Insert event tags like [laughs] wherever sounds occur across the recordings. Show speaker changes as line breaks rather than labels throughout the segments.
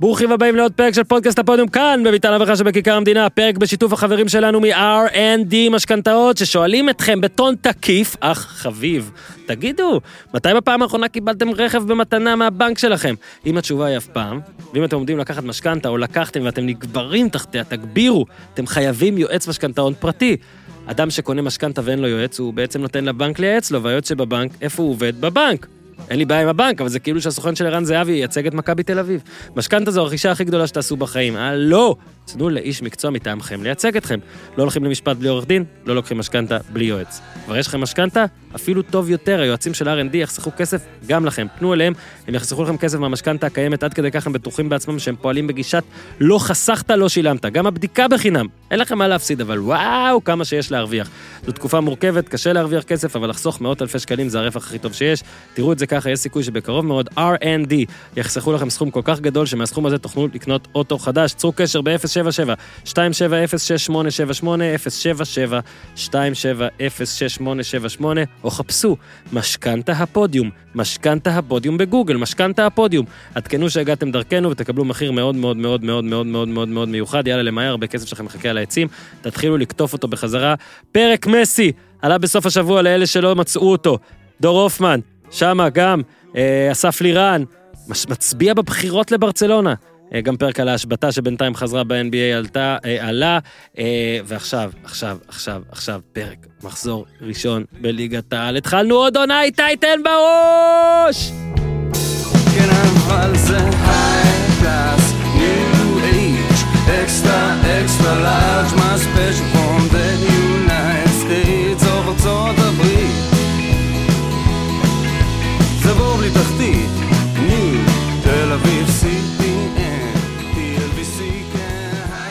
ברוכים הבאים לעוד פרק של פודקאסט הפודיום כאן, בביתן הברכה שבכיכר המדינה, פרק בשיתוף החברים שלנו מ-R&D משכנתאות, ששואלים אתכם בטון תקיף, אך חביב, תגידו, מתי בפעם האחרונה קיבלתם רכב במתנה מהבנק שלכם? אם התשובה היא אף פעם, ואם אתם עומדים לקחת משכנתה או לקחתם ואתם נגברים תחתיה, תגבירו, אתם חייבים יועץ משכנתאות פרטי. אדם שקונה משכנתה ואין לו יועץ, הוא בעצם נותן לבנק לייעץ לו, והיועץ שבבנק, איפה הוא עובד? בבנק. אין לי בעיה עם הבנק, אבל זה כאילו שהסוכן של ערן זהבי ייצג את מכבי תל אביב. משכנתה זו הרכישה הכי גדולה שתעשו בחיים. אה, לא! תנו לאיש מקצוע מטעמכם לייצג אתכם. לא הולכים למשפט בלי עורך דין, לא לוקחים משכנתה בלי יועץ. כבר יש לכם משכנתה? אפילו טוב יותר, היועצים של R&D יחסכו כסף גם לכם. פנו אליהם, הם יחסכו לכם כסף מהמשכנתה הקיימת, עד כדי כך הם בטוחים בעצמם שהם פועלים בגישת לא חסכת, לא שילמת. גם הבדיקה בחינם. אין לכם מה להפסיד, אבל וואו, כמה שיש להרוויח. זו תקופה מורכבת, קשה להרוויח כסף, אבל לחסוך מאות אלפי שקלים זה הרווח הכי טוב שיש. תראו את זה ככה, יש סיכוי שבקרוב מאוד R&D יחסכו לכם סכום כל כך גדול, שמהסכום הזה תוכלו לקנות אוטו חדש. צרו קשר ב-077 2706878 077 2706878 או חפשו משכנתה הפודיום, משכנתה הפודיום בגוגל, משכנתה הפודיום. עדכנו שהגעתם דרכנו ותקבלו מחיר מאוד מאוד מאוד מאוד מאוד מאוד מאוד מאוד מיוחד, יאללה למהר, הרבה כסף שלכם מחכה על העצים, תתחילו לקטוף אותו בחזרה. פרק מסי עלה בסוף השבוע לאלה שלא מצאו אותו. דור הופמן, שמה גם, אה, אסף לירן, מצביע בבחירות לברצלונה. אה, גם פרק על ההשבתה שבינתיים חזרה ב-NBA עלתה, אה, עלה, ועכשיו, עכשיו, עכשיו, עכשיו, פרק, מחזור ראשון בליגת העל. התחלנו עוד עונה, איתי תן בראש!
כן אבל זה high class,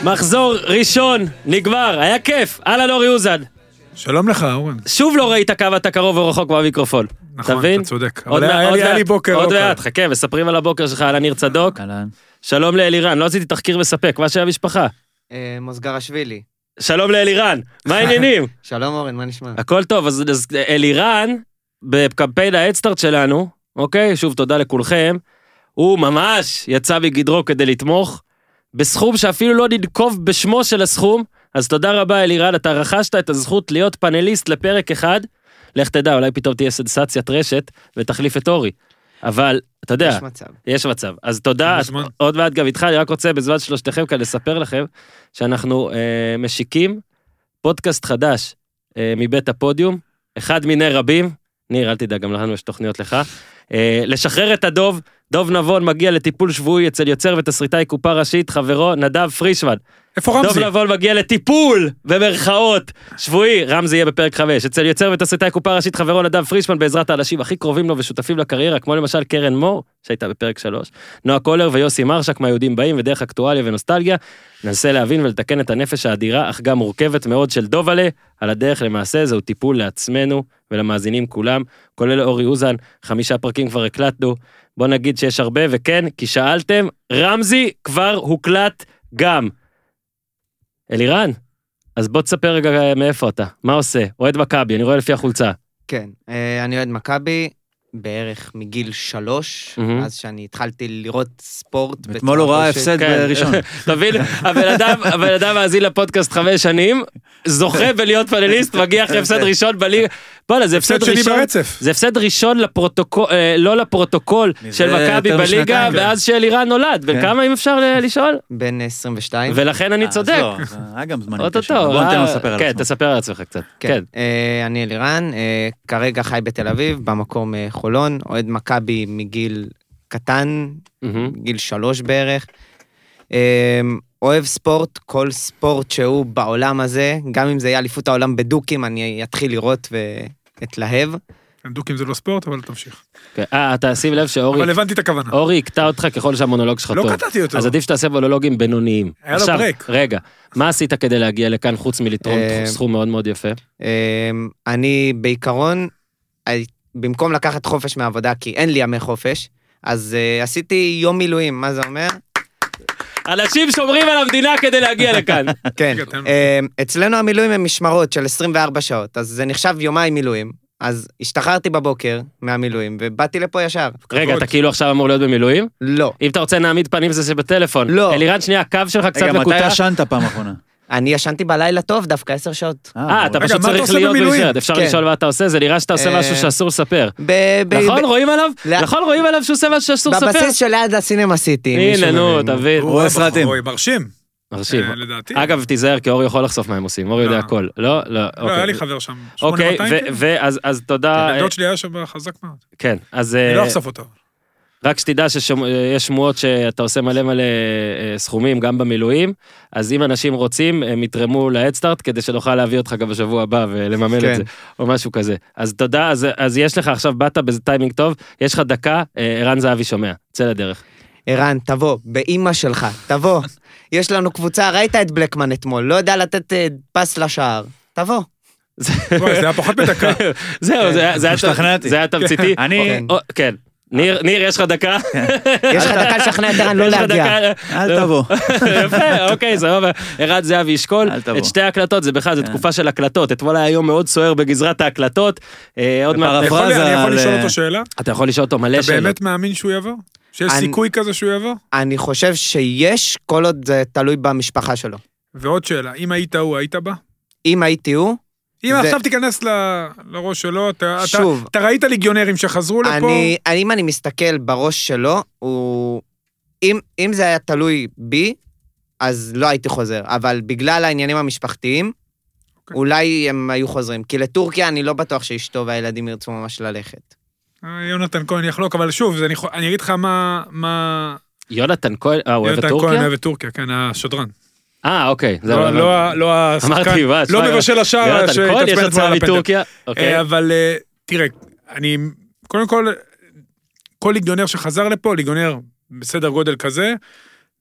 מחזור ראשון, נגמר, היה כיף, אהלן אורי אוזן.
שלום לך, אורן.
שוב לא ראית כמה אתה קרוב או רחוק מהמיקרופון.
נכון,
אתה
צודק.
עוד מעט- עוד מעט-
בוקר
עוד. מעט, חכה, מספרים על הבוקר שלך, על הניר צדוק.
אהלן.
שלום לאלירן, לא עשיתי תחקיר מספק, מה של המשפחה?
אה, מוסגרשווילי.
שלום לאלירן, מה [laughs] העניינים?
שלום אורן, מה נשמע?
הכל טוב, אז, אז אלירן, בקמפיין ההדסטארט שלנו, אוקיי? שוב, תודה לכולכם. הוא ממש יצא מגדרו כדי לתמוך, בסכום שאפילו לא ננקוב בשמו של הסכום. אז תודה רבה, אלירן, אתה רכשת את הזכות להיות פאנליסט לפרק אחד. לך תדע, אולי פתאום תהיה סנסציית רשת ותחליף את אורי. אבל, אתה יודע,
יש מצב.
יש מצב. אז תודה,
מוזמן.
עוד מעט גם איתך, אני רק רוצה בזמן שלושתכם כאן לספר לכם שאנחנו אה, משיקים פודקאסט חדש אה, מבית הפודיום, אחד מיני רבים, ניר, אל תדאג, גם לנו יש תוכניות לך, אה, לשחרר את הדוב, דוב נבון מגיע לטיפול שבועי אצל יוצר ותסריטאי קופה ראשית, חברו נדב פרישמן.
איפה רמזי?
דוב נבון מגיע לטיפול, במרכאות, שבועי, רמזי יהיה בפרק 5, אצל יוצר ותסריטאי קופה ראשית חברו נדב פרישמן בעזרת האנשים הכי קרובים לו ושותפים לקריירה, כמו למשל קרן מור, שהייתה בפרק 3, נועה קולר ויוסי מרשק מהיהודים באים ודרך אקטואליה ונוסטלגיה, ננסה להבין ולתקן את הנפש האדירה, אך גם מורכבת מאוד של דובלה, על הדרך למעשה זהו טיפול לעצמנו ולמאזינים כולם, כולל אורי אוזן, חמישה פרקים כבר הקלטנו, בוא נגיד שיש הרבה, וכן, כי שאלתם, רמזי כבר הוקלט גם. אלירן, אז בוא תספר רגע אה, מאיפה אתה, מה עושה? אוהד מכבי, אני רואה לפי החולצה.
כן, אה, אני אוהד מכבי בערך מגיל שלוש. אז שאני התחלתי לראות ספורט.
אתמול הוא ראה. הפסד
כן.
בראשון. [laughs]
אתה מבין? הבן אדם, הבן אדם מאזין לפודקאסט חמש שנים, זוכה בלהיות פאנליסט, מגיע אחרי הפסד ראשון בליגה. בואנה, זה הפסד
הפסד שני
ראשון.
ברצף.
זה הפסד ראשון לפרוטוקול, אה, לא לפרוטוקול של מכבי בליגה,
כן.
מאז שאלירן נולד. בן
כן.
כמה אם אפשר ל- לשאול?
בן 22.
ולכן אני
אה,
צודק.
היה גם
אוטוטו.
קשים. בוא ניתן לו
אה,
לספר על
כן,
עצמו.
תספר על עצמך קצת. כן.
אה, אני אלירן, אה, כרגע חי בתל אביב, במקום חולון, אוהד מכבי מגיל קטן,
מהמם.
גיל שלוש בערך. אה, אוהב ספורט, כל ספורט שהוא בעולם הזה, גם אם זה יהיה אליפות העולם בדוקים, אני אתחיל לראות ואתלהב.
דוקים זה לא ספורט, אבל תמשיך.
כן. אה, אתה שים לב שאורי
אבל הבנתי את הכוונה.
אורי יקטע אותך ככל שהמונולוג שלך
לא
טוב.
קטעתי אותו.
אז עדיף שתעשה מונולוגים בינוניים.
היה לו
עכשיו,
ברק.
רגע, מה עשית כדי להגיע לכאן חוץ מלתרום
אה,
סכום מאוד מאוד יפה?
אמ, אני בעיקרון, במקום לקחת חופש מהעבודה, כי אין לי ימי חופש, אז uh, עשיתי יום מילואים, מה זה אומר?
אנשים שומרים על המדינה כדי להגיע לכאן. [laughs]
כן. אמ, אצלנו המילואים הם משמרות של 24 שעות, אז זה נחשב יומיים מילואים. אז השתחררתי בבוקר מהמילואים, ובאתי לפה ישר.
רגע, אתה כאילו עכשיו אמור להיות במילואים?
לא.
אם אתה רוצה נעמיד פנים זה שבטלפון.
לא.
אלירן, שנייה, הקו שלך קצת
רגע, מתי
מקוטע.
ישנת פעם אחרונה?
אני ישנתי בלילה טוב דווקא עשר שעות.
אה, אתה
רגע,
פשוט
אתה
צריך להיות
במילואים?
במסגרת. אפשר
כן.
לשאול מה אתה עושה? זה נראה שאתה עושה
אה,
משהו שאסור לספר. נכון? רואים עליו? נכון, רואים עליו שהוא עושה משהו שאסור לספר?
בבסיס שליד הסינמה סיטי.
הנה, נו. תבין.
רואה
הוא
סרטים.
בחור מרשים,
מרשים.
אה, לדעתי.
אגב, תיזהר, כי אורי יכול לחשוף מה הם עושים, אורי יודע
לא.
הכל. לא? לא,
לא, היה
אוקיי.
לי חבר שם.
אוקיי,
8200,
ו-. ואז אז תודה.
בן
אה,
דוד שלי היה שם חזק מאוד.
כן, אז
אני
אה,
לא אחשוף אותו.
רק שתדע שיש שמועות שאתה עושה מלא מלא אה, סכומים גם במילואים, אז אם אנשים רוצים, הם יתרמו להדסטארט כדי שנוכל להביא אותך גם בשבוע הבא ולממן
כן.
את זה, או משהו כזה. אז תודה, אז, אז יש לך עכשיו, באת באיזה טיימינג טוב, יש לך דקה, אה, ערן זהבי שומע, צא לדרך.
ערן, תבוא, באימא שלך, תבוא. יש לנו קבוצה, ראית את בלקמן אתמול, לא יודע לתת אה, פס לשער. תבוא.
זה היה פחות מדקה. [laughs]
זהו, זה היה- זה היה-
השתכנעתי.
זה היה תמציתי.
אני...
כן.
כן. ניר, ניר, יש לך דקה? [laughs]
יש לך דקה לשכנע את ערן לא להגיע.
אל תבוא. [laughs]
יפה, אוקיי, סבבה. ערן זהבי ישקול
אל תבוא.
את שתי ההקלטות, זה בכלל, זו
כן.
תקופה של הקלטות. אתמול היה יום מאוד סוער בגזרת ההקלטות. אה, עוד מעט...
אני יכול- לשאול
אה,
אותו שאלה?
אתה יכול לשאול אותו מלא
אתה
שאלות.
באמת מאמין שהוא יבוא? שיש סיכוי כזה שהוא יבוא?
אני חושב שיש, כל עוד זה תלוי במשפחה שלו.
ועוד שאלה, אם היית הוא, היית בא?
אם הייתי הוא,
אם
זה-
עכשיו תיכנס ל- לראש שלו, אתה- אתה-
שוב.
אתה ראית ליגיונרים שחזרו לפה?
אני, אני- אם אני מסתכל בראש שלו, הוא... אם, אם זה היה תלוי בי, אז לא הייתי חוזר. אבל בגלל העניינים המשפחתיים,
אוקיי.
אולי הם היו חוזרים. כי לטורקיה אני לא בטוח שאשתו והילדים ירצו ממש ללכת.
אה, יונתן כהן יחלוק, אבל שוב, אני אני אגיד לך מה... מה...
יונתן כהן, אה, הוא אוהב את
יונתן כהן
טורקיה?
אוהב את טורקיה, כן, השדרן.
אה, אוקיי.
לא-
הבנתי.
לא ה- לא השחקן,
אמרתי, מה,
לא מבשל השער שהתעצבן אתמול
הצעה
על הפנדל.
מטורקיה. אוקיי.
אה, אבל אה, תראה, אני, קודם כל, כל ליגיונר שחזר לפה, ליגיונר בסדר גודל כזה,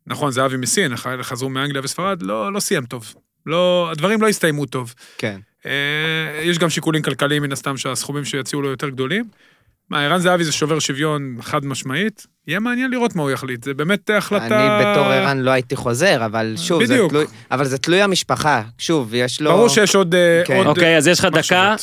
נכון, זה אבי מסין, חזרו מאנגליה וספרד, לא, לא סיים טוב. לא, הדברים לא הסתיימו טוב.
כן.
אה, יש גם שיקולים כלכליים מן הסתם שהסכומים שיציעו לו יותר גדולים. מה, ערן זהבי זה שובר שוויון חד משמעית, יהיה מעניין לראות מה הוא יחליט, זה באמת החלטה...
אני בתור ערן לא הייתי חוזר, אבל שוב, זה
בדיוק.
תלוי... אבל זה תלוי המשפחה. שוב, יש לו...
ברור שיש עוד... אה,
כן.
עוד
אוקיי, אז יש לך דקה.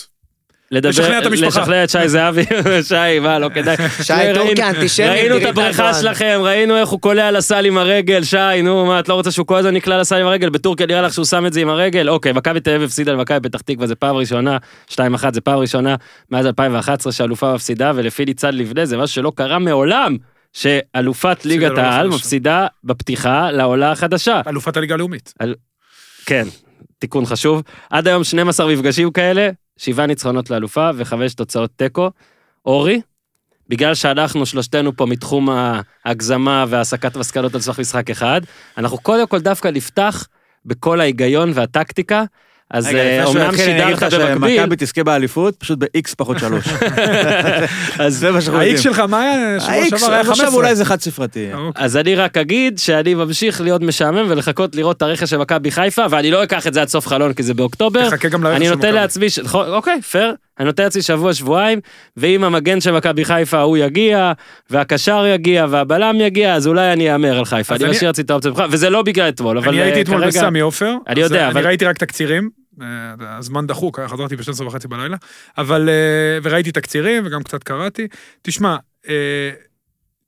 לדבר,
לשכנע את המשפחה.
לשכנע את שי זהבי, [laughs] שי, מה, לא כדאי. [laughs]
שי,
ראינו-
טורקיה אנטישמית,
ראינו את הבריכה. שלכם, ראינו איך הוא קולע לסל עם הרגל, שי, נו, מה, את לא רוצה שהוא כל הזמן נקלע לסל עם הרגל? בטורקיה נראה לך שהוא שם את זה עם הרגל? אוקיי, מכבי תל אביב הפסידה למכבי פתח תקווה, זה פעם ראשונה, 2-1 זה פעם ראשונה מאז 2011 שאלופה מפסידה, ולפי ניצן לבנה זה משהו שלא קרה מעולם, שאלופת ליגת העל. מפסידה בפתיחה לעולה החדשה.
אלופת הליגה הלאומית.
כן, תיקון חשוב. עד היום 12 מפגשים כאלה, שבעה ניצחונות לאלופה וחמש תוצאות תיקו. אורי, בגלל שאנחנו שלושתנו פה מתחום ההגזמה והסקת מסקנות על סמך משחק אחד, אנחנו קודם כל דווקא נפתח בכל ההיגיון והטקטיקה. אז אה, אומנם
אני
שידרת במקביל,
שמכבי תזכה באליפות, פשוט ב-X פחות שלוש. [laughs]
אז
זה מה שאנחנו
ה-X
יודעים.
שלך, מה היה? שבוע
ה-X,
שעבר היה
עכשיו
15.
אולי זה חד ספרתי.
אוקיי.
אז אני רק אגיד שאני ממשיך להיות משעמם ולחכות לראות את הרכש של מכבי חיפה, ואני לא אקח את זה עד סוף חלון כי זה באוקטובר.
תחכה גם לרכש
אני
של
נותן
מכבי.
לעצמי, ש- נכון, אוקיי, פייר, אני נותן לעצמי שבוע, שבועיים, ואם המגן של מכבי חיפה הוא יגיע, והקשר יגיע, והבלם יגיע, אז אולי אני אאמר על חיפה, אני
אני-
משאיר לעצמי את האופציה וזה לא בגלל אתמול, אבל
אני
אה,
הייתי אתמול
כרגע-
בסמי עופר.
אני יודע,
אה,
אבל-
אני ראיתי רק תקצירים. אה, הזמן דחוק, היה- חזרתי ב-12 וחצי בלילה. אבל... אה, וראיתי תקצירים וגם קצת קראתי. תשמע, אה,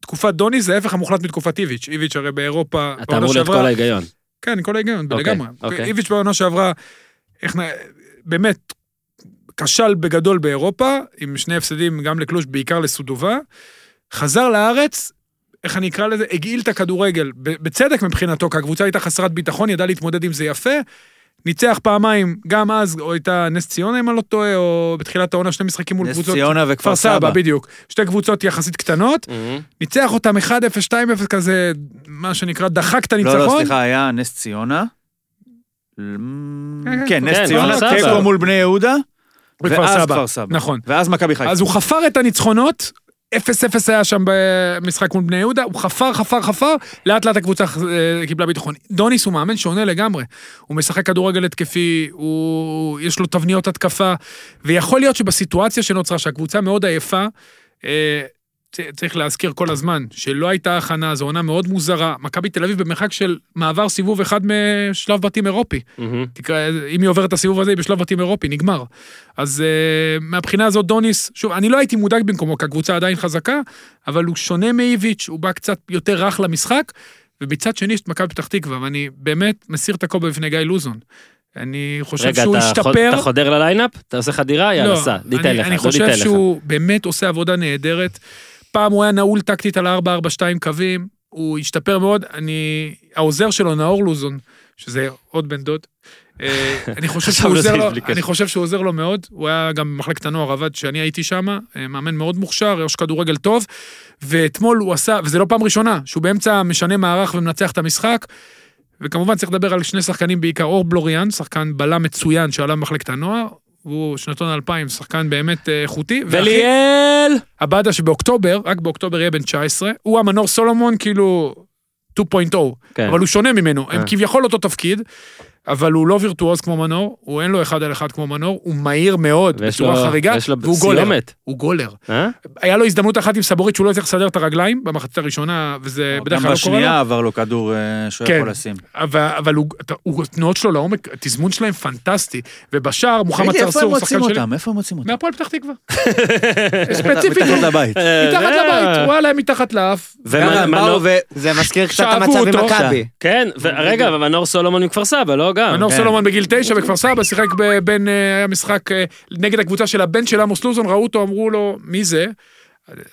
תקופת דוני זה ההפך המוחלט מתקופת איביץ'. איביץ' הרי באירופה...
אתה אמור להיות כל ההיגיון.
כן, כל ההיגיון,
אוקיי,
לגמרי.
אוקיי.
איביץ' בעונה שעברה, איך נ... באמת, כשל בגדול באירופה, עם שני הפסדים גם לקלוש, בעיקר לסודובה. חזר לארץ, איך אני אקרא לזה? הגעיל את הכדורגל, בצדק מבחינתו, כי הקבוצה הייתה חסרת ביטחון, ידעה להתמודד עם זה יפה. ניצח פעמיים, גם אז, או הייתה נס ציונה, אם אני לא טועה, או בתחילת העונה, שני משחקים מול
נס
קבוצות...
ציונה וכפר
כפר סבא,
סבא.
בדיוק. שתי קבוצות יחסית קטנות, ניצח אותם 1-0, 2-0 כזה, מה שנקרא, דחק את הניצחון.
לא, לא, סליחה, היה נס ציונה.
כן,
כן, נס
כן,
ציונה,
כפר סבא.
תיקו מול בני יהודה, ואז. כפר סבא.
נכון.
ואז מכבי חיפה.
אז הוא חפר את הניצחונות, 0-0 היה שם במשחק מול בני יהודה, הוא חפר, חפר, חפר, לאט לאט הקבוצה אה, קיבלה ביטחון. דוניס הוא מאמן שונה לגמרי. הוא משחק כדורגל התקפי, הוא... יש לו תבניות התקפה, ויכול להיות שבסיטואציה שנוצרה, שהקבוצה מאוד עייפה, אה, צריך להזכיר כל הזמן, שלא הייתה הכנה, זו עונה מאוד מוזרה. מכבי תל אביב במרחק של מעבר סיבוב אחד משלב בתים אירופי.
מהמם.
תקרא, אם היא עוברת את הסיבוב הזה, היא בשלב בתים אירופי, נגמר. אז uh, מהבחינה הזאת דוניס, שוב, אני לא הייתי מודאג במקומו, כי הקבוצה עדיין חזקה, אבל הוא שונה מאיביץ', הוא בא קצת יותר רך למשחק, ובצד שני יש את מכבי פתח תקווה, ואני באמת מסיר את הכובע בפני גיא לוזון. אני חושב
רגע,
שהוא השתפר.
אתה חודר לליינאפ? אתה עושה חדירה? יאללה,
לא,
סע, ניתן לך,
אני חושב. שהוא באמת עושה עבודה נהדרת. פעם הוא היה נעול טקטית על ה-4-4-2 קווים, הוא השתפר מאוד. אני, העוזר שלו, נאור לוזון, שזה עוד בן דוד, אה, [laughs] אני חושב שהוא
חשבנו
עוזר לו. אני חושב שהוא עוזר לו מאוד, הוא היה גם במחלקת הנוער עבד כשאני הייתי שם, אה, מאמן מאוד מוכשר, ראש כדורגל טוב, ואתמול הוא עשה, וזה לא פעם ראשונה, שהוא באמצע משנה מערך ומנצח את המשחק, וכמובן צריך לדבר על שני שחקנים בעיקר, אור בלוריאן, שחקן בלם מצוין שעלה במחלקת הנוער, הוא שנתון 2000, שחקן באמת אה, איכותי.
וליאל!
עבדה שבאוקטובר, רק באוקטובר יהיה בן 19, הוא המנור סולומון כאילו 2.0,
כן.
אבל הוא שונה ממנו, הם
אה.
כביכול אותו תפקיד, אבל הוא לא וירטואוז כמו מנור, הוא אין לו אחד על אחד כמו מנור, הוא מהיר מאוד, בצורה
לו-
חריגה,
ויש לו
והוא גולר.
סיומת.
הוא גולר.
אה?
היה לו הזדמנות אחת עם סבורית שהוא לא הצליח לסדר את הרגליים במחצית הראשונה, וזה בדרך
גם
כלל לא קורה לו.
בשנייה עבר לו כדור אה, שהוא
כן.
יכול לשים.
אבל, אבל הוא, אתה- הוא, התנועות שלו לעומק, התזמון שלהם פנטסטי, ובשער מוחמד צרצור, שחקן
מוצאים
שלי?
איפה הם מוצאים אותם?
מהפועל פתח תקווה. [laughs] ספציפית,
מתחת
הוא-
לבית.
אה,
מתחת
זה-
לבית, הוא היה להם מתחת לאף.
ומנור...
זה מזכיר קצת את המצב עם. מכבי.
כן, רגע, אבל מנור סולומון מכפר סבא, לא גם.
מנור
כן.
סולומון בגיל תשע בכפר סבא, שיחק בין, אה, היה משחק אה, נגד הקבוצה של הבן של עמוס לוזון, ראו אותו, אמרו לו, מי זה?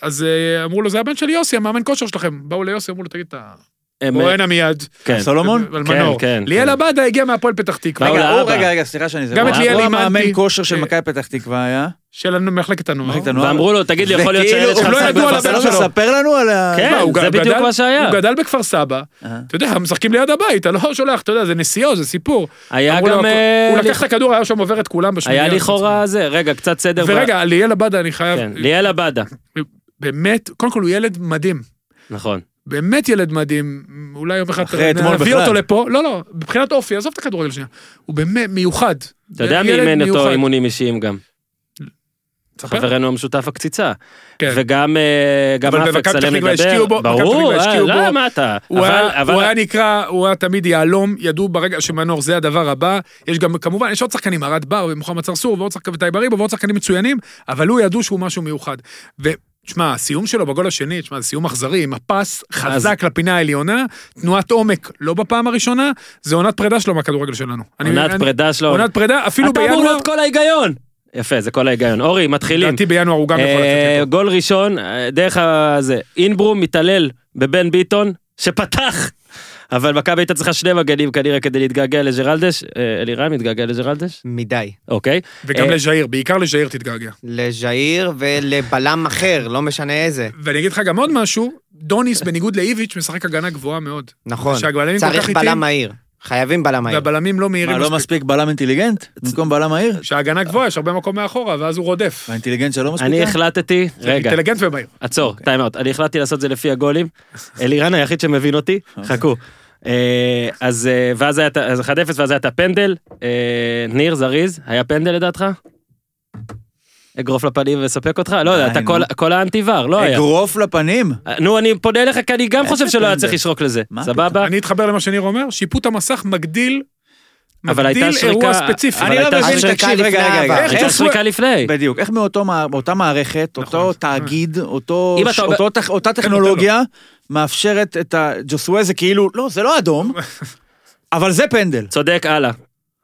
אז אה, אמרו לו, זה הבן של יוסי, המאמן כושר שלכם. באו ליוסי, אמרו לו, תגיד, אתה...
הם-
בוא הנה מיד.
כן.
סולומון?
כן,
מנור.
כן,
ליאל
כן.
עבדה הגיע מהפועל פתח תקווה.
באו
רגע, הוא-. רגע, רגע, סליחה שאני... זה
גם
הוא
את ליאל
הוא
אימנתי.
המאמן כושר של
אה,
מכבי פתח תקווה היה.
של מחלקת הנוער.
מחלקת הנוער.
ואמרו לו, תגיד לי, יכול להיות שהילד שלך
הוא לא
משחק בכפר
לבן
אתה
סבא?
לא. מספר לנו על ה...
כן,
הוא
זה בדיוק מה שהיה.
הוא גדל בכפר סבא,
אה.
אתה יודע, משחקים ליד הבית, אתה לא שולח, אתה יודע, זה נסיעות, זה סיפור.
היה גם... אה,
הוא
לכ-
לקח את הכדור, היה שם עובר את כולם בשמינייה.
היה לכאורה זה, רגע, קצת סדר.
ורגע, ליאל עבדה, אני חייב...
כן, ליאל עבדה,
באמת, קודם כל הוא ילד מדהים.
נכון.
באמת ילד מדהים, אולי יום אחד נביא. אותו לפה, לא, לא, מבחינת אופי, עזוב את הכדורגל שנייה, הוא באמת מיוחד.
אתה יודע מי אימן אותו. אימונים אישיים גם? חברנו המשותף הקציצה.
כן.
וגם גם
אבל
אפק
במכבי פתח
סלם
תקווה
מדבר.
השקיעו בו, מכבי פתח
ברור, אה,
השקיעו
לא, אתה?
הוא היה-
אבל-
הוא היה נקרא, הוא היה תמיד יהלום, ידעו ברגע שמנור זה הדבר הבא. יש גם, כמובן, יש עוד שחקנים, ארד בר ומוחמד צרצור ועוד שחקנים, וטייב אריבו ועוד שחקנים מצוינים, אבל הוא ידעו שהוא משהו מיוחד. ותשמע, הסיום שלו בגול השני, תשמע, זה סיום אכזרי, עם הפס חזק לפינה העליונה, תנועת עומק, לא בפעם הראשונה, זה עונת פרידה שלו מהכדורגל שלנו. אני-
עונת
אני-
פרידה שלו.
עונת פרידה, אפילו
אתה אמור
בינואר,
להיות כל ההיגיון. יפה, זה כל ההיגיון. אורי, מתחילים.
לדעתי בינואר הוא גם יכול
אה,
לצאת.
גול ראשון, אה, דרך הזה, אינברום מתעלל בבן ביטון, שפתח. אבל מכבי הייתה צריכה שני מגנים כנראה כדי להתגעגע לג'רלדש. אה, אלירן מתגעגע לג'רלדש?
מדי.
אוקיי.
וגם
אה,
לז'איר, בעיקר לז'איר תתגעגע.
לז'איר ולבלם אחר, לא משנה איזה.
ואני אגיד לך גם עוד משהו, דוניס בניגוד לאיביץ' משחק הגנה גבוהה מאוד.
נכון. צריך בלם מהיר. חייבים בלם מהיר.
והבלמים לא מהירים
מה, לא
מספיק.
מספיק בלם אינטליגנט? במקום בלם מהיר?
שההגנה גבוהה, יש הרבה מקום מאחורה, ואז הוא רודף.
האינטליגנט שלו מספיק?
אני החלטתי, רגע,
אינטליגנט ומהיר.
עצור, טיימאוט, אני החלטתי לעשות זה לפי הגולים. [laughs] אלירן היחיד שמבין אותי, חכו. אה, אז אה, ואז היה את ה- אז 1-0 ואז היה את הפנדל. אה, ניר זריז, היה פנדל לדעתך? אגרוף לפנים ולספק אותך? לא יודע,
די,
אתה. כל- כל האנטי ור, לא היה.
אגרוף לפנים?
נו, אני פונה אליך כי אני גם חושב שלא היה? צריך לשרוק לזה.
מה
סבבה?
אני אתחבר למה שניר אומר, שיפוט המסך מגדיל,
אבל הייתה שריקה-
אירוע ספציפי.
אבל
אני לא
הייתה
מבין,
שריקה
תקשיב,
לפני
רגע, רגע.
הייתה
איך-
שריקה לפני.
בדיוק, איך מאותה מערכת,
נכון,
אותו
נכון.
תאגיד, אותה טכנולוגיה, מאפשרת את ה... ג'וסווה זה כאילו, לא, זה לא אדום, [laughs] אבל זה פנדל.
צודק, הלאה.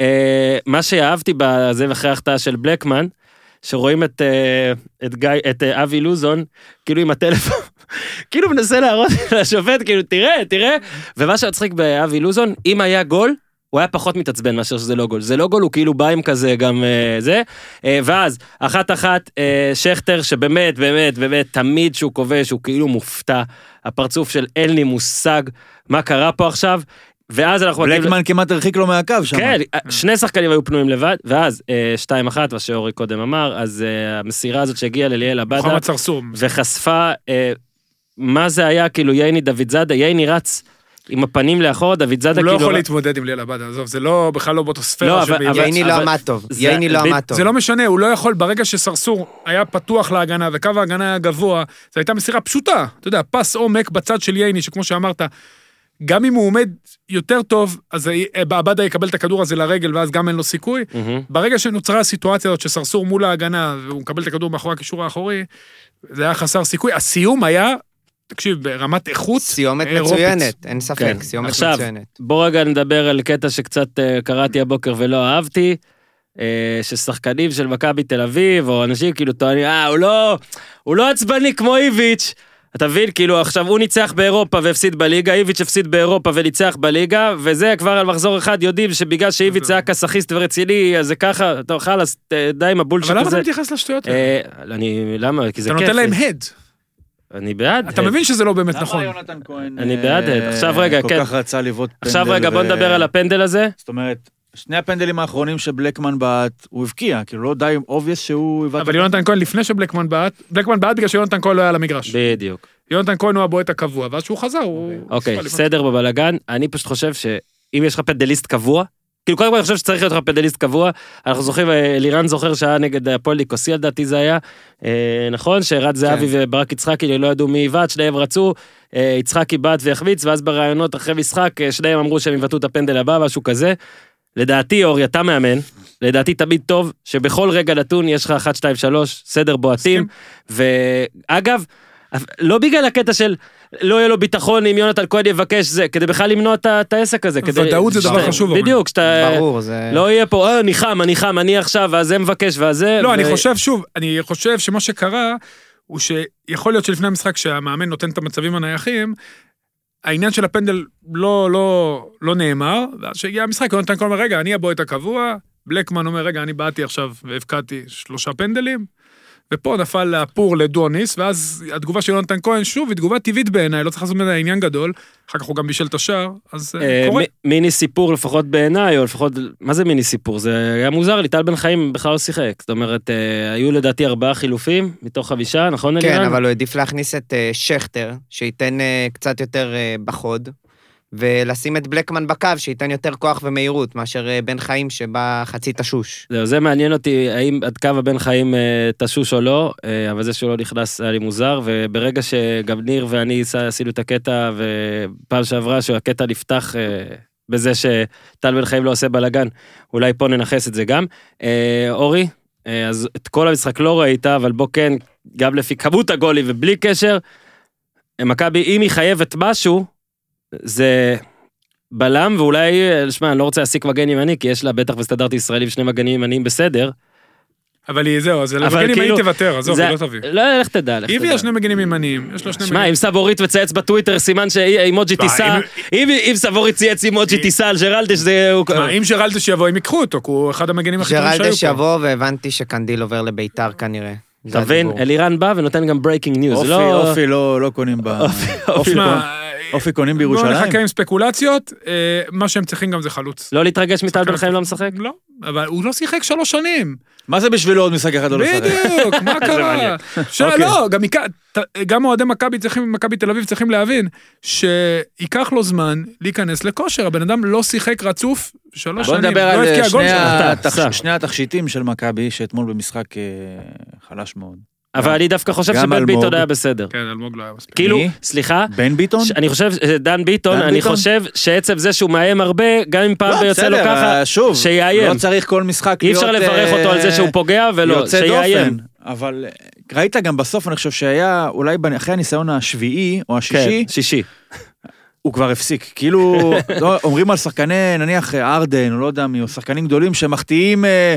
אה, מה שאהבתי בזה ואחרי ההחטאה של בלקמן, שרואים את, אה, את, גיא, את אה, אבי לוזון, כאילו עם הטלפון, [laughs] כאילו מנסה להראות [laughs] לשופט, כאילו תראה, תראה, ומה שמצחיק באבי לוזון, אם היה גול, הוא היה פחות מתעצבן מאשר שזה לא גול. זה לא גול, הוא כאילו בא עם כזה גם אה, זה. אה, ואז, אחת אחת, אה, שכטר, שבאמת, באמת, באמת, תמיד שהוא כובש, הוא כאילו מופתע. הפרצוף של אין לי מושג מה קרה פה עכשיו. ואז אנחנו.
בלקמן כמעט הרחיק לו מהקו שם.
כן, שני שחקנים היו פנויים לבד, ואז אה, שתיים אחת, מה שאורי קודם אמר, אז אה, המסירה הזאת שהגיעה לליאל עבדה,
מוחמד צרצור.
וחשפה אה, מה זה היה, כאילו ייני דוד זאדה, ייני רץ עם הפנים לאחור, דוד זאדה
הוא לא
כאילו...
יכול להתמודד עם ליאל עבאדה, עזוב, זה לא, בכלל לא באותו
לא,
ספירה
אבל-
של
אבל-.
ייני לא עמד טוב,
זה-
ייני לא עמד טוב.
זה לא משנה, הוא לא יכול, ברגע שסרסור היה פתוח להגנה וקו ההגנה היה גבוה, זו הייתה מסירה פשוטה. אתה יודע, פס עומק בצד של ייני, שכמו שאמרת, גם אם הוא עומד יותר טוב, אז ה- עבדה יקבל את הכדור הזה לרגל, ואז גם אין לו סיכוי.
מהמם.
ברגע שנוצרה הסיטואציה הזאת שסרסור מול ההגנה, והוא מקבל את הכדור מאחורי הקישור האחורי, זה היה חסר סיכוי. הסיום היה, תקשיב, ברמת איכות
סיומת
אירופית.
מצוינת, אין
כן.
ספק, סיומת
עכשיו,
מצוינת.
בוא רגע נדבר על קטע שקצת אה, קראתי הבוקר ולא אהבתי. אה, ששחקנים של מכבי תל אביב, או אנשים כאילו טוענים, אה, הוא לא, הוא לא עצבני כמו איביץ'. אתה מבין? כאילו עכשיו הוא ניצח באירופה והפסיד בליגה, איביץ' הפסיד באירופה וניצח בליגה, וזה כבר על מחזור אחד יודעים שבגלל שאיביץ' היה כסאחיסט ורציני, אז זה ככה, טוב חלאס, די עם הבולשיט
אבל למה
הזה.
אתה מתייחס לשטויות האלה?
אה, אני, למה? כי זה
אתה
כיף.
נותן להם הד.
אני בעד.
אתה
אה,
מבין שזה לא באמת נכון.
למה יונתן כהן
אני
אה,
בעד, עכשיו רגע,
כל
כן.
כך רצה לבעוט פנדל?
עכשיו רגע בוא נדבר על הפנדל הזה.
זאת אומרת, שני הפנדלים האחרונים שבלקמן בעט, הוא הבקיע, כאילו לא די obvious שהוא.
אבל יונתן כהן לפני שבלקמן בעט, בלקמן בעט בגלל שיונתן כהן לא היה על המגרש.
בדיוק.
יונתן כהן הוא הבועט הקבוע, ואז כשהוא חזר, הוא...
אוקיי,
הוא
סדר בבלגן. אני פשוט חושב שאם יש לך פנדליסט קבוע, כאילו קודם כל אני חושב שצריך להיות לך פנדליסט קבוע. אנחנו זוכרים, אה, אלירן זוכר שהיה נגד הפועל ניקוסיה לדעתי זה היה. אה, נכון? שרד זהבי וברק יצחקי לא ידעו מי יבעט, שניהם רצו, אה, יצחקי בעט והחמיץ, ואז בראיונות אחרי משחק, שניהם אמרו שהם יבעטו את הפנדל הבא, משהו כזה. לדעתי, אורי, אתה מאמן, לדעתי תמיד טוב שבכל רגע נתון יש לך 1, 2, 3, סדר בועטים. ואגב, לא בגלל הקטע של לא יהיה לו ביטחון אם יונתן כהן יבקש זה, כדי בכלל למנוע את העסק הזה.
ודאות זה דבר חשוב.
בדיוק, שאתה...
ברור, זה...
לא יהיה פה, אה, אני חם, אני חם, אני עכשיו, ואז זה מבקש, ואז זה...
לא, אני חושב, שוב, אני חושב שמה שקרה, הוא שיכול להיות שלפני המשחק שהמאמן נותן את המצבים הנייחים, העניין של הפנדל לא, לא, לא נאמר, ואז שהגיע המשחק, יונתן כהן אומר, רגע, אני הבועט הקבוע, בלקמן אומר, רגע, אני בעטתי עכשיו והבקעתי שלושה פנדלים, ופה נפל הפור לדוניס, ואז התגובה של יונתן כהן, שוב, היא תגובה טבעית בעיניי, לא צריך לעשות ממנה עניין גדול, אחר כך הוא גם בישל את השער, אז אה,
אה,
קורה.
מיני סיפור לפחות בעיניי, או לפחות, מה זה מיני סיפור? זה היה מוזר לי, טל בן חיים בכלל לא שיחק. זאת אומרת, אה, היו לדעתי ארבעה חילופים מתוך חמישה, נכון אלירן?
כן, אבל הוא העדיף להכניס את שכטר, שייתן קצת יותר בחוד, ולשים את בלקמן בקו, שייתן יותר כוח ומהירות, מאשר אה, בן חיים שבא חצי תשוש.
זהו, זה מעניין אותי, האם עד קו הבן חיים אה, תשוש או לא, אה, אבל זה שהוא לא נכנס היה לי מוזר, וברגע שגם ניר ואני עשינו את הקטע, ופעם שעברה שהקטע נפתח אה, בזה שטל בן חיים לא עושה בלאגן, אולי פה ננכס את זה גם. אה, אורי, אה, אז את כל המשחק לא ראית, אבל בוא כן, גם לפי כמות הגולים ובלי קשר, אה, מכבי, אם היא חייבת משהו, זה בלם, ואולי, שמע, אני לא רוצה להסיק מגן ימני, כי יש לה בטח בסטנדרט ישראלי ושני מגנים ימניים בסדר.
אבל היא, זהו, אז למגנים
כאילו,
היא תוותר, עזוב,
זה-
היא לא תביא.
לא, לך תדע, לך
היא הביאה
תדע.
שני מגנים ימניים, יש לה שני
שמע,
מגנים.
אם סבורית מצייץ בטוויטר סימן שאימוג'י טיסה,
אם-
סבורית צייץ אימוג'י טיסה על ג'רלדש, זה...
אם ג'רלדש יבוא, הם ייקחו אותו, כי הוא אחד המגנים הכי טובים שהיו
ג'רלדש
פה.
יבוא, והבנתי שקנדיל עובר לביתר כנראה.
אתה מבין? אלירן בא ונותן גם breaking news.
אופי,
לא...
אופי לא לא קונים ב... אופי
שמע,
קונים- קונים
בואו
בירושלים.
נחכה עם ספקולציות, אה, מה שהם צריכים גם זה חלוץ.
לא להתרגש מטל בן חיים לא משחק?
לא, אבל הוא לא שיחק שלוש שנים.
מה זה בשבילו עוד משחק אחד לא לשחק?
בדיוק, מה [laughs] קרה?
אוקיי.
לא, גם אוהדי מכבי צריכים, מכבי תל אביב צריכים להבין שייקח לו זמן להיכנס לכושר, הבן אדם לא שיחק רצוף שלוש
בוא
שנים,
נדבר
לא
על
הבקיע גול
שני
שלו.
אתה,
התכשי-
סע.
שני התכשיטים של מכבי, שאתמול במשחק אה, חלש מאוד.
אבל אני דווקא חושב
אה,
שבן. ביטון היה בסדר.
כן, אלמוג לא היה מספיק.
כאילו? סליחה,
בן ביטון?
אני חושב, אה, דן ביטון, אני? חושב שעצם זה שהוא מאיים הרבה, גם אם פעם
לא,
ביוצא לו ככה,
אה, שוב,
שיאיים.
לא צריך כל משחק
אי אפשר
להיות,
לברך
אה,
אותו על זה שהוא פוגע, ולא, שיאיים.
אבל אה, ראית גם בסוף, אני חושב שהיה, אולי אחרי הניסיון השביעי או
כן,
השישי,
שישי.
הוא כבר הפסיק. כאילו, [laughs] לא, אומרים על שחקני, נניח אה, ארדן, או לא יודע מי, או שחקנים גדולים שמחטיאים אה,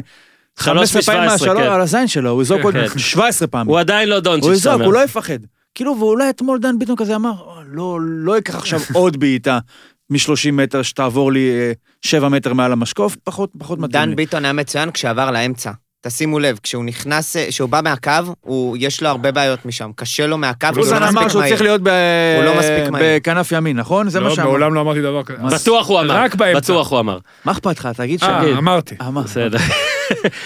15 פעמים
מ-17,
מהשלוש
כן.
על הזין שלו, הוא יזרוק עוד
כן.
17 פעמים.
הוא עדיין לא
הוא
דונצ'יץ', אתה
יזרוק. הוא לא יפחד. כאילו, ואולי אתמול דן ביטון כזה אמר, "אה, לא, לא אקח עכשיו [laughs] עוד בעיטה מ-30 מטר שתעבור לי 7 מטר מעל המשקוף, פחות, פחות מתאים
דן
לי.
ביטון היה מצוין כשעבר לאמצע. תשימו לב, כשהוא נכנס, אה, כשהוא בא מהקו, הוא, יש לו הרבה בעיות משם. קשה לו מהקו, הוא לא
אמר
מספיק
שהוא
מהיר.
צריך להיות ב-
הוא לא מספיק מהיר.
בכנף ימין, נכון? זה מה
לא,
שאמר.
מעולם לא אמרתי דבר כזה.
בטוח הוא אמר,
רק באמצע.
בטוח הוא אמר.
מה אכפת לך? תגיד
אה,
שגיד.
אמרתי.
אה, מה?
בסדר. [laughs]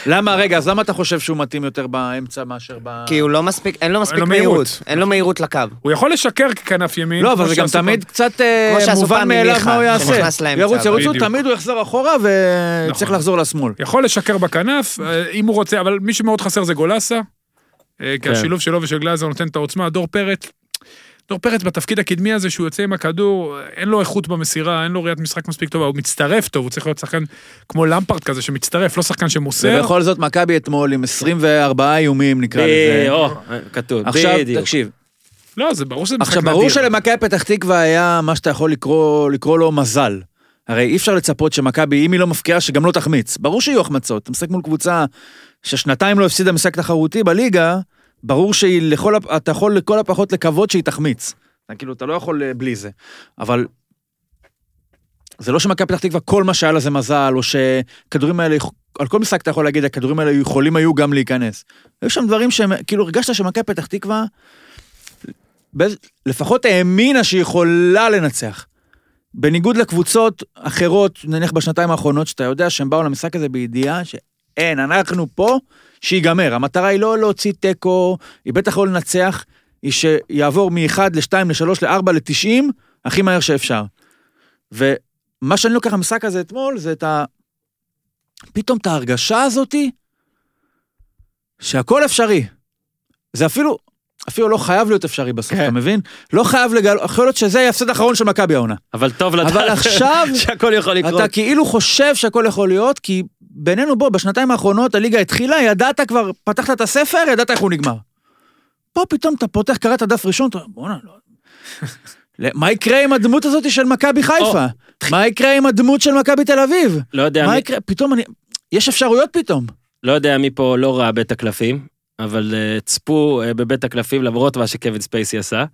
למה, רגע, אז למה אתה חושב שהוא מתאים יותר באמצע מאשר ב...
כי הוא לא מספיק, אין לו מספיק
לו מהירות.
מהירות. אין לו מהירות לקו.
הוא יכול לשקר ככנף ימין.
לא, אבל זה גם תמיד. קצת אה, מובן מאליו מה הוא יעשה. ירוץ,
בדיוק.
תמיד הוא יחזור אחורה וצריך
נכון.
לחזור לשמאל.
יכול לשקר בכנף, אה, אם הוא רוצה, אבל מי שמאוד חסר זה גולסה. אה, כי
כן.
השילוב שלו ושל גלאזר נותן את העוצמה. דור פרץ, דור פרץ בתפקיד הקדמי הזה שהוא יוצא עם הכדור, אין לו איכות במסירה, אין לו ראיית משחק מספיק טובה, הוא מצטרף טוב, הוא צריך להיות שחקן כמו למפרט כזה שמצטרף, לא שחקן שמוסר.
ובכל זאת, מכבי אתמול עם 24 איומים, נקרא לזה.
או, כתוב,
עכשיו,
בדיוק.
תקשיב,
לא, זה ברור שזה משחק
עכשיו
נדיר.
ברור שלמכבי פתח תקווה היה מה שאתה יכול לקרוא, לקרוא לו מזל. הרי אי אפשר לצפות שמכבי, אם היא לא מפקיעה, שגם לא תחמיץ. ברור שיהיו החמצות. אתה משחק מול קבוצה ששנתיים לא הפסידה משחק תחרותי בליגה, ברור שהיא לכל, אתה יכול לכל הפחות לקוות שהיא תחמיץ. אתה כאילו, אתה לא יכול אה, בלי זה. אבל זה לא שמכבי פתח תקווה כל מה שהיה לה זה מזל, או שכדורים האלה, על כל משחק אתה יכול להגיד, הכדורים האלה יכולים היו גם להיכנס. היו שם דברים שהם, כאילו הרגשת שמכבי פתח תקווה, לפחות האמינה שהיא יכולה לנצח. בניגוד לקבוצות אחרות, נניח בשנתיים האחרונות, שאתה יודע שהם באו למשחק הזה בידיעה שאין, אנחנו פה, שיגמר. המטרה היא לא להוציא תיקו, היא בטח לא לנצח, היא שיעבור מ-1 ל-2 ל-3 ל-4 ל-90, הכי מהר שאפשר. ומה שאני לוקח מהמשחק הזה אתמול, זה את ה... פתאום את ההרגשה הזאתי, שהכל אפשרי. זה אפילו, אפילו לא חייב להיות אפשרי בסוף,
כן.
אתה מבין? לא חייב לגל... יכול להיות שזה יהיה ההפסד האחרון של מכבי העונה.
אבל טוב לדעת
אבל עכשיו, [laughs]
שהכל יכול לקרות.
אתה כאילו חושב שהכל יכול להיות, כי בינינו, בוא, בשנתיים האחרונות הליגה התחילה, ידעת כבר, פתחת את הספר, ידעת איך הוא נגמר. פה פתאום אתה פותח, קראת דף ראשון, אתה בואנה, לא... [laughs] מה יקרה עם הדמות הזאת של מכבי חיפה? מה יקרה עם הדמות של מכבי תל אביב?
לא יודע
מה יקרה? פתאום אני... יש אפשרויות פתאום.
לא יודע מי פה לא ראה בית הקלפים, אבל uh, צפו uh, בבית הקלפים למרות מה שקווין ספייסי עשה,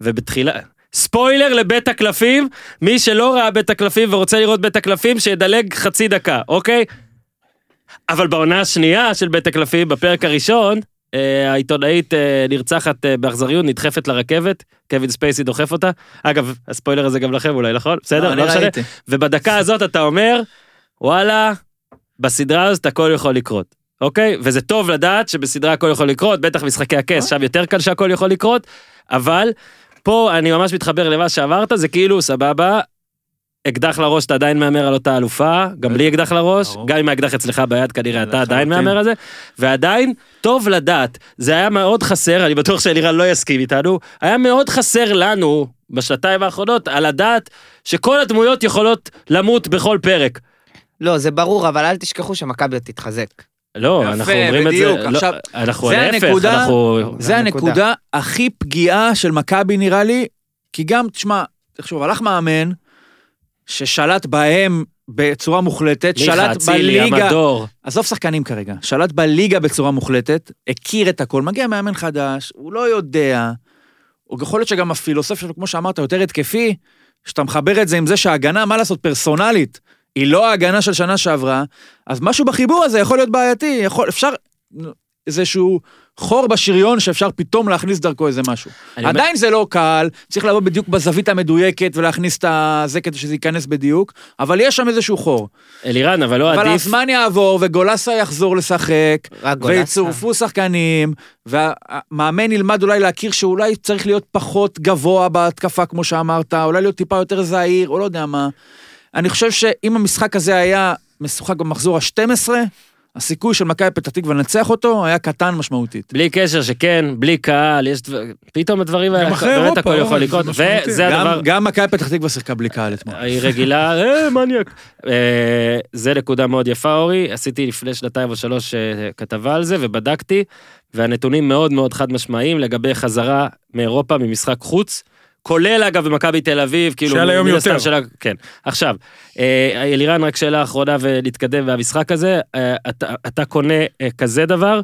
ובתחילה... ספוילר לבית הקלפים, מי שלא ראה בית הקלפים ורוצה לראות בית הקלפים, שידלג חצי דקה, אוקיי? אבל בעונה השנייה של בית הקלפים, בפרק הראשון, אה, העיתונאית אה, נרצחת אה, באכזריות, נדחפת לרכבת, קווין ספייסי דוחף אותה. אגב, הספוילר הזה גם לכם אולי, נכון? בסדר,
אני
לא משנה. ובדקה הזאת אתה אומר, וואלה, בסדרה הזאת הכל יכול לקרות, אוקיי? וזה טוב לדעת שבסדרה הכל יכול לקרות, בטח משחקי הכס, שם יותר קל שהכל יכול לקרות, אבל פה אני ממש מתחבר למה שאמרת, זה כאילו, סבבה, אקדח לראש אתה עדיין מהמר על אותה אלופה, גם בלי אקדח לראש. גם אם האקדח אצלך ביד כנראה אתה. עדיין מהמר על זה, ועדיין טוב לדעת, זה היה מאוד חסר, אני בטוח שאלירן לא יסכים איתנו, היה מאוד חסר לנו בשנתיים האחרונות על לדעת שכל הדמויות יכולות למות בכל פרק.
לא, זה ברור, אבל אל תשכחו שמכבי תתחזק.
לא,
יפה,
אנחנו אומרים את זה,
בדיוק.
לא,
עכשיו,
אנחנו
זה
להפך,
הנקודה-
אנחנו...
זה
הנקודה.
הנקודה הכי פגיעה של מכבי נראה לי, כי גם, תשמע, תחשוב, הלך מאמן ששלט בהם בצורה מוחלטת,
מיכה,
שלט
אצילי,
בליגה,
המדור.
עזוב שחקנים כרגע, שלט בליגה בצורה מוחלטת, הכיר את הכל, מגיע מאמן חדש, הוא לא יודע, או יכול להיות שגם הפילוסופיה שלו, כמו שאמרת, יותר התקפי, שאתה מחבר את זה עם זה שההגנה, מה לעשות, פרסונלית, היא לא ההגנה של שנה שעברה, אז משהו בחיבור הזה יכול להיות בעייתי, יכול, אפשר, איזשהו חור בשריון שאפשר פתאום להכניס דרכו איזה משהו.
אני אומר-
עדיין זה לא קל, צריך לבוא בדיוק בזווית המדויקת ולהכניס את זה כדי שזה ייכנס בדיוק, אבל יש שם איזשהו חור.
אלירן, אבל לא
אבל
עדיף...
הזמן יעבור וגולסה יחזור לשחק,
רק גולסה.
ויצורפו שחקנים, והמאמן ילמד אולי להכיר שאולי צריך להיות פחות גבוה בהתקפה, כמו שאמרת, אולי להיות טיפה יותר זהיר, או לא יודע מה. אני חושב שאם המשחק הזה היה משוחק במחזור ה-12, הסיכוי של מכבי פתח תקווה לנצח אותו היה קטן משמעותית.
בלי קשר שכן, בלי קהל, יש דבר... פתאום הדברים האלה, באמת
אירופה,
הכל
לא,
יכול
זה
לקרות. וזה הדבר...
גם- גם מכבי פתח תקווה שיחקה בלי קהל אתמול.
היא רגילה, [laughs] אה, מניאק. אה, זה נקודה מאוד יפה, אורי. עשיתי לפני שנתיים או שלוש אה, כתבה על זה, ובדקתי, והנתונים מאוד מאוד חד משמעיים לגבי חזרה מאירופה ממשחק חוץ. כולל אגב במכבי תל אביב, כאילו,
שהיה לה יום
מן הסתם
יותר.
שלה, כן. עכשיו, אה, אלירן, רק שאלה אחרונה ונתקדם מהמשחק הזה, אה, אתה, אתה קונה אה, כזה דבר,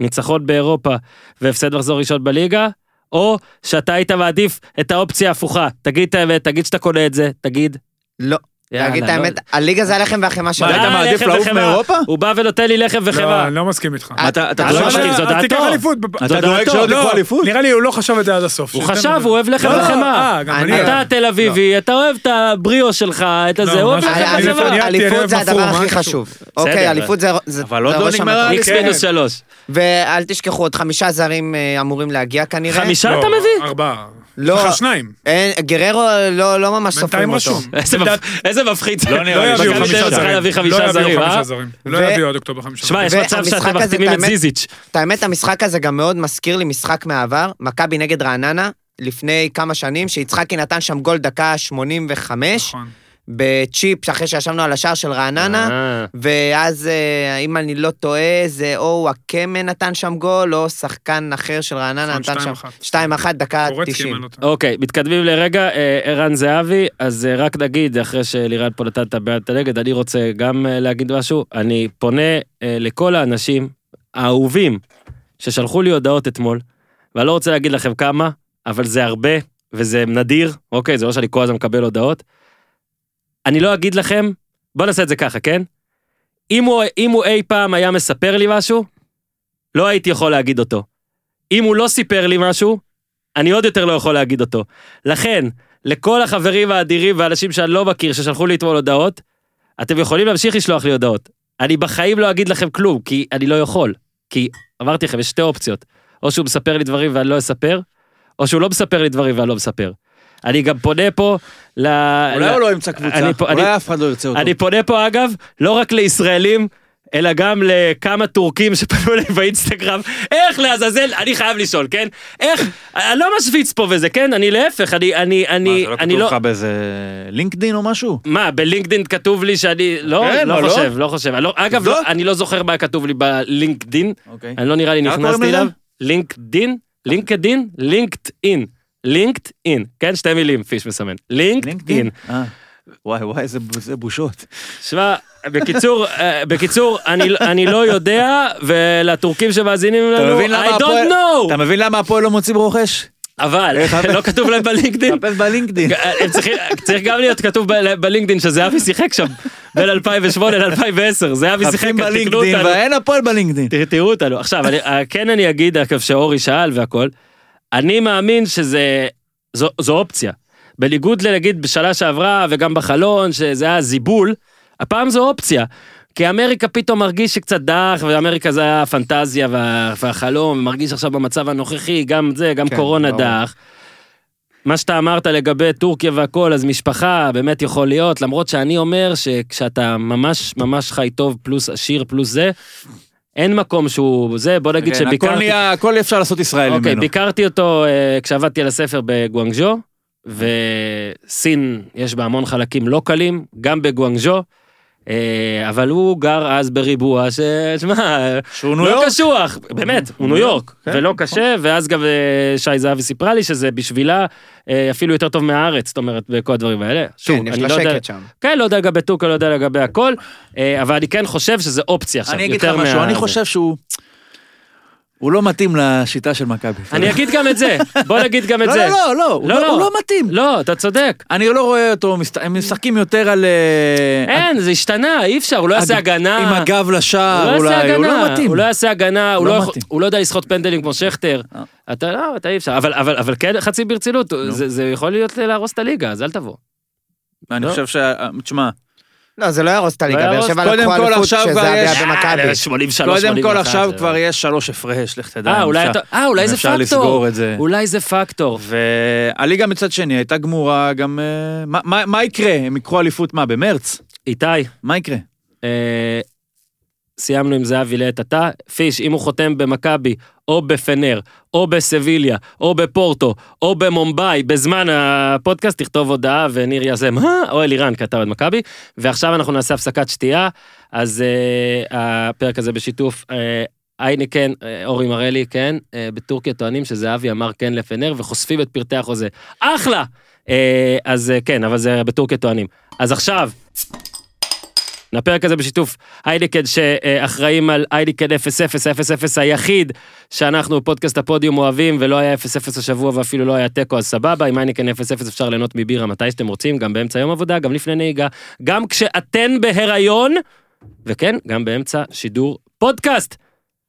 ניצחון באירופה והפסד מחזור ראשון בליגה, או שאתה היית מעדיף את האופציה ההפוכה, תגיד את האמת, תגיד שאתה קונה את זה, תגיד.
לא. להגיד את
יאללה,
האמת, הליגה זה הלחם והחמאה שלו.
היית
אה,
מעדיף לעוף. מאירופה?
הוא בא ונותן לי לחם
לא,
וחמאה.
אני לא מסכים איתך.
אתה אתה
אתה
דואג
לא מסכים, זו דעתו.
תיקח אליפות.
אתה דואג. שלא
לא,
תיקחו אליפות?
נראה לי הוא לא חשב את זה עד הסוף.
הוא חשב, הוא אוהב לחם
לא,
וחמאה.
אה.
אתה תל אביבי, אתה אוהב את הבריאו שלך, את הזה,
לא,
הוא אוהב לחם
אני
וחמאה.
אליפות זה הדבר הכי? חשוב. אוקיי, אליפות זה זה-
אבל עוד לא
המטרה.
איקס
כן.
מינוס שלוש.
ואל תשכחו, עוד חמישה זרים אה, אמורים להגיע כנראה.
חמישה
לא,
אתה מביא?
ארבעה.
לא.
לך שניים.
אין, גררו לא לא ממש סופרים
בינתיים
אותו.
רשום.
איזה מפ- איזה מפחיד.
לא
לא
נראה לי.
יביאו
מכבי
חמישה
צריכה
זרים.
להביא
לא
חמישה
יביאו
זרים, אה?
חמישה זרים. לא יביאו עד אוקטובר חמישה
שמע,
זרים.
יש מצב שאתם מחתימים
את
זיזיץ'.
את האמת, המשחק הזה גם מאוד מזכיר לי משחק מהעבר, מכבי נגד רעננה, לפני כמה שנים, שיצחקי נתן שם גול דקה 85,
נכון.
בצ'יפ, אחרי שישבנו על השער של רעננה,
אה,
ואז, אה, אם אני לא טועה, זה או וואקמה נתן שם גול, או שחקן אחר של רעננה
נכון,
נתן שם
2-1.
2-1, דקה
קורצקי, אם
90.
אני לא.
אוקיי, מתקדמים לרגע, אה, ערן זהבי, אז רק נגיד, אחרי שלירן פה נתן את הבעד את הנגד, אני רוצה גם להגיד משהו. אני פונה לכל האנשים האהובים ששלחו לי הודעות אתמול, ואני לא רוצה להגיד לכם כמה, אבל זה הרבה, וזה נדיר, אוקיי, זה לא שאני כל הזמן מקבל הודעות. אני לא אגיד לכם, בוא נעשה את זה ככה, כן? אם הוא, אם הוא אי פעם היה מספר לי משהו, לא הייתי יכול להגיד אותו. אם הוא לא סיפר לי משהו, אני עוד יותר לא יכול להגיד אותו. לכן, לכל החברים האדירים והאנשים שאני לא מכיר ששלחו לי אתמול הודעות, אתם יכולים להמשיך לשלוח לי הודעות. אני בחיים לא אגיד לכם כלום, כי אני לא יכול. כי אמרתי לכם, יש שתי אופציות. או שהוא מספר לי דברים ואני לא אספר, או שהוא לא מספר לי דברים ואני לא מספר. אני גם פונה פה ל...
אולי הוא לא ימצא קבוצה, אולי אף אחד לא ירצה אותו.
אני פונה פה אגב, לא רק לישראלים, אלא גם לכמה טורקים שפנו אליי באינסטגרם, איך לעזאזל, אני חייב לשאול, כן? איך, אני לא משוויץ פה וזה, כן? אני להפך, אני, אני,
מה,
אני,
זה לא כתוב
לא...
לך באיזה לינקדין או משהו?
מה, בלינקדאין כתוב לי שאני... לא,
כן,
לא
מה, לא?
חושב, לא חושב. לא, אגב, אני לא זוכר מה כתוב לי בלינקדאין,
אוקיי.
אני לא נראה לי נכנסתי? אליו. לינקדין? לינקדין? לינקדאין. לינקדאין. כן, שתי מילים, פיש מסמן. לינקדאין.
אה. וואי וואי, איזה בושות.
שמע, בקיצור, אה, בקיצור, אני, אני לא יודע, ולטורקים שמאזינים לנו, I don't
הפועל-
know,
אתה מבין למה הפועל לא מוצאים רוכש?
אבל לא כתוב להם בלינקדאין.
חפש בלינקדין.
צריכים, צריך גם להיות כתוב ב- בלינקדאין שזהבי שיחק שם בין 2008 ל-2010, זהבי שיחק, תקנו
בלינקדין
אותנו.
ואין הפועל בלינקדין.
תראו- אותנו. עכשיו, אה, כן אני אגיד, אגב, שאורי שאל והכל, אני מאמין שזה, זו, זו אופציה. בניגוד לנגיד בשנה שעברה וגם בחלון, שזה היה זיבול, הפעם זו אופציה. כי אמריקה פתאום מרגיש שקצת דח, ואמריקה זה היה הפנטזיה וה, והחלום, מרגיש עכשיו במצב הנוכחי, גם זה, גם
כן,
קורונה
ברור.
דח. מה שאתה אמרת לגבי טורקיה והכל, אז משפחה, באמת יכול להיות, למרות שאני אומר שכשאתה ממש ממש חי טוב, פלוס עשיר, פלוס זה, אין מקום שהוא זה, בוא נגיד
כן, הכל
שביקרתי...
נהיה, הכל אפשר לעשות ישראל
אוקיי,
ממנו.
ביקרתי אותו אה, כשעבדתי על הספר בגואנגז'ו, וסין יש בה המון חלקים לא קלים, גם בגואנגז'ו, אה, אבל הוא גר אז בריבוע, ש... שמע,
שהוא ניו
לא
יורק?
קשוח, באמת, הוא ניו יורק,
כן,
ולא
נכון.
קשה, ואז גם אה, שי זהבי סיפרה לי שזה בשבילה אה, אפילו יותר טוב מהארץ, זאת אומרת, בכל הדברים האלה. שוב,
כן, יש לה
לא
שקט שם.
כן, לא יודע לגבי טורקיה, לא יודע לגבי הכל, אה, אבל אני כן חושב שזה אופציה עכשיו,
אני אגיד לך
יותר
משהו,
מה-
אני חושב שהוא... הוא לא מתאים לשיטה של מכבי.
אני אגיד גם את זה, בוא נגיד גם את
לא,
זה.
לא, לא, לא, הוא
לא,
לא-. הוא לא מתאים.
לא, אתה צודק.
אני לא רואה אותו, הם משחקים יותר על... אה,
אין, זה השתנה, אי אפשר, הוא לא יעשה
הג-
הגנה.
עם הגב לשער, אולי, הוא לא מתאים.
הוא לא יעשה הגנה, הוא
לא
יודע לשחוט פנדלים כמו שכטר.
אה.
אתה לא, אתה אי אפשר, אבל- כן, חצי ברצינות, זה יכול להיות להרוס את הליגה, אז אל תבוא.
אני. חושב ש... תשמע,
לא, זה לא יהרוס את הליגה,
לא
באר. שבע לקחו
כל,
אליפות שזה היה במכבי.
83,
קודם כל
81,
עכשיו כבר יש שלוש הפרש, לך תדע.
אה, אולי
אפשר-
אה, זה
אפשר
פקטור.
לסגור את זה.
אולי זה פקטור.
והליגה מצד שני הייתה גמורה גם... אה, מה- יקרה? הם ייקחו אליפות מה, במרץ?
איתי,
מה יקרה?
סיימנו עם זהבי לעת עתה. פיש, אם הוא חותם במכבי, או בפנר, או בסביליה, או בפורטו, או במומבאי, בזמן הפודקאסט תכתוב הודעה וניר יעשה מה? [laughs] או אלירן כתב את מכבי. ועכשיו אנחנו נעשה הפסקת שתייה, אז אה, הפרק הזה בשיתוף אה, אייניקן, אה, אורי מרלי, כן, בטורקיה טוענים שזהבי אמר כן לפנר וחושפים את פרטי החוזה. אחלה! אז כן, אבל זה בטורקיה טוענים. אז עכשיו, הפרק הזה בשיתוף אייניקן שאחראים על אייניקן 0000 היחיד שאנחנו פודקאסט הפודיום אוהבים ולא היה 00 השבוע ואפילו לא היה תיקו אז סבבה עם אייניקן 00 אפשר ליהנות מבירה מתי שאתם רוצים גם באמצע יום עבודה גם לפני נהיגה גם כשאתן בהיריון וכן גם באמצע שידור פודקאסט.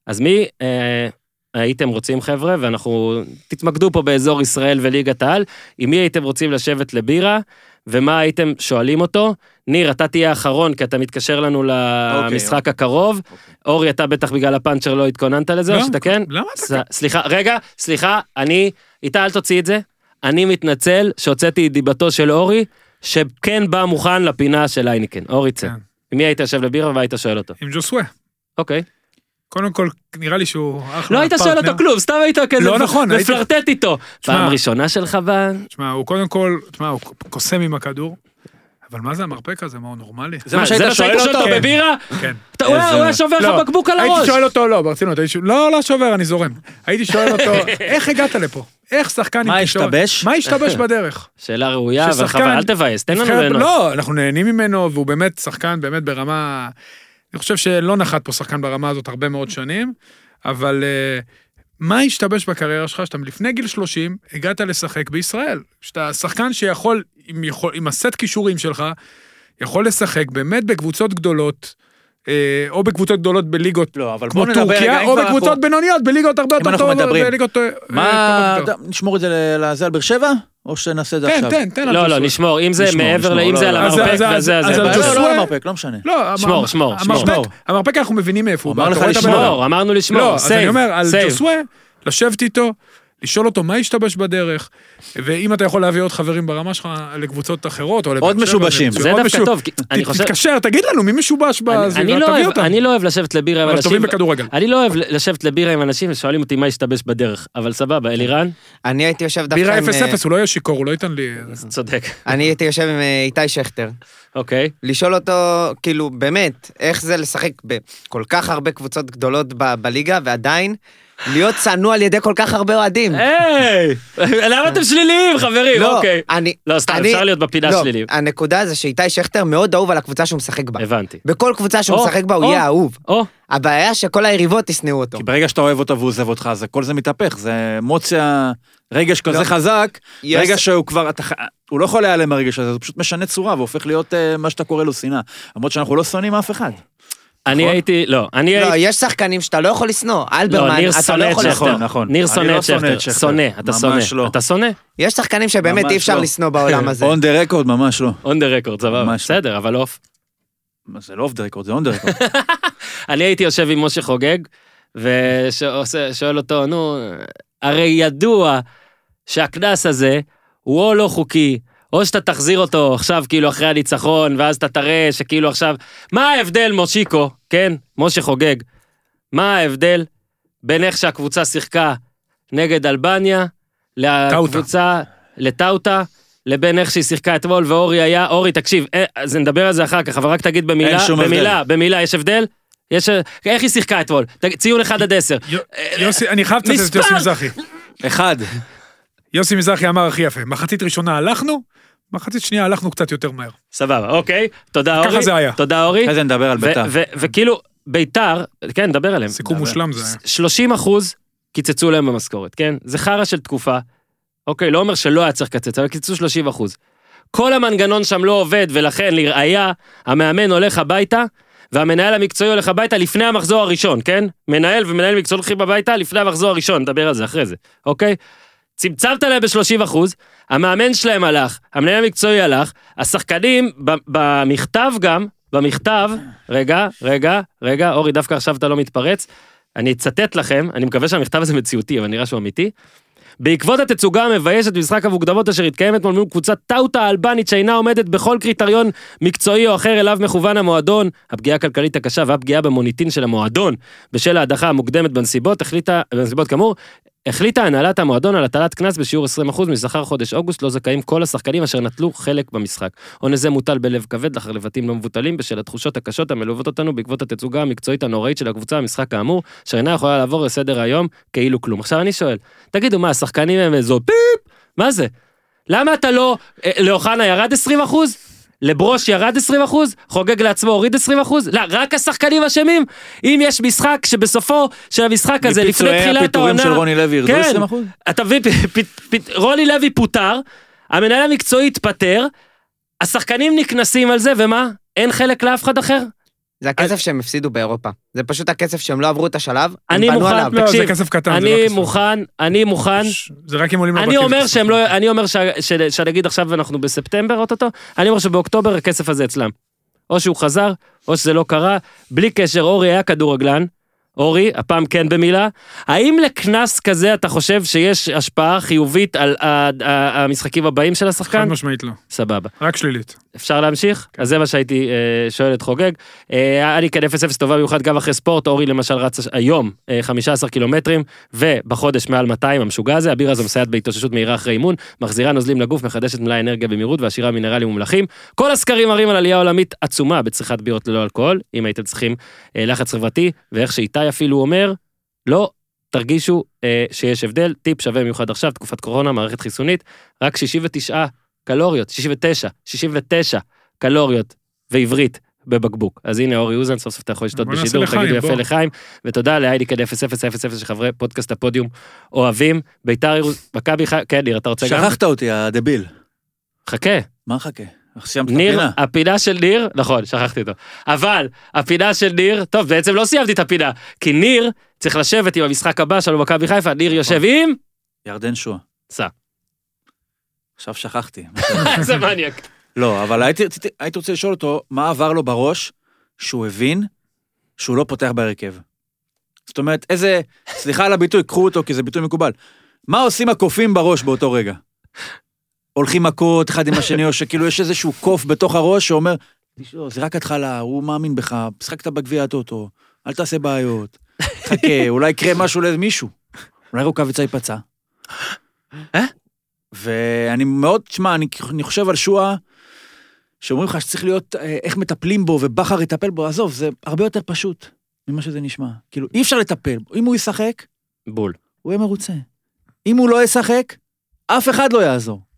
אז מי אה, הייתם רוצים חבר'ה ואנחנו תתמקדו פה באזור ישראל וליגת העל עם מי הייתם רוצים לשבת לבירה ומה הייתם שואלים אותו. ניר אתה תהיה האחרון כי אתה מתקשר לנו למשחק הקרוב. אורי אתה בטח בגלל הפאנצ'ר לא התכוננת לזה או
לא,
שאתה כן?
למה אתה
ס- סליחה רגע סליחה אני איתה אל תוציא את זה. אני מתנצל שהוצאתי את דיבתו של אורי שכן בא מוכן לפינה של אייניקן אורי צא.
כן.
עם מי היית יושב לבירה והיית שואל אותו?
עם ג'וסווה.
אוקיי.
קודם כל, נראה לי שהוא אחלה
לא היית שואל. אותו כלום, סתם היית כזה
לא נכון, הייתי-
מפלרטט איתו.
תשמע-
פעם ראשונה שלך ב...
תשמע, הוא קודם כל, תשמע, הוא קוסם עם הכדור, אבל מה זה המרפק הזה? מה הוא נורמלי?
זה
מה,
מה שהיית שואל אותו?
כן.
בבירה?
כן.
אתה- הוא היה-
איזה-
הוא היה שובר
לא,
לך בקבוק על
הייתי
הראש.
שואל אותו, לא, ברצינות, הייתי שואל, לא, לא שובר, אני זורם. הייתי שואל אותו, [laughs] איך הגעת לפה? איך שחקן עם
מה
תקשורת-
השתבש?
מה השתבש [laughs] בדרך?
שאלה ראויה, אבל חבל, אל תבאס, תן לנו ליהנות.
לא, אנחנו נהנים ממנו, והוא באמת שחקן באמת ברמה... אני חושב שלא נחת פה שחקן ברמה הזאת הרבה מאוד שנים, אבל אה, מה השתבש בקריירה שלך שאתה לפני גיל 30 הגעת לשחק בישראל? שאתה שחקן שיכול, עם, יכול, עם הסט כישורים שלך, יכול לשחק באמת בקבוצות גדולות, אה, או בקבוצות גדולות בליגות
לא, אבל
כמו טורקיה,
אם
או בקבוצות
אנחנו-
בינוניות, בליגות הרבה
אם
יותר
אנחנו
טובות,
מדברים,
בליגות אה,
מה. נשמור את זה לזה על באר שבע? או שנעשה את זה
תן,
עכשיו?
תן, תן. על
לא, לא. נשמור, אם זה מעבר,
נשמור,
אם
לא,
זה על
לא.
אז-
המרפק וזה,
אז-
זה.
על
לא, לא,
ג'וסווה-
לא לא משנה.
לא,
שמור,
המ-
שמור,
המרפק-
שמור.
המרפק אנחנו מבינים מאיפה הוא בא.
אמר לך לשמור.
שמור, אמרנו לשמור,
לא, אז אני אומר, על. ג'וסווה, לשבת איתו, לשאול אותו מה השתבש בדרך, ואם אתה יכול להביא עוד חברים ברמה שלך לקבוצות אחרות, או לבאר
עוד
שבע,
משובשים.
מצוין.
זה
עוד
דווקא
משו-
טוב, כי אני
ת-
חושב...
תתקשר, תגיד לנו מי משובש
אני לא
תביא
אוהב-
אותם.
אני לא אוהב לשבת לבירה עם
אבל
אנשים...
טובים בכדורגל.
אני לא אוהב לשבת לבירה עם אנשים ושואלים אותי מה השתבש בדרך, אבל סבבה, אלירן?
אני הייתי יושב דווקא
בירה
עם...
0-0, הוא לא יהיה שיכור, הוא לא ייתן לי...
צודק.
אני הייתי יושב עם אה, איתי שכטר.
אוקיי.
לשאול אותו, כאילו, באמת, איך זה לשחק בכל כך הרבה קבוצות גדולות ב- בליגה, ועדיין להיות צנוע על ידי כל כך הרבה אוהדים.
היי! למה אתם שליליים, חברים?
לא,
אוקיי.
אני...
לא, סתם,
אני-
אפשר להיות בפינה
לא,
שליליים.
הנקודה זה שאיתי שכטר מאוד אהוב על הקבוצה שהוא משחק בה.
הבנתי.
בכל קבוצה שהוא משחק בה הוא. יהיה אהוב. הבעיה שכל היריבות ישנאו אותו.
כי ברגע שאתה אוהב אותו והוא עוזב אותך, אז כל זה מתהפך, זה אמוציה, רגש כזה
לא.
חזק, רגע שהוא כבר, הוא לא יכול להיעלם מהרגש הזה, הוא פשוט משנה צורה והופך להיות אה, מה שאתה קורא לו שנאה. למרות שאנחנו לא שונאים אף אחד.
אני
נכון?
הייתי, לא, אני
לא,
הייתי...
יש שחקנים שאתה לא יכול לשנוא.
לא,
אלברמן,
ניר
אתה לא
שונא את
יכול
שכטר.
לשנוא.
נכון, נכון.
ניר
אני
שונא
לא
את
שונא את
שכטר.
שכטר.
שונא, אתה
ממש
שונא.
לא.
אתה שונא?
יש שחקנים שבאמת
ממש
אי אפשר
לא.
לשנוא בעולם הזה.
on the record ממש לא.
on the record, סבבה.
ממש לא.
בסדר, אבל off.
מה, זה לא off the record, זה on the record.
אני הייתי יושב עם משה חוגג, ושואל אותו, נו, הרי ידוע שהקנס הזה הוא או לא חוקי, או שאתה תחזיר אותו עכשיו כאילו אחרי הניצחון, ואז אתה תראה שכאילו עכשיו... מה ההבדל, מושיקו, כן? משה חוגג. מה ההבדל בין איך שהקבוצה שיחקה נגד אלבניה, לקבוצה, לטאוטה, לבין איך שהיא שיחקה אתמול, ואורי היה, אורי, תקשיב, אה, אז נדבר על זה אחר כך, אבל רק תגיד במילה,
אין שום הבדל.
במילה, במילה, יש הבדל? יש... איך היא שיחקה אתמול? ציון 1 עד 10.
יו- יוסי, אני חייב לצטט את
מספר!
יוסי מזרחי.
אחד.
יוסי מזרחי אמר הכי יפה, מחצית ראשונה הלכנו, מחצית שנייה הלכנו קצת יותר מהר.
סבבה, אוקיי. תודה
ככה
אורי.
זה היה.
תודה אורי.
אחרי זה נדבר על
ו-
בית"ר.
ו- וכאילו, ביתר, כן, נדבר עליהם.
סיכום. מושלם זה היה.
30 אחוז קיצצו להם במשכורת, כן? זה חרא של תקופה. אוקיי, לא אומר שלא היה צריך לקצץ, אבל קיצצו 30 אחוז. כל המנגנון שם לא עובד, ולכן לראיה, המאמן הולך הביתה, והמנהל המקצועי הולך הביתה לפני המחזור הראשון, כן? מנהל ומנהל מקצועי הולכים הביתה לפני המחזור הראשון, נדבר על זה אחרי זה, אוקיי? צמצמת להם ב-30 אחוז, המאמן שלהם הלך, המנהל המקצועי הלך, השחקנים במכתב גם, במכתב, רגע, רגע, רגע, אורי, דווקא עכשיו אתה לא מתפרץ, אני אצטט לכם, אני מקווה שהמכתב הזה מציאותי, אבל נראה שהוא אמיתי. בעקבות התצוגה המביישת במשחק המוקדמות אשר התקיים אתמול מול קבוצת טאוטה האלבנית שאינה עומדת בכל קריטריון מקצועי או אחר אליו מכוון המועדון, הפגיעה הכלכלית הקשה והפגיעה במוניטין של המועדון בשל ההדחה המוקדמת בנסיבות, החליטה, בנסיבות כאמור, החליטה הנהלת המועדון על הטלת קנס בשיעור 20% משכר חודש אוגוסט, לא זכאים כל השחקנים אשר נטלו חלק במשחק. עונש זה מוטל בלב כבד לאחר לבטים לא מבוטלים בשל התחושות הקשות המלוות אותנו בעקבות התצוגה המקצועית הנוראית של הקבוצה במשחק כאמור, אשר אינה יכולה לעבור לסדר היום כאילו כלום. עכשיו אני שואל, תגידו מה, השחקנים הם איזו פיפ? מה זה? למה אתה לא, אה, לאוחנה ירד 20%? לברוש ירד 20 אחוז, חוגג לעצמו הוריד 20 אחוז, לא, רק השחקנים אשמים? אם יש משחק שבסופו של המשחק הזה, לפני
מפיצויי
תחילת
הפיטורים
העונה...
של רוני לוי ירדו
כן.
20 אחוז?
אתה מבין, רוני לוי פוטר, המנהל המקצועי התפטר, השחקנים נקנסים על זה, ומה? אין חלק לאף אחד אחר?
זה הכסף שהם הפסידו באירופה. זה פשוט הכסף שהם לא עברו את השלב, הם
אני
בנו
מוכן-
עליו.
לא, זה
תקשיב,
כסף קטן, זה לא
אני
כסף.
מוכן, אני מוכן,
ש- זה רק אם עולים
אני
לבתים,
אומר
זה
שהם. לא, אני אומר ש- ש- שנגיד עכשיו אנחנו בספטמבר אוטוטו, אני אומר שבאוקטובר הכסף הזה אצלם. או שהוא חזר, או שזה לא קרה, בלי קשר, אורי היה כדורגלן, אורי, הפעם כן במילה, האם לקנס כזה אתה חושב שיש השפעה חיובית על המשחקים הבאים של
חד
השחקן?
משמעית לא.
סבבה.
רק שלילית.
אפשר להמשיך? אז זה מה שהייתי אה, שואל את חוגג. אה, אני כאן 0-0 טובה במיוחד גם אחרי ספורט, אורי למשל רץ היום אה, 15 קילומטרים, ובחודש מעל 200 המשוגע הזה, הבירה הזו מסייעת בהתאוששות מהירה אחרי אימון, מחזירה נוזלים לגוף, מחדשת מלאי אנרגיה במהירות ועשירה מינרלים ומלחים. כל הסקרים מראים על עלייה עולמית עצומה בצריכת בירות ללא אלכוהול, אם הייתם צריכים אה, לחץ חברתי, ואיך שאיתי אפילו אומר, לא תרגישו אה, שיש הבדל, טיפ שווה במיוחד עכשיו, תקופת קורונה, מערכת חיסונית, רק 69 קלוריות, 69, 69 קלוריות ועברית בבקבוק. אז הנה אורי אוזן, סוף סוף אתה יכול לשתות בשידור,
לחיים,
תגידו יפה
בוא.
לחיים, ותודה להיידיקד 0000 שחברי פודקאסט הפודיום אוהבים, ביתר ירושלים, מכבי חיפה, כן ניר, אתה רוצה גם?
שכחת אותי, הדביל.
חכה,
מה מחכה? עכשיו סיימת את
ניר,
הפינה.
הפינה של ניר, נכון, שכחתי אותו, אבל הפינה של ניר, טוב, בעצם לא סיימתי את הפינה, כי ניר צריך לשבת עם המשחק הבא שלו מכבי חיפה, ניר יושב עם...
ירדן שואה.
סע.
עכשיו שכחתי. [laughs]
איזה מניאק.
לא, אבל הייתי רוצה לשאול אותו, מה עבר לו בראש שהוא הבין שהוא לא פותח בהרכב? זאת אומרת, איזה, סליחה על הביטוי, קחו אותו כי זה ביטוי מקובל. מה עושים הקופים בראש באותו רגע? הולכים מכות אחד עם השני, או שכאילו יש איזשהו קוף בתוך הראש שאומר, זה רק התחלה, הוא מאמין בך, משחקת בגביע הטוטו, אל תעשה בעיות, חכה, [laughs] אולי יקרה משהו למישהו. אולי רוקאביצה ייפצע.
אה?
ואני מאוד, תשמע, אני, אני חושב על שואה, שאומרים לך שצריך להיות, אה, איך מטפלים בו ובכר יטפל בו, עזוב, זה הרבה יותר פשוט ממה שזה נשמע. כאילו, אי אפשר לטפל בו. אם הוא ישחק,
בול.
הוא יהיה מרוצה. אם הוא לא ישחק, אף אחד לא יעזור.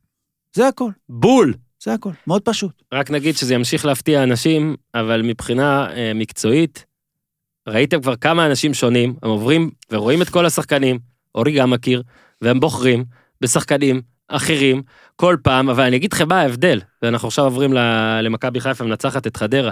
זה הכל,
בול.
זה הכל, מאוד פשוט.
רק נגיד שזה ימשיך להפתיע אנשים, אבל מבחינה אה, מקצועית, ראיתם כבר כמה אנשים שונים, הם עוברים ורואים את כל השחקנים, אורי גם מכיר, והם בוחרים בשחקנים אחרים כל פעם, אבל אני אגיד לכם מה ההבדל, ואנחנו עכשיו עוברים למכבי חיפה מנצחת את חדרה,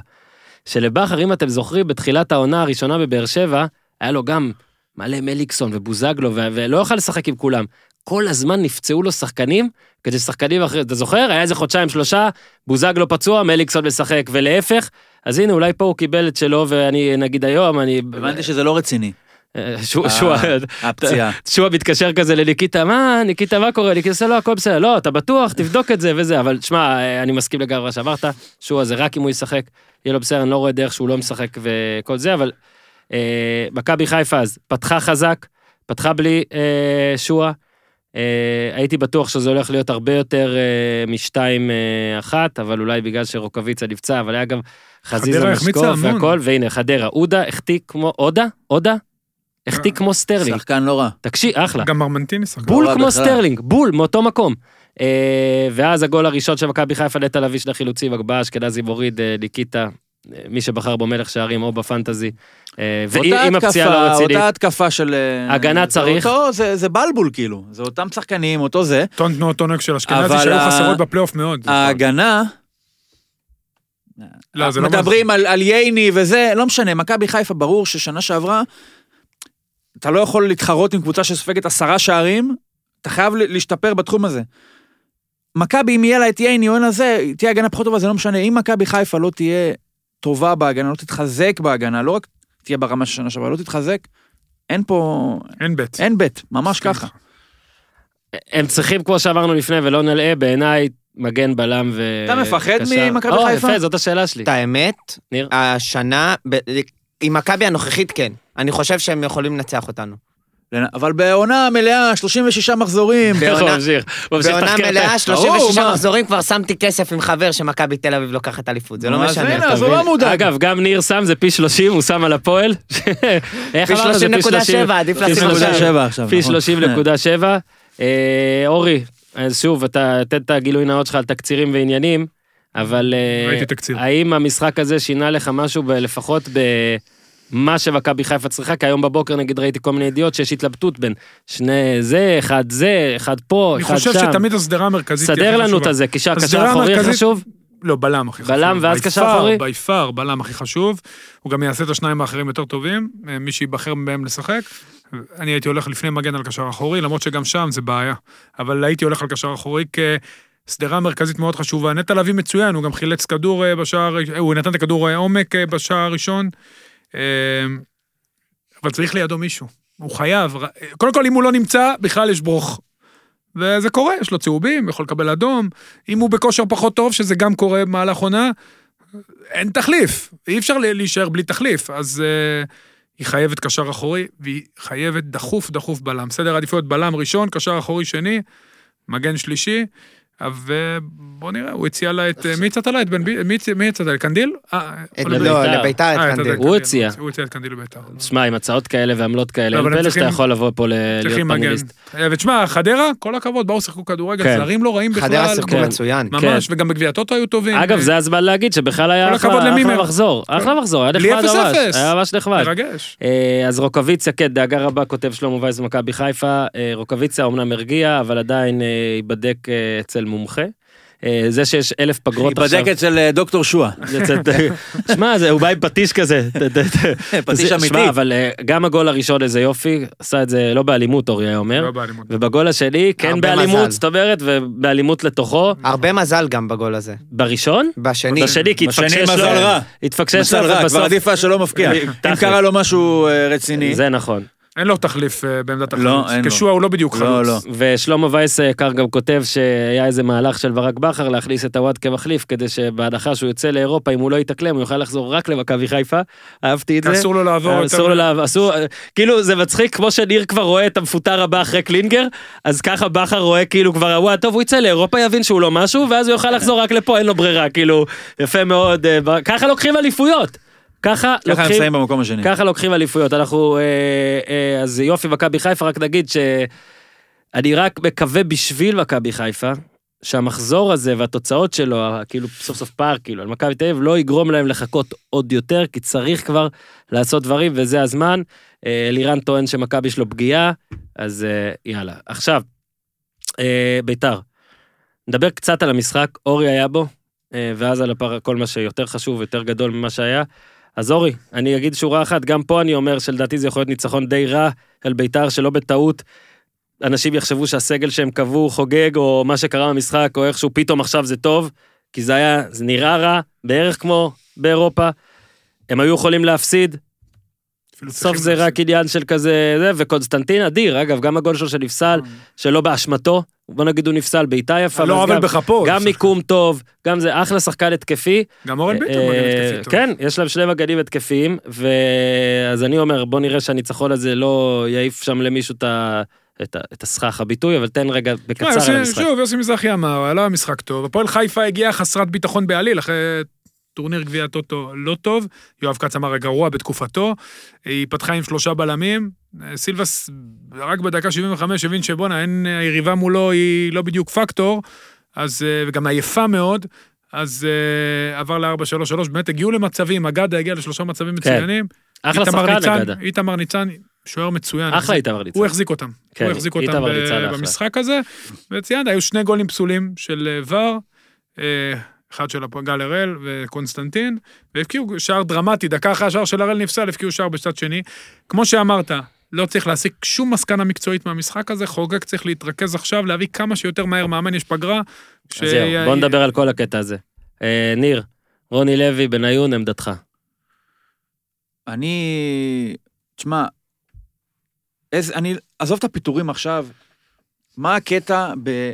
שלבכר, אם אתם זוכרים, בתחילת העונה הראשונה בבאר שבע, היה לו גם מלא מליקסון ובוזגלו, ולא יוכל לשחק עם כולם. כל הזמן נפצעו לו שחקנים, כדי ששחקנים אחרים, אתה זוכר? היה איזה חודשיים שלושה, בוזגלו פצוע, מליקסון משחק, ולהפך. אז הנה, אולי פה הוא קיבל את שלו, ואני, נגיד היום, אני...
הבנתי שזה לא רציני,
אה, שועה,
הפציעה.
שועה מתקשר כזה לניקיטה, מה, ניקיטה, מה קורה? ניקיטה, לא, הכל בסדר, לא, אתה בטוח, תבדוק את זה וזה, אבל שמע, אה, אני מסכים לגמרי מה שאמרת, שועה זה רק אם הוא ישחק, יהיה לו בסדר, אני לא רואה דרך שהוא לא משחק וכל זה, אבל אה, מכבי חיפה אז פתחה חזק, פתחה בלי אה, שועה, אה, הייתי בטוח שזה הולך להיות הרבה יותר אה, משתיים אה, אחת, אבל אולי בגלל שרוקאביצה נפצע, אבל היה גם חזיזה משקוף. והכל, והנה, חדרה, עודה החטיא כמו, עודה? עודה? החטיא כמו סטרלינג.
שחקן לא רע.
תקשיב, אחלה.
גם מרמנטיני שחקן.
בול
לא
כמו
בכלל.
סטרלינג, בול, מאותו מקום. אה, ואז הגול הראשון של מכבי חיפה, נטע לביא שני חילוצים, הגבהה אשכנזי מוריד, אה, ניקיטה, אה, מי שבחר בו מלך שערים או בפנטזי. אה, ועם הפציעה לא רצינית.
אותה התקפה של... אה,
הגנה
זה
צריך.
אותו, זה, זה בלבול כאילו, זה אותם שחקנים, אותו זה.
טון תנועות עונג של אשכנזי שהיו
ה-
חסרות בפלייאוף מאוד.
ההגנה,
לא, זה לא
מדברים על, על ייני וזה, לא משנה, מכבי חיפה ברור ששנה שעברה, אתה לא יכול להתחרות עם קבוצה שסופגת עשרה שערים, אתה חייב להשתפר בתחום הזה. מכבי, אם יהיה לה את ייני או אין לה זה, תהיה הגנה פחות טובה, זה לא משנה. אם מכבי חיפה לא תהיה טובה בהגנה, לא תתחזק בהגנה, לא רק תהיה ברמה של שנה שעברה, לא תתחזק, אין פה,
אין בית.
אין בית, ממש ככה.
הם צריכים, כמו שאמרנו לפני, ולא נלאה, בעיניי, מגן בלם ו...
אתה מפחד. ממכבי
או,
חיפה?
יפה, זאת השאלה שלי.
את האמת,
ניר?
השנה, עם מכבי הנוכחית כן. אני חושב שהם יכולים לנצח אותנו.
אבל בעונה מלאה, 36 מחזורים,
הוא [laughs]
בעונה- מלאה, 36
מה?
מחזורים, כבר שמתי כסף עם חבר שמכבי תל אביב לוקחת אליפות, זה לא משנה.
אז הוא
מבין?
לא מודאג.
אגב, גם ניר שם, זה פי 30, הוא שם על הפועל. [laughs] איך
פי
אמרת? זה
30.7, עדיף
פי
לשים
30.
37 עכשיו.
פי
נכון.
30.7. אה, אורי, אז שוב, אתה תן את הגילוי נאות שלך על תקצירים ועניינים. אבל אה. האם המשחק הזה שינה לך משהו, ב- במה שמכבי חיפה צריכה? כי היום בבוקר נגיד ראיתי כל מיני ידיעות שיש התלבטות בין שני זה, אחד זה, אחד פה,
אני
אחד
חושב
שם.
שתמיד השדרה המרכזית היא הכי
סדר לנו
חשובה.
את הזה, קשר קשר
השדרה
אחורי
המרכזית-
חשוב?
לא, בלם הכי חשוב.
בלם ואז קשר אחורי?
by far, בלם הכי חשוב. הוא גם יעשה את השניים האחרים יותר טובים, אה, מי שייבחר מהם לשחק. אני הייתי הולך לפני מגן על קשר אחורי, למרות שגם שם זה בעיה. אבל הייתי הולך על קשר אחורי כשדרה מרכזית מאוד חשובה. נטע לביא מצוין, הוא גם חילץ כדור אה, בשער, אה, הוא נתן את הכדור עומק בשער הראשון. אה, אבל צריך לידו מישהו. הוא חייב. קודם כל, אם הוא לא נמצא, בכלל יש ברוך. וזה קורה, יש לו צהובים, יכול לקבל אדום. אם הוא בכושר פחות טוב, שזה גם קורה במהלך עונה, אין תחליף. אי אפשר להישאר בלי תחליף. אז uh, היא חייבת קשר אחורי, והיא חייבת דחוף דחוף בלם. סדר עדיפויות בלם ראשון, קשר אחורי שני, מגן שלישי. ובוא נראה, הוא הציע לה את... מי הצעת לה? את בן בי... מי הצ- מי הצעת לה? קנדיל? אה, או
לא,
לביתר? אה,
את קנדיל.
הוא הציע.
הוא הציע את קנדיל לביתר.
תשמע, עם הצעות כאלה ועמלות כאלה, אין פלא שאתה יכול לבוא פה להיות.
אה, ותשמע, חדרה, כל הכבוד, באו שיחקו כדורגל,
כן.
זרים לא רעים בכלל.
חדרה שיחקו
כן.
מצוין.
ממש, וגם בגביע הטוטו היו טובים.
אגב,
אה,
זה הזמן להגיד שבכלל היה אחלה מחזור. אחלה מחזור, היה נחמד ממש.
0-0.
היה ממש נחמד.
מרגש.
אה, אז רוקוויציה, כן, דאגה רבה, כותב שלמה וייס במכבי חיפה. אה, רוקוויציה אומנם הרגיע, אבל עדיין אה, ייבדק אה, אצל מומחה. אה, זה שיש אלף פגרות עכשיו.
ייבדק אצל אה, דוקטור.
לצאת- [laughs] שמע, זה- הוא בא עם פטיש כזה. [laughs]
פטיש
זה-
אמיתי.
שמע, אבל אה, גם הגול הראשון איזה יופי, עשה את זה לא באלימות, אורי היה אומר.
לא באלימות.
ובגול השני, כן באלימות,
מזל.
זאת אומרת, ובאלימות לתוכו.
הרבה מזל גם בגול הזה.
בראשון?
בשני.
בשני, כי
בשני
התפקשש
מזל
לו.
רע.
התפקשש
מזל
לו,
רע, כבר. עדיף שלא מפקיע. אם. קרה לו משהו אה, רציני.
זה נכון.
אין לו תחליף אה, בעמדת
לא,
החלוץ.
אין לו.
קשוע הוא לא בדיוק
לא,
חלוץ.
לא.
ושלמה וייס היקר גם כותב שהיה איזה מהלך של ברק בכר להכניס את הוואט כמחליף, כדי שבהנחה שהוא יוצא לאירופה, אם הוא לא יתאקלם, הוא יוכל לחזור רק למכבי חיפה. אהבתי את
כי
זה.
אסור לו לעבור.
אסור לו לעבור, אסור, כאילו זה מצחיק, כמו שניר כבר רואה את המפוטר הבא אחרי קלינגר, אז ככה בכר רואה כאילו כבר, וואי, טוב, הוא יצא לאירופה, יבין שהוא לא משהו, ואז הוא יוכל לחזור רק לפה, אין לו ברירה, כאילו, יפה מאוד, אה, ככה לוקחים אליפויות. ככה לוקחים,
מסיים במקום השני.
ככה לוקחים אליפויות. אנחנו, אה, אה, אז יופי, מכבי חיפה, רק נגיד שאני רק מקווה בשביל מכבי חיפה, שהמחזור הזה והתוצאות שלו, כאילו סוף סוף פער, כאילו, על מכבי תל אביב, לא יגרום להם לחכות עוד יותר, כי צריך כבר לעשות דברים, וזה הזמן. אה, אלירן טוען שמכבי שלו פגיעה, אז אה, יאללה. עכשיו, אה, ביתר, נדבר קצת על המשחק, אורי היה בו, ואז על הפר, כל מה שיותר חשוב, יותר גדול ממה שהיה. אז אורי, אני אגיד שורה אחת, גם פה אני אומר שלדעתי זה יכול להיות ניצחון די רע על ביתר, שלא בטעות אנשים יחשבו שהסגל שהם קבעו חוגג, או מה שקרה במשחק, או איכשהו פתאום עכשיו זה טוב, כי זה היה, זה נראה רע, בערך כמו באירופה. הם היו יכולים להפסיד, סוף זה. רק עניין של כזה, זה, וקונסטנטין אדיר, אגב, גם הגול שלו שנפסל, שלא באשמתו, בוא נגיד הוא נפסל, בעיטה יפה,
לא עוול בכפו.
גם מיקום טוב, גם זה אחלה שחקן התקפי.
גם אורן ביטון
אה,
מגן התקפי טוב.
כן, יש להם שני מגנים התקפיים, ואז אני אומר, בוא נראה שהניצחון הזה לא יעיף שם למישהו את ה... את הסכך הביטוי, אבל תן רגע בקצר על המשחק.
שוב, יוסי מזרחי אמר, עלה משחק טוב. הפועל חיפה הגיעה חסרת ביטחון בעליל, אחרי טורניר גביע הטוטו לא טוב. יואב כץ אמר גרוע בתקופתו. היא פתחה עם שלושה בלמים. סילבס רק בדקה 75 הבין שבואנה, אין, היריבה מולו היא לא בדיוק פקטור, אז, אה, וגם עייפה מאוד. אז uh, עבר ל-4-3-3, באמת הגיעו למצבים, אגדה הגיע לשלושה מצבים מצוינים.
כן. אחלה
איתמר
שחקן, אגדה.
איתמר ניצן, שוער מצוין.
אחלה איתמר ניצן.
הוא החזיק אותם.
כן,
הוא החזיק אותם ב-
אחלה.
במשחק הזה, וציינת, היו שני גולים פסולים של אה, ור, אה, אחד של גל הראל וקונסטנטין, והבקיעו שער דרמטי, דקה אחרי השער של הראל נפסל, הבקיעו שער בצד שני. כמו שאמרת, לא צריך להסיק שום מסקנה מקצועית מהמשחק הזה, חוגג צריך להתרכז עכשיו, להביא כמה שיותר מהר מאמן, יש פגרה. ש-
אז זהו, בוא נדבר על כל הקטע הזה. אה, ניר, רוני לוי, בניון, עמדתך.
אני... תשמע, איזה, אני... עזוב את הפיטורים עכשיו, מה הקטע ב...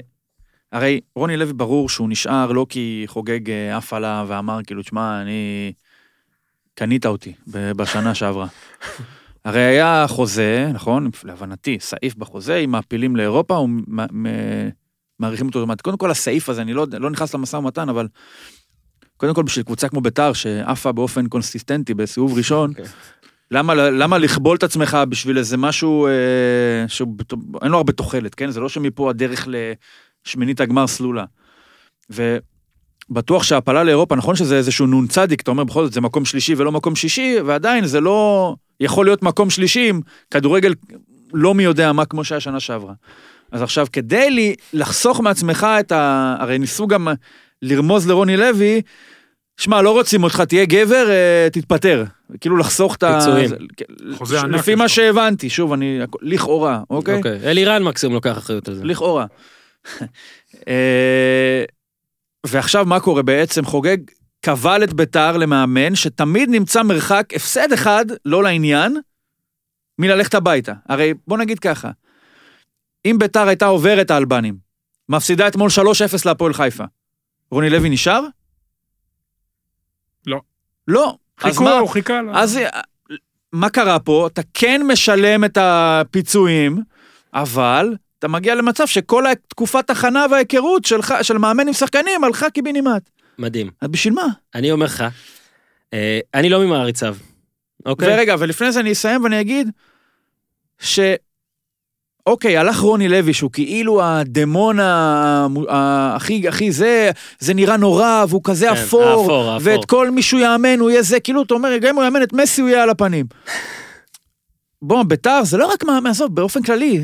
הרי רוני לוי ברור שהוא נשאר לא כי חוגג אה, עף עליו ואמר כאילו, תשמע, אני... קנית אותי בשנה שעברה. [laughs] הרי היה חוזה, נכון? להבנתי, סעיף בחוזה, אם מעפילים לאירופה, הוא מאריכים אותו אוטומטית. קודם כל, הסעיף הזה, אני לא, לא נכנס למשא ומתן, אבל קודם כל, בשביל קבוצה כמו ביתר, שעפה באופן קונסיסטנטי בסיבוב ראשון,
אוקיי.
למה, למה לכבול את עצמך בשביל איזה משהו אה, שאין לו הרבה תוחלת, כן? זה לא שמפה הדרך לשמינית הגמר סלולה. בטוח שהעפלה לאירופה, נכון שזה איזשהו נ"צ, אתה אומר בכל זאת זה מקום שלישי ולא מקום שישי, ועדיין זה לא יכול להיות מקום שלישי עם כדורגל לא מי יודע מה כמו שהיה שנה שעברה. אז עכשיו, כדי לי לחסוך מעצמך את ה... הרי ניסו גם לרמוז לרוני לוי, שמע, לא רוצים אותך, תהיה גבר, אה, תתפטר. כאילו לחסוך את ה...
פיצויים.
זה-
חוזה ענק
לפי מה. שהבנתי, שוב, אני... לכאורה, אוקיי?
אוקיי. אלירן מקסימום לוקח אחריות על זה.
לכאורה. [laughs] אה, ועכשיו מה קורה בעצם? חוגג קבל את ביתר למאמן שתמיד נמצא מרחק הפסד אחד, לא לעניין, מללכת הביתה. הרי בוא נגיד ככה, אם ביתר הייתה עוברת האלבנים, מפסידה אתמול 3-0 להפועל חיפה, רוני לוי נשאר?
לא.
לא. אז
חיכו,
מה?
הוא חיכה לו.
אז מה קרה פה? אתה כן משלם את הפיצויים, אבל אתה מגיע למצב שכל תקופת הכנה וההיכרות שלך, של מאמן עם שחקנים הלכה קיבינימט.
מדהים.
אז בשביל מה?
אני אומר לך, אה, אני לא ממעריציו, אוקיי?
ורגע, ולפני זה אני אסיים ואני אגיד ש... אוקיי, הלך רוני לוי, שהוא כאילו הדמון הכי, הכי זה, זה נראה נורא, והוא כזה
כן,
אפור,
האפור, האפור.
ואת כל מי שהוא יאמן, הוא יהיה זה, כאילו, אתה אומר, גם אם הוא יאמן את מסי, הוא יהיה על הפנים. [laughs] בוא, ביתר זה לא רק מאמן, עזוב, באופן כללי,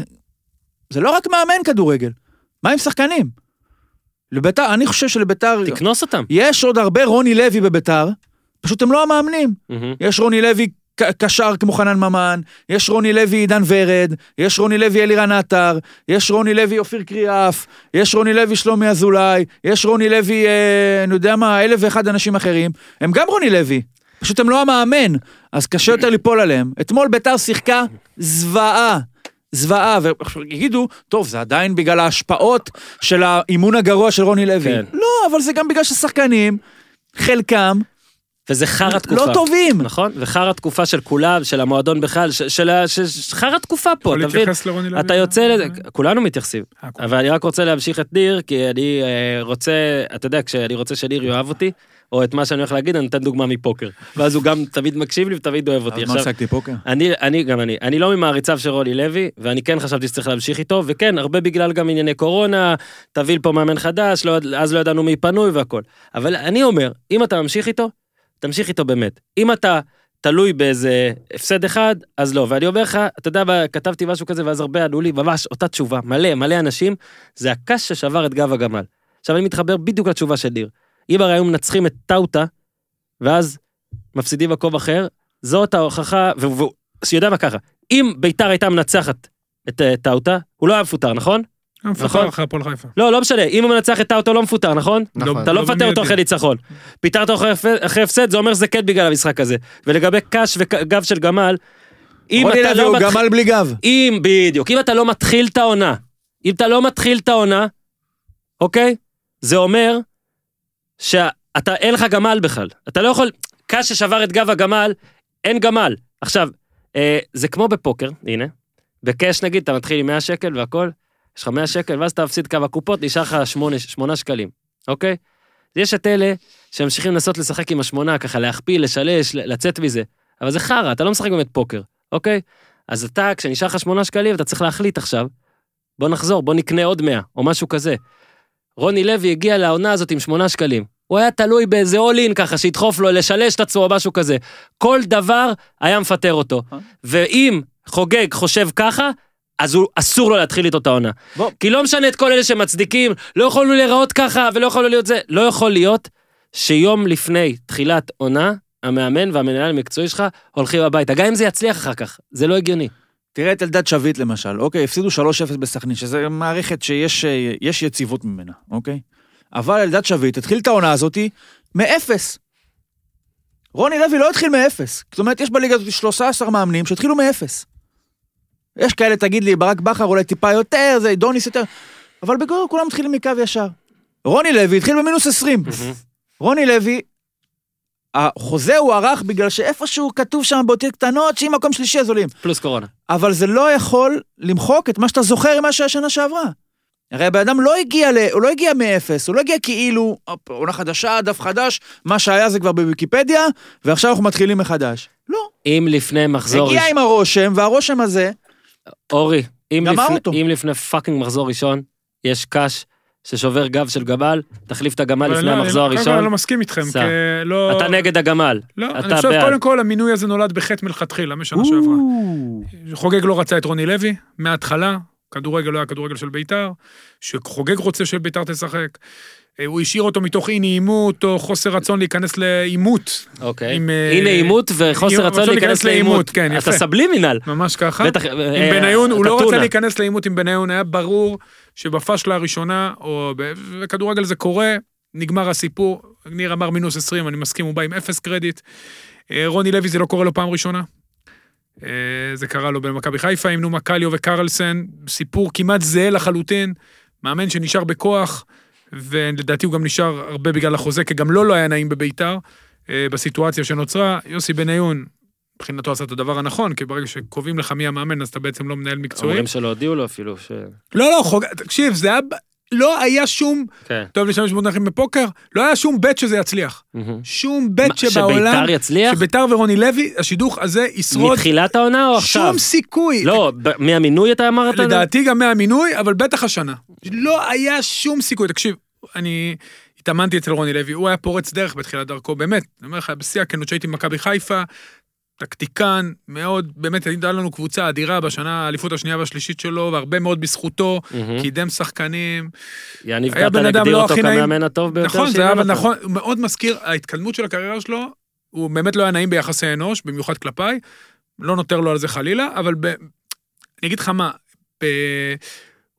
זה לא רק מאמן כדורגל. מה עם שחקנים? לביתר, אני חושב שלביתר,
תקנוס אותם.
יש עוד הרבה רוני לוי בביתר, פשוט הם לא המאמנים.
מהמם.
יש רוני לוי קשר כמו חנן ממן, יש רוני לוי עידן ורד, יש רוני לוי אלירן עטר, יש רוני לוי אופיר קריאף, יש רוני לוי שלומי אזולאי, יש רוני לוי, אה, אני יודע מה, אלף ואחד אנשים אחרים, הם גם רוני לוי, פשוט הם לא המאמן, אז קשה יותר ליפול עליהם. אתמול ביתר שיחקה זוועה. זוועה, ויגידו, טוב, זה עדיין בגלל ההשפעות של האימון הגרוע של רוני לוי.
כן.
לא, אבל זה גם בגלל ששחקנים, חלקם,
וזה חרא תקופה.
לא טובים.
נכון? וחרא תקופה של כולם, של המועדון בכלל, של ה... חרא תקופה פה, אתה מבין? אתה יוצא לזה, כולנו מתייחסים.
אה.
אבל אני רק רוצה להמשיך את ניר, כי אני אה, רוצה, אתה יודע, כשאני רוצה שניר יאהב אותי, או את מה שאני הולך להגיד, אני נותן דוגמה מפוקר. ואז הוא גם תמיד מקשיב לי ותמיד אוהב אותי.
אז מה עסקתי פוקר?
אני, אני, גם אני, אני לא ממעריציו של רוני לוי, ואני כן חשבתי שצריך להמשיך איתו, וכן, הרבה בגלל גם ענייני קורונה, תביא פה מאמן חדש, לא, אז לא ידענו מי פנוי והכל. אבל אני אומר, אם אתה ממשיך איתו, תמשיך איתו באמת. אם אתה תלוי באיזה הפסד אחד, אז לא. ואני אומר לך, אתה יודע, כתבתי משהו כזה, ואז הרבה ענו לי, ממש אותה תשובה, מלא, מלא אנשים, זה הקש ששבר את גב הגמל. עכשיו אני מתחבר בדיוק לתשובה של ניר. אם הרי היו מנצחים את טאוטה, ואז מפסידים מקום אחר, זאת ההוכחה, והוא יודע מה ככה, אם ביתר הייתה מנצחת את אה, טאוטה, הוא לא היה מפוטר, נכון?
מפוטר
נכון.
אחרי הפועל חיפה.
לא, לא משנה, אם הוא מנצח את טאוטה הוא לא מפוטר, נכון?
נכון.
אתה לא
לא
מפטר. אותו אחרי ניצחון. פיטרת אותו אחרי- הפסד, זה אומר שזה כן בגלל המשחק הזה. ולגבי קאש וגב של גמל, אם אתה לא מתחיל...
גמל בלי גב.
אם, בדיוק, אם אתה לא מתחיל את העונה, אם אתה לא מתחיל את העונה, אוקיי? זה אומר שאתה, אין לך גמל בכלל. אתה לא יכול, קש ששבר את גב הגמל, אין גמל. עכשיו, אה, זה כמו בפוקר, הנה, בקאש נגיד, אתה מתחיל עם 100 שקל והכל, יש לך 100 שקל, ואז אתה מפסיד כמה קופות, נשאר לך 8, 8 שקלים, אוקיי? יש את אלה שממשיכים לנסות לשחק עם השמונה, ככה להכפיל, לשלש, לצאת מזה. אבל זה חרא, אתה לא משחק באמת פוקר, אוקיי? אז אתה, כשנשאר לך 8 שקלים, אתה צריך להחליט עכשיו, בוא נחזור, בוא נקנה עוד 100, או משהו כזה. רוני לוי הגיע לעונה הזאת עם 8 שקלים. הוא היה תלוי באיזה אול אין ככה, שידחוף לו, לשלש את עצמו או משהו כזה. כל דבר היה מפטר אותו. ואם חוגג חושב ככה, אז הוא, אסור לו להתחיל איתו את העונה. כי לא משנה את כל אלה שמצדיקים, לא יכולנו להיראות ככה ולא יכולנו להיות זה. לא יכול להיות שיום לפני תחילת עונה, המאמן והמנהל המקצועי שלך הולכים הביתה. גם אם זה יצליח אחר כך, זה לא הגיוני.
תראה את אלדד שביט למשל, אוקיי, הפסידו 3-0 בסכנין, שזה מערכת שיש אה, יציבות ממנה, אוקיי? אבל אלדד שביט התחיל את העונה הזאתי מאפס. רוני לוי לא התחיל מאפס. זאת אומרת, יש בליגה הזאת 13 מאמנים שהתחילו מאפס. יש כאלה, תגיד לי, ברק בכר אולי טיפה יותר, זה דוניס יותר, אבל בגדול כולם מתחילים מקו ישר. רוני לוי התחיל במינוס 20. רוני לוי, החוזה הוא ערך בגלל שאיפשהו כתוב שם באותיות קטנות שאם מקום שלישי אז עולים.
פלוס קורונה.
אבל זה לא יכול למחוק את מה שאתה זוכר ממה שהיה שנה שעברה. הרי הבן אדם לא הגיע, ל... הוא לא הגיע מאפס, הוא לא הגיע כאילו, עונה חדשה, דף חדש, מה שהיה זה כבר בוויקיפדיה, ועכשיו אנחנו מתחילים מחדש. לא.
אם לפני מחזור...
הגיע עם הרושם, והרושם הזה,
אורי, אם לפני,
אותו.
אם לפני fucking מחזור ראשון, יש קש ששובר גב של גמל, תחליף את הגמל לפני
לא, אני
המחזור
אני
הראשון.
לא מסכים איתכם,
סע.
כי לא...
אתה נגד הגמל.
לא,
אתה
אני חושב,
בעד.
קודם כל, המינוי הזה נולד בחטא מלכתחילה, משנה שעברה. חוגג לא רצה את רוני לוי, מההתחלה, כדורגל לא היה כדורגל של בית"ר, שחוגג רוצה שבית"ר תשחק. אה, הוא השאיר אותו מתוך אי נעימות או חוסר רצון להיכנס לעימות,
אוקיי.
עם, אה,
הנה עימות וחוסר
רצון
להיכנס לעימות.
כן, יפה.
אתה סבלימינל.
ממש ככה.
בטח.
עם בניון, הוא לא רצה. להיכנס לעימות עם בניון, היה ברור שבפשלה הראשונה, או בכדורגל זה קורה, נגמר הסיפור. ניר אמר מינוס 20, אני מסכים, הוא בא עם אפס קרדיט. אה, רוני לוי זה לא קורה לו פעם ראשונה. אה, זה קרה לו במכבי חיפה עם נומה קליו וקרלסן, סיפור כמעט זהה לחלוטין, מאמן שנשאר בכוח, ולדעתי הוא גם נשאר הרבה בגלל החוזה, כי גם לו לא היה נעים בביתר, אה, בסיטואציה שנוצרה. יוסי בניון, מבחינתו עשה את הדבר הנכון, כי ברגע שקובעים לך מי המאמן, אז אתה בעצם לא מנהל מקצועי.
אומרים שלא הודיעו לו אפילו ש...
לא, לא, חוג... תקשיב, זה היה... לא היה שום,
כן.
טוב להשתמש במונחים בפוקר, לא היה שום בט שזה יצליח.
מהמם.
שום בט שבעולם,
שביתר יצליח?
שביתר ורוני לוי, השידוך הזה ישרוד,
מתחילת העונה או עכשיו?
שום סיכוי.
לא, ב- מהמינוי אתה אמרת?
לדעתי גם מהמינוי, אבל בטח השנה. לא היה שום סיכוי. תקשיב, אני התאמנתי אצל רוני לוי, הוא היה פורץ דרך בתחילת דרכו, באמת. אני אומר לך, בשיא הכנות שהייתי במכבי חיפה, טקטיקן, מאוד, באמת הייתה לנו קבוצה אדירה בשנה, האליפות השנייה והשלישית שלו, והרבה מאוד בזכותו,
מהמם.
קידם שחקנים.
יניב קטן הגדיר
לא
אותו. כמאמן הטוב ביותר
נכון, זה היה. נכון, הוא מאוד מזכיר, ההתקדמות של הקריירה שלו, הוא באמת לא היה נעים ביחסי אנוש, במיוחד כלפיי, לא נותר לו על זה חלילה, אבל ב... אני אגיד לך מה, ב...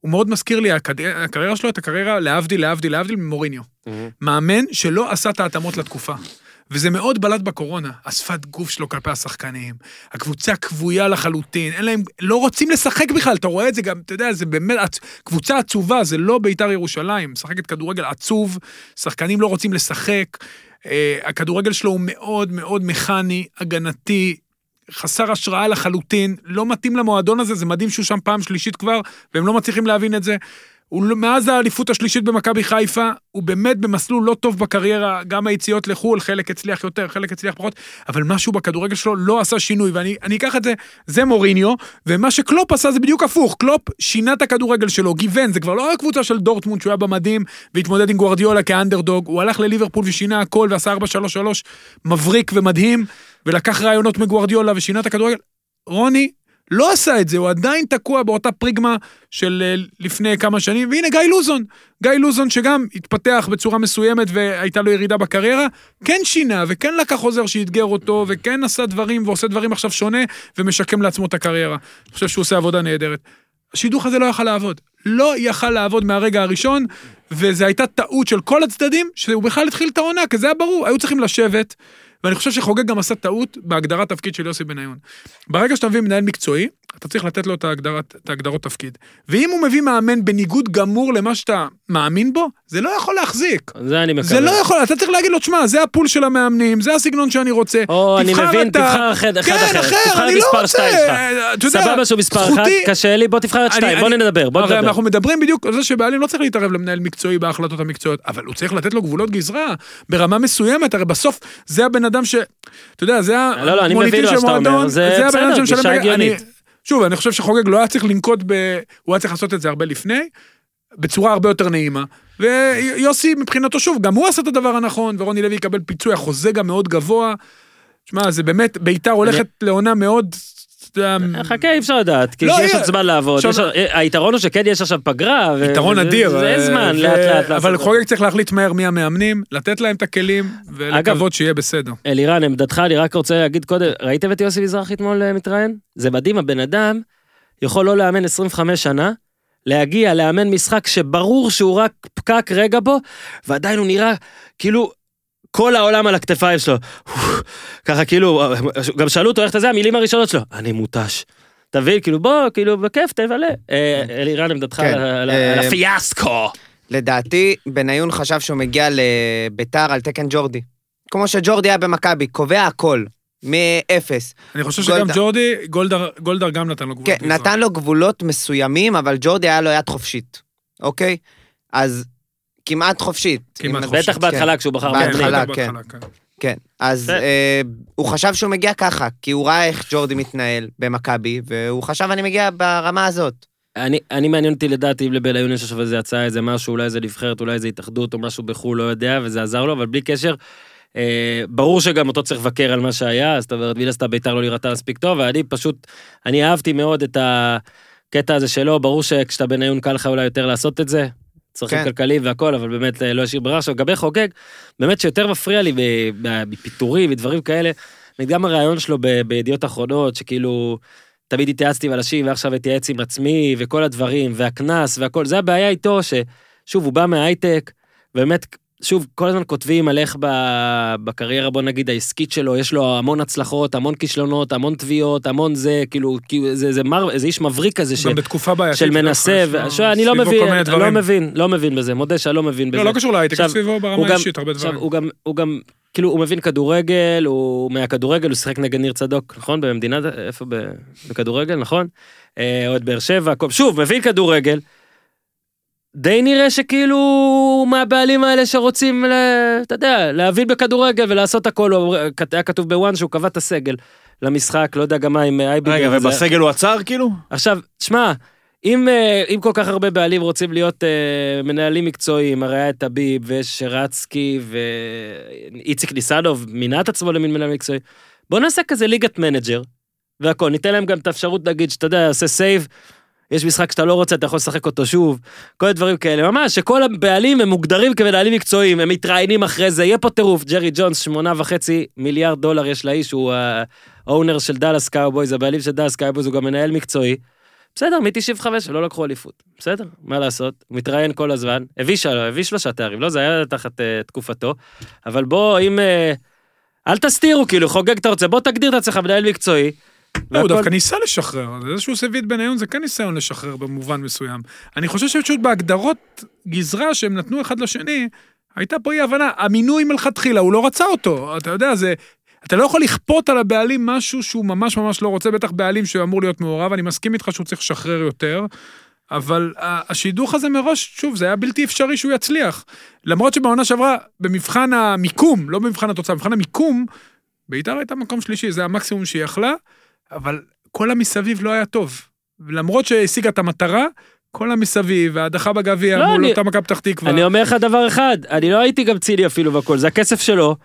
הוא מאוד מזכיר לי, הקריירה שלו, את הקריירה, להבדיל, להבדיל, להבדיל ממוריניו.
מהמם.
מאמן שלא עשה את ההתאמות לתקופה. וזה מאוד בלט בקורונה, השפת גוף שלו כלפי השחקנים, הקבוצה כבויה לחלוטין, אין להם, לא רוצים לשחק בכלל, אתה רואה את זה גם, אתה יודע, זה באמת, קבוצה עצובה, זה לא בית"ר ירושלים, משחקת כדורגל עצוב, שחקנים לא רוצים לשחק, אה, הכדורגל שלו הוא מאוד מאוד מכני, הגנתי, חסר השראה לחלוטין, לא מתאים למועדון הזה, זה מדהים שהוא שם פעם שלישית כבר, והם לא מצליחים להבין את זה. לא- מאז האליפות השלישית במכבי חיפה, הוא באמת במסלול לא טוב בקריירה, גם היציאות לחו"ל, חלק הצליח יותר, חלק הצליח פחות, אבל משהו בכדורגל שלו לא עשה שינוי, ואני אני אקח את זה, זה מוריניו, ומה שקלופ עשה זה בדיוק הפוך, קלופ שינה את הכדורגל שלו, גיוון, זה כבר לא היה קבוצה של דורטמונד שהוא היה במדים, והתמודד עם גוארדיולה כאנדרדוג, הוא הלך לליברפול ושינה הכל, ועשה 4-3-3 מבריק ומדהים, ולקח רעיונות מגוארדיולה ושינה את הכדורגל. רוני לא עשה את זה, הוא עדיין תקוע באותה פרדיגמה של אה, לפני כמה שנים, והנה גיא לוזון. גיא לוזון שגם התפתח בצורה מסוימת והייתה לו ירידה בקריירה, כן שינה וכן לקח עוזר שאתגר אותו, וכן עשה דברים ועושה דברים עכשיו שונה, ומשקם לעצמו את הקריירה. אני חושב שהוא עושה עבודה נהדרת. השידוך הזה לא יכל לעבוד. לא יכל לעבוד מהרגע הראשון, וזו הייתה טעות של כל הצדדים, שהוא בכלל התחיל את העונה, כי זה היה ברור, היו צריכים לשבת, ואני חושב שחוגג גם עשה טעות בהגדרת תפקיד של יוסי בניון. ברגע שאתה מביא מנהל מקצועי, אתה צריך לתת לו את, ההגדרת, את ההגדרות תפקיד. ואם הוא מביא מאמן בניגוד גמור למה שאתה מאמין בו, זה לא יכול להחזיק.
זה אני מקווה.
זה לא יכול, אתה צריך להגיד לו, תשמע, זה הפול של המאמנים, זה הסגנון שאני רוצה.
או, אני מבין,
אתה."
תבחר אחד אחד
כן,
אחר.
אחר,
תבחר
אני לא רוצה.
שתיים שלך.
אתה יודע,
סבבה שהוא מספר
זכותי-
קשה לי, בוא תבחר את שתיים, בוא
אני-
נדבר, בוא נדבר.
אנחנו מדברים בדיוק על זה שבעלים לא צריך להתערב למנהל מקצועי בהחלטות המקצועיות, אבל הוא צריך לתת לו גבולות גזרה ברמה מסוימת, הרי בסוף זה הבן אדם ש... אתה יודע, זה
לא, לא,
המוניטין של מועדון,
זה
הבן אדם שמשלם אני- שוב, אני חושב שחוגג לא היה צריך לנקוט ב... הוא היה צריך לעשות את זה הרבה לפני, בצורה הרבה יותר נעימה. ויוסי מבחינתו, שוב, גם הוא עשה את הדבר הנכון, ורוני לוי יקבל פיצוי, החוזה גם מאוד גבוה. שמע, זה באמת, ביתר הולכת לעונה מאוד... יודע,
חכה, אי אפשר לדעת, כי
לא,
יש
יהיה-
עוד זמן לעבוד. יש- היתרון הוא שכן יש עכשיו פגרה.
יתרון אדיר.
זה
אה,
זמן, לאט לאט.
אבל. חוגג צריך להחליט מהר מי המאמנים, לתת להם את הכלים, ולקוות שיהיה בסדר.
אלירן, עמדתך, אני רק רוצה להגיד קודם, ראיתם את יוסי מזרחי אתמול אה, מתראיין? זה מדהים, הבן אדם יכול לא לאמן 25 שנה, להגיע, לאמן משחק שברור שהוא רק פקק רגע בו, ועדיין הוא נראה כאילו כל העולם על הכתפיים שלו. ככה כאילו, גם שאלו אותו איך אתה זה, המילים הראשונות שלו, אני מותש. תבין, כאילו בוא, כאילו בכיף, תבלה. אה, אלירן, עמדתך
כן,
על
אה,
על הפיאסקו.
לדעתי, בניון חשב שהוא מגיע לביתר על תקן ג'ורדי. כמו שג'ורדי היה במכבי, קובע הכל, מאפס.
אני חושב
גולדהר.
שגם ג'ורדי, גולדהר- גולדהר גם נתן לו גבולות
כן. נתן לו גבולות מסוימים, אבל ג'ורדי היה לו יד חופשית, אוקיי? אז כמעט חופשית.
כמעט חופשית.
בטח בהתחלה כשהוא בחר
בהתחלה,
מאמנים.
בטח
כן.
בהתחלה, כן.
כן, אז
כן.
אה, הוא חשב שהוא מגיע ככה, כי הוא ראה איך ג'ורדי מתנהל במכבי, והוא חשב אני מגיע ברמה הזאת.
אני, אני מעניין אותי לדעת אם לבניון יש עכשיו איזה הצעה, איזה משהו, אולי איזה נבחרת, אולי איזה התאחדות או משהו בחו"ל, לא יודע, וזה עזר לו, אבל בלי קשר, אה, ברור שגם אותו צריך לבקר על מה שהיה, זאת אומרת, מן הסתם בית"ר לא נראתה מספיק טוב, ואני פשוט, אני אהבתי מאוד את הקטע הזה שלו, ברור שכשאתה בניון קל לך אולי יותר לעשות את זה, צרכים
כן.
כלכליים והכל, אבל באמת אה, לא השאיר ברירה. עכשיו, לגבי חוגג, באמת שיותר מפריע לי ב- ב- מפיטורים ודברים כאלה, גם הרעיון שלו ב- בידיעות אחרונות, שכאילו, תמיד התייעצתי עם אנשים, ועכשיו אתייעץ עם עצמי, וכל הדברים, והקנס והכל, זה הבעיה איתו, ששוב, הוא בא מההייטק, באמת, שוב, כל הזמן כותבים על איך בקריירה, בוא נגיד, העסקית שלו, יש לו המון הצלחות, המון כישלונות, המון תביעות, המון זה, כאילו, זה, זה, מר, זה איש מבריק כזה, ש...
גם בתקופה בעייתית.
של מנסה,
לו
ועכשיו אני לא מבין, אני לא. מבין, לא מבין בזה, מודה שאני לא מבין בזה.
לא, לא קשור להייטק,
עכשיו,
סביבו ברמה האישית הרבה
עכשיו,
דברים.
הוא גם, הוא גם, כאילו, הוא מבין כדורגל, הוא מהכדורגל, הוא שיחק נגד ניר צדוק, נכון? במדינה, איפה? בכדורגל, נכון? אה, אוהד באר שבע, שוב, מבין כדורגל. די נראה שכאילו מהבעלים האלה שרוצים, אתה יודע, להבין בכדורגל ולעשות הכל, היה כתוב ב ONE שהוא קבע את הסגל למשחק, לא יודע גם מה עם אייביגר.
רגע. ובסגל הוא עצר כאילו?
עכשיו, שמע, אם, אה, אם כל כך הרבה בעלים רוצים להיות אה, מנהלים מקצועיים, הרי היה את הביב ויש שרצקי ואיציק ניסנוב מינה את עצמו למין מנהל מקצועי, בוא נעשה כזה ליגת manager, והכל, ניתן להם גם את האפשרות להגיד שאתה יודע, עושה save, יש משחק שאתה לא רוצה, אתה יכול לשחק אותו שוב, כל הדברים כאלה, ממש, שכל הבעלים הם מוגדרים כמנהלים מקצועיים, הם מתראיינים אחרי זה, יהיה פה טירוף, ג'רי ג'ונס, שמונה וחצי מיליארד דולר יש לאיש, הוא ה owner של דאלאס קאובויז, הבעלים של דאלאס קאובויז, הוא גם מנהל מקצועי. בסדר, מ-95 ולא לקחו אליפות. בסדר, מה לעשות? הוא מתראיין כל הזמן. הביא, של... הביא שלושה תארים, לא, זה היה תחת uh, תקופתו. אבל בוא, אם... Uh, אל תסתירו, כאילו, חוגג אתה רוצה, בוא תגדיר את עצמך מנהל מקצועי.
לא, הוא דווקא ניסה לשחרר, זה שהוא עושה את בניון זה כן ניסיון לשחרר במובן מסוים. אני חושב שפשוט בהגדרות גזרה שהם נתנו אחד לשני, הייתה פה אי הבנה, המינוי מלכתחילה, הוא לא רצה אותו, אתה יודע, זה... אתה לא יכול לכפות על הבעלים משהו שהוא ממש ממש לא רוצה, בטח בעלים שאמור להיות מעורב, אני מסכים איתך שהוא צריך לשחרר יותר, אבל השידוך הזה מראש, שוב, זה היה בלתי אפשרי שהוא יצליח. למרות שבעונה שעברה, במבחן המיקום, לא במבחן התוצאה, במבחן המיקום, בית"ר הייתה מקום שלישי, זה המקסימום שהיא יכלה, אבל כל המסביב לא היה טוב. למרות שהשיגה את המטרה, כל המסביב, ההדחה בגביע
לא,
מול
אני-
אותה מכבי פתח תקווה.
אני אומר לך דבר אחד, אני לא הייתי גם ציני אפילו והכל, זה הכסף שלו.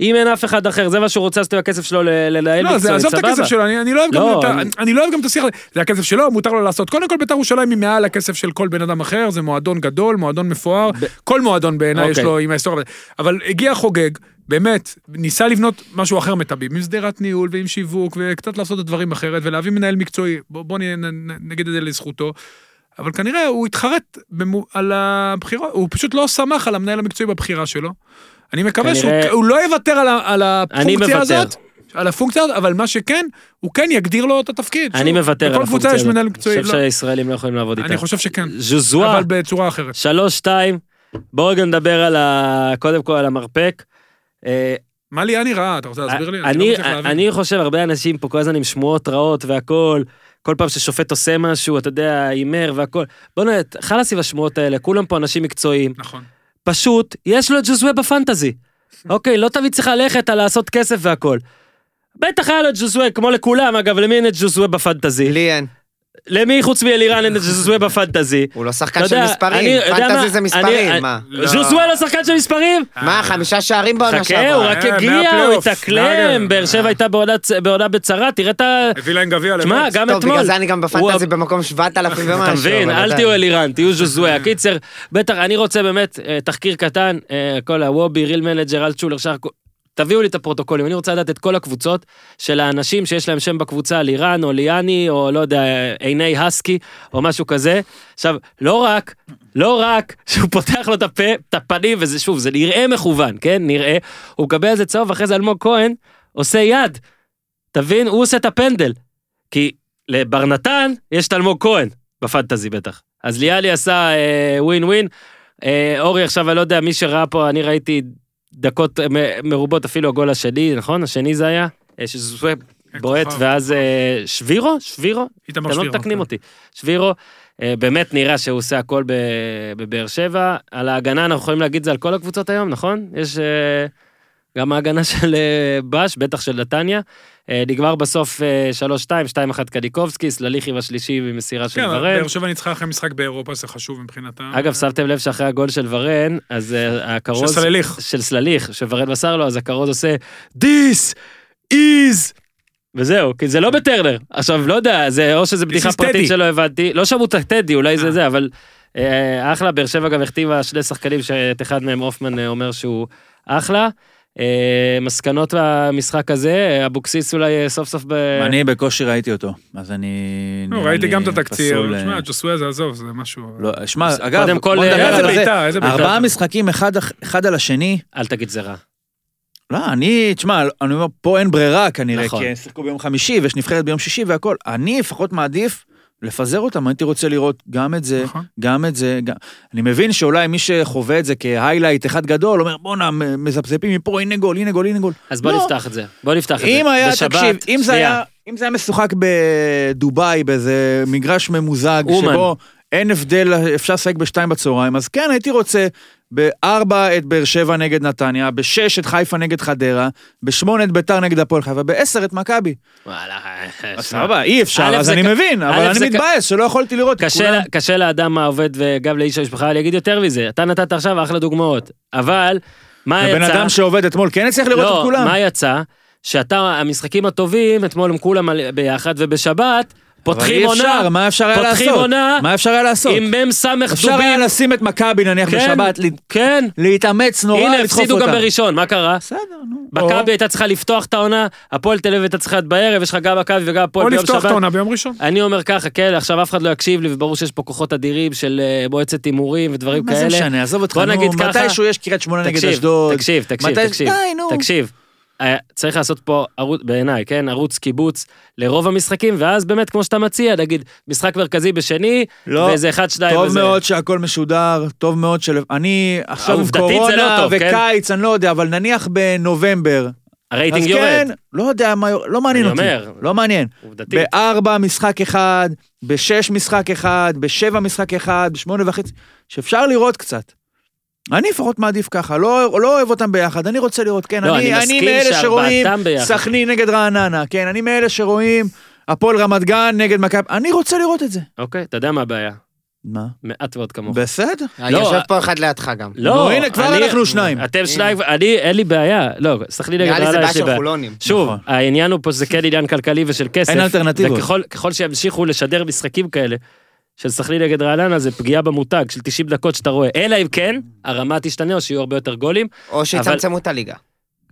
אם אין אף אחד אחר, זה מה שהוא רוצה לעשות עם הכסף שלו לנהל
לא, זה עזוב את הכסף
סבבה.
שלו, אני, אני לא
לא,
גם,
אני-
אני לא אוהב גם את השיח הזה, זה הכסף שלו, מותר לו לעשות. קודם כל בית"ר ירושלים היא מעל הכסף של כל בן אדם אחר, זה מועדון גדול, מועדון מפואר,
ב-
כל מועדון בעיניי יש
אוקיי.
לו עם ההיסטוריה. אבל הגיע חוגג, באמת, ניסה לבנות משהו אחר מטביב, עם שדרת ניהול ועם שיווק, וקצת לעשות את הדברים אחרת, ולהביא מנהל מקצועי, בוא, בוא נגיד את זה לזכותו. אבל כנראה הוא התחרט במו, על הבחירות, הוא פשוט לא סמך על המנהל המקצועי בבחירה שלו. אני מקווה שהוא
כנראה-
הוא לא יוותר על, על
אני
הפונקציה. הזאת. על הפונקציה הזאת, אבל מה שכן, הוא כן יגדיר לו את התפקיד.
אני
שוב,
מוותר על
בכל
הפונקציה
קבוצה יש
הזאת. אני חושב
לא.
שהישראלים לא יכולים לעבוד איתה.
אני חושב שכן,
ז'וזואה,
אבל בצורה אחרת.
שלוש, שתיים, בואו רגע נדבר על ה... קודם כל על המרפק. אה,
מה ליאני ראה? אתה רוצה להסביר לי? לא
אני,
להבין.
אני חושב, הרבה אנשים פה כל הזמן עם שמועות רעות והכל, כל פעם ששופט עושה משהו, אתה יודע, הימר והכל. בוא נראה, חלאס עם השמועות האלה, כולם פה אנשים מקצועיים.
נכון.
פשוט, יש לו את ג'וזווה בפנטזי. אוקיי, לא תמיד צריך ללכת על לעשות כסף והכל. בטח היה לו את ג'וזווה, כמו לכולם, אגב, למי אין את ג'וזווה בפנטזי?
לי אין.
למי חוץ מאלירן אין את ג'וזווה בפנטזי?
הוא לא שחקן של מספרים, פנטזי זה מספרים,
אני-
מה?
לא.
ז'וזווה לא שחקן של מספרים?
מה, חמישה שערים בעונה
חכה, הוא
שעברה?
רק
אה,
הגיע, הוא התאקלם. באר שבע הייתה בעונה בצרה, תראה את ה...
הביא להם גביע לבד.
גם
טוב,
אתמול.
בגלל זה אני גם בפנטזי במקום 7,000 ומשהו.
אתה מבין, אל. תהיו אלירן, תהיו ז'וזווה. קיצר, בטח, אני רוצה באמת אה, תחקיר קטן, אה, כל הוובי, Real Manager, אלטשולר, שחר, תביאו לי את הפרוטוקולים, אני רוצה לדעת את כל הקבוצות של האנשים שיש להם שם בקבוצה, לירן או ליאני, או לא יודע, עיני הסקי, או משהו כזה. עכשיו, לא רק, לא רק שהוא פותח לו את הפה, את הפנים, וזה שוב, זה נראה מכוון, כן? נראה. הוא מקבל על זה צהוב, אחרי זה אלמוג כהן עושה יד. תבין? הוא עושה את הפנדל. כי לבר נתן יש את אלמוג כהן, בפנטזי בטח. אז ליאלי עשה אה, ווין ווין. אה, אורי עכשיו, אני לא יודע, מי שראה פה, אני ראיתי דקות מרובות, אפילו הגול השני, נכון? השני זה היה? אה, שזה בועט,
כוכב.
ואז אה, שבירו? שבירו?
איתמר
אתם לא מתקנים
כן.
אותי. שבירו, אה, באמת נראה שהוא עושה הכל בבאר שבע. על ההגנה אנחנו יכולים להגיד זה על כל הקבוצות היום, נכון? יש... גם ההגנה של בש, בטח של נתניה. אה, נגמר בסוף אה, 3-2, 2-1 קדיקובסקי, סלליכי בשלישי במסירה של
כן,
ורן.
באר שבע ניצחה אחרי משחק באירופה, זה חשוב מבחינתם.
אגב, שמתם לב שאחרי הגול של ורן, אז אה, הכרוז...
של סלליך.
של סלליך, שוורן מסר לו, אז הכרוז עושה This is... וזהו, כי זה לא בטרנר. עכשיו, לא יודע, זה או שזה בדיחה פרטית. שלא הבנתי, לא שמעו את הטדי, אולי זה
אה.
זה, אבל אה, אחלה, באר שבע גם החתימה שני שחקנים שאת אחד מהם הופמן אה, אומר שהוא אחלה. אה, מסקנות מהמשחק הזה, אבוקסיס אולי אה, סוף סוף ב...
אני בקושי ראיתי אותו, אז אני...
לא, ראיתי גם את התקציר.
פסול,
שמע,
אה,
ג'וסווה זה עזוב, זה משהו...
לא, שמע, אגב,
קודם כל,
בוא נדבר
איזה
על זה.
בעיטה, איזה בעיטה.
ארבעה משחקים אחד אח- אחד על השני,
אל תגיד זה רע.
לא, אני, תשמע, אני אומר, פה אין ברירה כנראה,
נכון.
כי הם שיחקו ביום חמישי ויש נבחרת ביום שישי והכל. אני לפחות מעדיף לפזר אותם, הייתי רוצה לראות גם את זה,
נכון.
גם את זה, גם... אני מבין שאולי מי שחווה את זה כהיילייט אחד גדול, אומר, בואנה, מזפזפים מפה, הנה גול, הנה גול, הנה גול.
אז בוא
לא.
נפתח את זה. בוא נפתח את זה.
היה,
בשבת,
תקשיב, אם זה
שנייה.
היה, אם זה היה משוחק בדובאי, באיזה מגרש ממוזג,
אומן.
שבו אין הבדל, אפשר לשחק בשתיים בצהריים, אז כן, הייתי רוצה בארבע את באר שבע נגד נתניה, בשש את חיפה נגד חדרה, בשמונה את ביתר נגד הפועל חיפה, בעשר את מכבי.
וואלה, אה.
סבבה, אי אפשר, אז אני מבין, אבל אני מתבאס שלא יכולתי לראות
קשה, לאדם העובד וגם לאיש המשפחה, אגיד יותר מזה, אתה נתת עכשיו אחלה דוגמאות, אבל מה יצא?
הבן אדם שעובד אתמול כן הצליח לראות
לא,
את כולם.
מה יצא? שאתה, המשחקים הטובים, אתמול הם כולם ביחד, ובשבת, פותחים עונה,
אפשר, מה אפשר היה
פותחים
לעשות?
עונה
מה אפשר היה לעשות?
עם מ"ם סמך
אפשר היה
דובים,
לשים את מכבי נניח
כן,
בשבת,
כן,
להתאמץ נורא,
הנה
לדחוף
הפסידו גם. בראשון, מה קרה?
בסדר, נו.
מכבי הייתה צריכה לפתוח את העונה, הפועל תל אביב הייתה צריכה להיות בערב, יש לך גם מכבי וגם הפועל
או
ביום
לפתוח את
שבת.
העונה ביום ראשון.
אני אומר ככה, כן, עכשיו אף אחד לא יקשיב לי, וברור שיש פה כוחות אדירים של אה, מועצת הימורים ודברים
מה
כאלה.
זה משנה, עזוב אותך, נו, מתישהו יש קריית שמונה נגד
תקשיב,
אשדוד.
תקשיב, תקשיב, תקשיב. תקשיב. אה, צריך לעשות פה ערוץ, בעיניי, כן, ערוץ קיבוץ לרוב המשחקים, ואז באמת, כמו שאתה מציע, נגיד, משחק מרכזי בשני,
לא,
ואיזה אחד, שניים,
טוב
וזה.
מאוד שהכל משודר, טוב מאוד של... אני עכשיו
זה
קורונה
לא טוב, כן?
וקיץ, אני לא יודע, אבל נניח בנובמבר.
הרייטינג
אז
יורד.
כן, לא יודע מה, יורד, לא מעניין אותי.
אומר.
לא מעניין.
עובדתית.
בארבע משחק אחד, בשש משחק אחד, בשבע משחק אחד, בשמונה וחצי, שאפשר לראות קצת. אני לפחות מעדיף ככה, לא, לא אוהב אותם ביחד, אני רוצה לראות, כן,
לא,
אני,
אני
אני מאלה שרואים. סכנין נגד רעננה, כן, אני מאלה שרואים הפועל רמת גן נגד מכבי, אני רוצה לראות את זה.
אוקיי, אתה יודע מה הבעיה?
מה?
מעט מאוד כמוך.
בסדר.
לא,
יושב פה אחד לידך גם.
לא,
נו, הנה, כבר
אני-
אנחנו שניים.
אתם שניים, אני, אין לי בעיה. לא, סחלי נגד
לי זה
רעננה,
בעיה
יש לי בעיה.
חולונים.
שוב,
נכון.
העניין הוא פה שזה כן עניין כלכלי ושל כסף.
אין אלטרנטיבות.
וככל ככל שימשיכו לשדר משחקים כאלה, של סכנין נגד רעננה, זה פגיעה במותג של 90 דקות שאתה רואה. אלא אם כן, הרמה תשתנה או שיהיו הרבה יותר גולים.
או שיצמצמו את הליגה.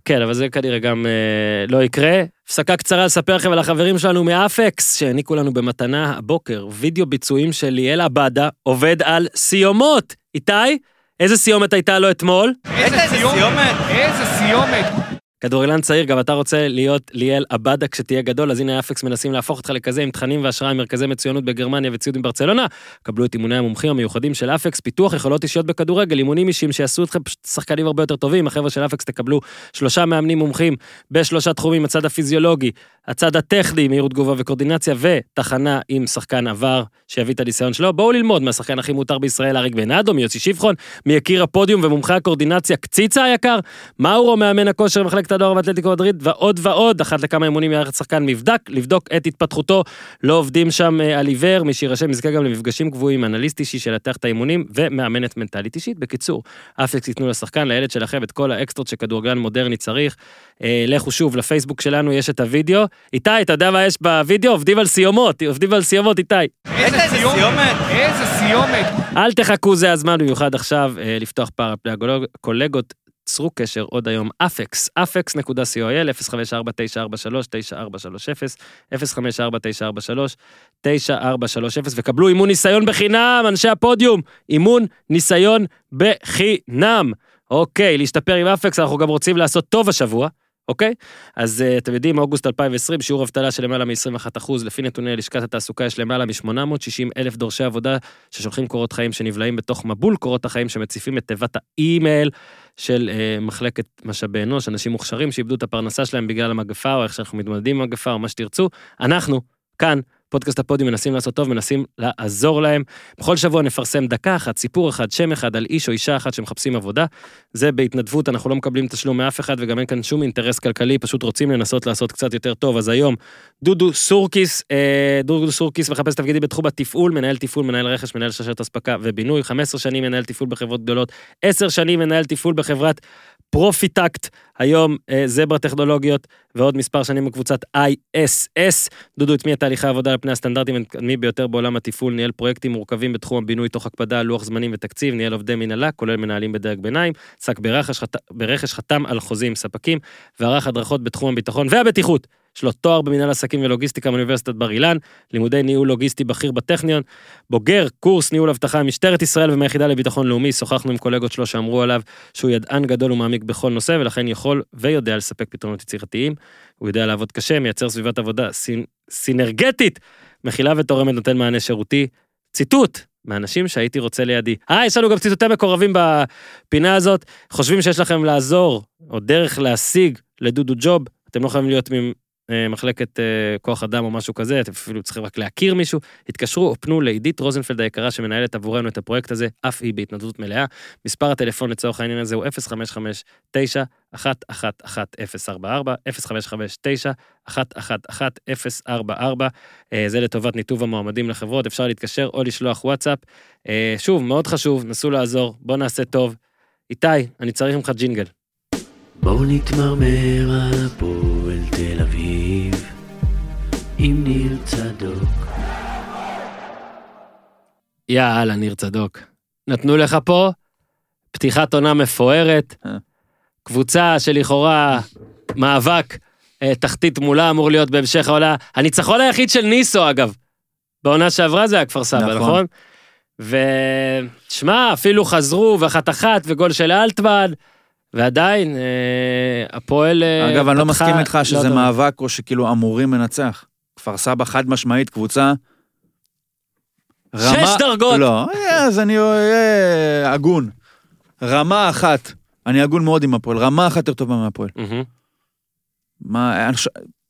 כן, אבל זה כנראה גם אה, לא יקרה. הפסקה קצרה לספר לכם על החברים שלנו מאפקס, שהעניקו לנו במתנה הבוקר וידאו ביצועים של ליאל עבדה, עובד על סיומות. איתי, איזה סיומת הייתה לו אתמול?
איזה סיומת! איזה סיומת!
כדורגלן צעיר, גם אתה רוצה להיות ליאל עבדה כשתהיה גדול, אז הנה אפקס מנסים להפוך אותך לכזה עם תכנים והשראה עם מרכזי מצוינות בגרמניה וציוד מברצלונה. קבלו את אימוני המומחים המיוחדים של אפקס, פיתוח יכולות אישיות בכדורגל, אימונים אישיים שיעשו אתכם שחקנים הרבה יותר טובים. החבר'ה של אפקס תקבלו שלושה מאמנים מומחים בשלושה תחומים, הצד הפיזיולוגי, הצד הטכני, מהירות תגובה וקורדינציה, ותחנה עם שחקן עבר שיביא את הניסיון שלו. בואו ללמוד מהשחקן הכי מותר בישראל, אריק בנאדו, מיוסי שבחון, מיקיר הפודיום ומומחה הקורדינציה קציצה היקר, מאורו מאמן הכושר במחלקת הנוער באתלטיקו מדריד, ועוד ועוד, אחת לכמה אימונים יערך שחקן מבדק, לבדוק את התפתחותו. לא עובדים שם אה, על עיוור, מי שיירשם יזכה גם למפגשים קבועים, אנליסט אישי שינתח את האימונים, ומאמנת מנטלית אישית. בקיצור, אפקס ייתנו לשחקן, לילד שלכם, את כל האקסטרות שכדורגלן מודרני צריך. אה, לכו שוב לפייסבוק שלנו, יש את הוידאו. איתי, אתה יודע מה יש בוידאו? עובדים על סיומות, עובדים על סיומות, איתי.
איזה סיומת! איזה סיומת!
אל תחכו, זה הזמן במיוחד עכשיו אה, לפתוח פער על פני הקולגות. צרו קשר עוד היום, אפקס, אפקס.co.il, 054-943-9430, 054-943-9430, וקבלו אימון ניסיון בחינם, אנשי הפודיום, אימון ניסיון בחינם. אוקיי, להשתפר עם אפקס, אנחנו גם רוצים לעשות טוב השבוע. אוקיי? אז uh, אתם יודעים, אוגוסט 2020, שיעור אבטלה של למעלה מ-21%, לפי נתוני לשכת התעסוקה יש למעלה מ-860 אלף דורשי עבודה ששולחים קורות חיים שנבלעים בתוך מבול קורות החיים שמציפים את תיבת האימייל של uh, מחלקת משאבי אנוש, אנשים מוכשרים שאיבדו את הפרנסה שלהם בגלל המגפה, או איך שאנחנו מתמודדים עם המגפה, או מה שתרצו. אנחנו, כאן, פודקאסט הפודיום מנסים לעשות טוב, מנסים לעזור להם. בכל שבוע נפרסם דקה אחת, סיפור אחד, שם אחד על איש או אישה אחת שמחפשים עבודה. זה בהתנדבות, אנחנו לא מקבלים תשלום מאף אחד וגם אין כאן שום אינטרס כלכלי, פשוט רוצים לנסות לעשות קצת יותר טוב. אז היום, דודו סורקיס, אה, דודו סורקיס מחפש תפקידים בתחום התפעול, מנהל תפעול, מנהל רכש, מנהל שרשרת אספקה ובינוי, 15 שנים מנהל תפעול בחברות גדולות, 10 שנים מנהל תפעול בחברת פרופיטקט, היום אה, זברה טכנולוגיות, ועוד מספר שנים בקבוצת ISS. דודו הטמיע תהליכי עבודה על פני הסטנדרטים המתקדמים ביותר בעולם התפעול, ניהל פרויקטים מורכבים בתחום הבינוי תוך הקפדה על לוח זמנים ותקציב, ניהל עובדי מנהלה, כולל מנהלים בדרג ביניים, עסק ברכש, חת... ברכש חתם על חוזים עם ספקים, וערך הדרכות בתחום הביטחון והבטיחות. יש לו תואר במנהל עסקים ולוגיסטיקה מאוניברסיטת בר אילן, לימודי ניהול לוגיסטי בכיר בטכניון, בוגר קורס ניהול אבטחה ממשטרת ישראל ומהיחידה לביטחון לאומי, שוחחנו עם קולגות שלו שאמרו עליו שהוא ידען גדול ומעמיק בכל נושא, ולכן יכול ויודע לספק פתרונות יצירתיים. הוא יודע לעבוד קשה, מייצר סביבת עבודה סינ... סינרגטית, מכילה ותורמת, נותן מענה שירותי. ציטוט מאנשים שהייתי רוצה לידי. אה, יש לנו גם ציטוטי מקורבים בפינה הזאת. חושבים שיש לכם לעזור, או דרך להשיג לדודו ג'וב, אתם לא חייבים להיות ממחלקת אה, כוח אדם או משהו כזה, אתם אפילו צריכים רק להכיר מישהו, התקשרו או פנו לעידית רוזנפלד היקרה שמנהלת עבורנו את הפרויקט הזה, אף היא בהתנדבות מלאה. מספר הטלפון לצורך העניין הזה הוא 055-9-111-044, 055-9-111-044, אה, זה לטובת ניתוב המועמדים לחברות, אפשר להתקשר או לשלוח וואטסאפ. אה, שוב, מאוד חשוב, נסו לעזור, בואו נעשה טוב. איתי, אני צריך ממך ג'ינגל.
בואו נתמרמר על הפועל תל אביב עם ניר צדוק.
יאללה, ניר צדוק. נתנו לך פה פתיחת עונה מפוארת,
אה.
קבוצה שלכאורה מאבק אה, תחתית מולה אמור להיות בהמשך העונה. הניצחון היחיד של ניסו, אגב, בעונה שעברה זה היה כפר סבא,
נכון.
נכון? ושמע, אפילו חזרו, ואחת אחת, וגול של אלטמן, ועדיין, אה, הפועל... אה,
אגב, אני לא מסכים איתך שזה
טוב.
מאבק או שכאילו אמורים לנצח. כפר סבא חד משמעית, קבוצה...
שש דרגות.
לא, אה, אז אני הגון. רמה אחת, אני הגון מאוד עם הפועל, רמה אחת יותר טובה מהפועל. מה,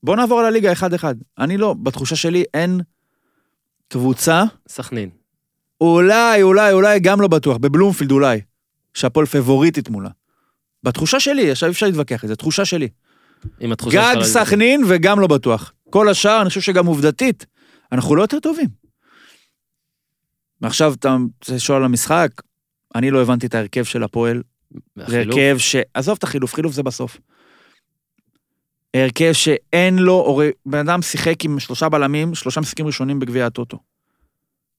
בוא נעבור על הליגה אחד-אחד. אני לא, בתחושה שלי אין קבוצה,
סכנין.
אולי, אולי, אולי, גם לא בטוח, בבלומפילד אולי, שהפועל פבוריטית מולה. בתחושה שלי, עכשיו אי אפשר להתווכח זה, תחושה שלי.
עם התחושה
גג
שלך-
סכנין וגם לא בטוח. כל השאר, אני חושב שגם עובדתית, אנחנו לא יותר טובים. ועכשיו אתה לשאול על המשחק, אני לא הבנתי את ההרכב של הפועל. זה. הרכב ש... עזוב את החילוף, חילוף זה בסוף. הרכב שאין לו, הרי בן אדם שיחק עם שלושה בלמים, שלושה משחקים ראשונים בגביע הטוטו.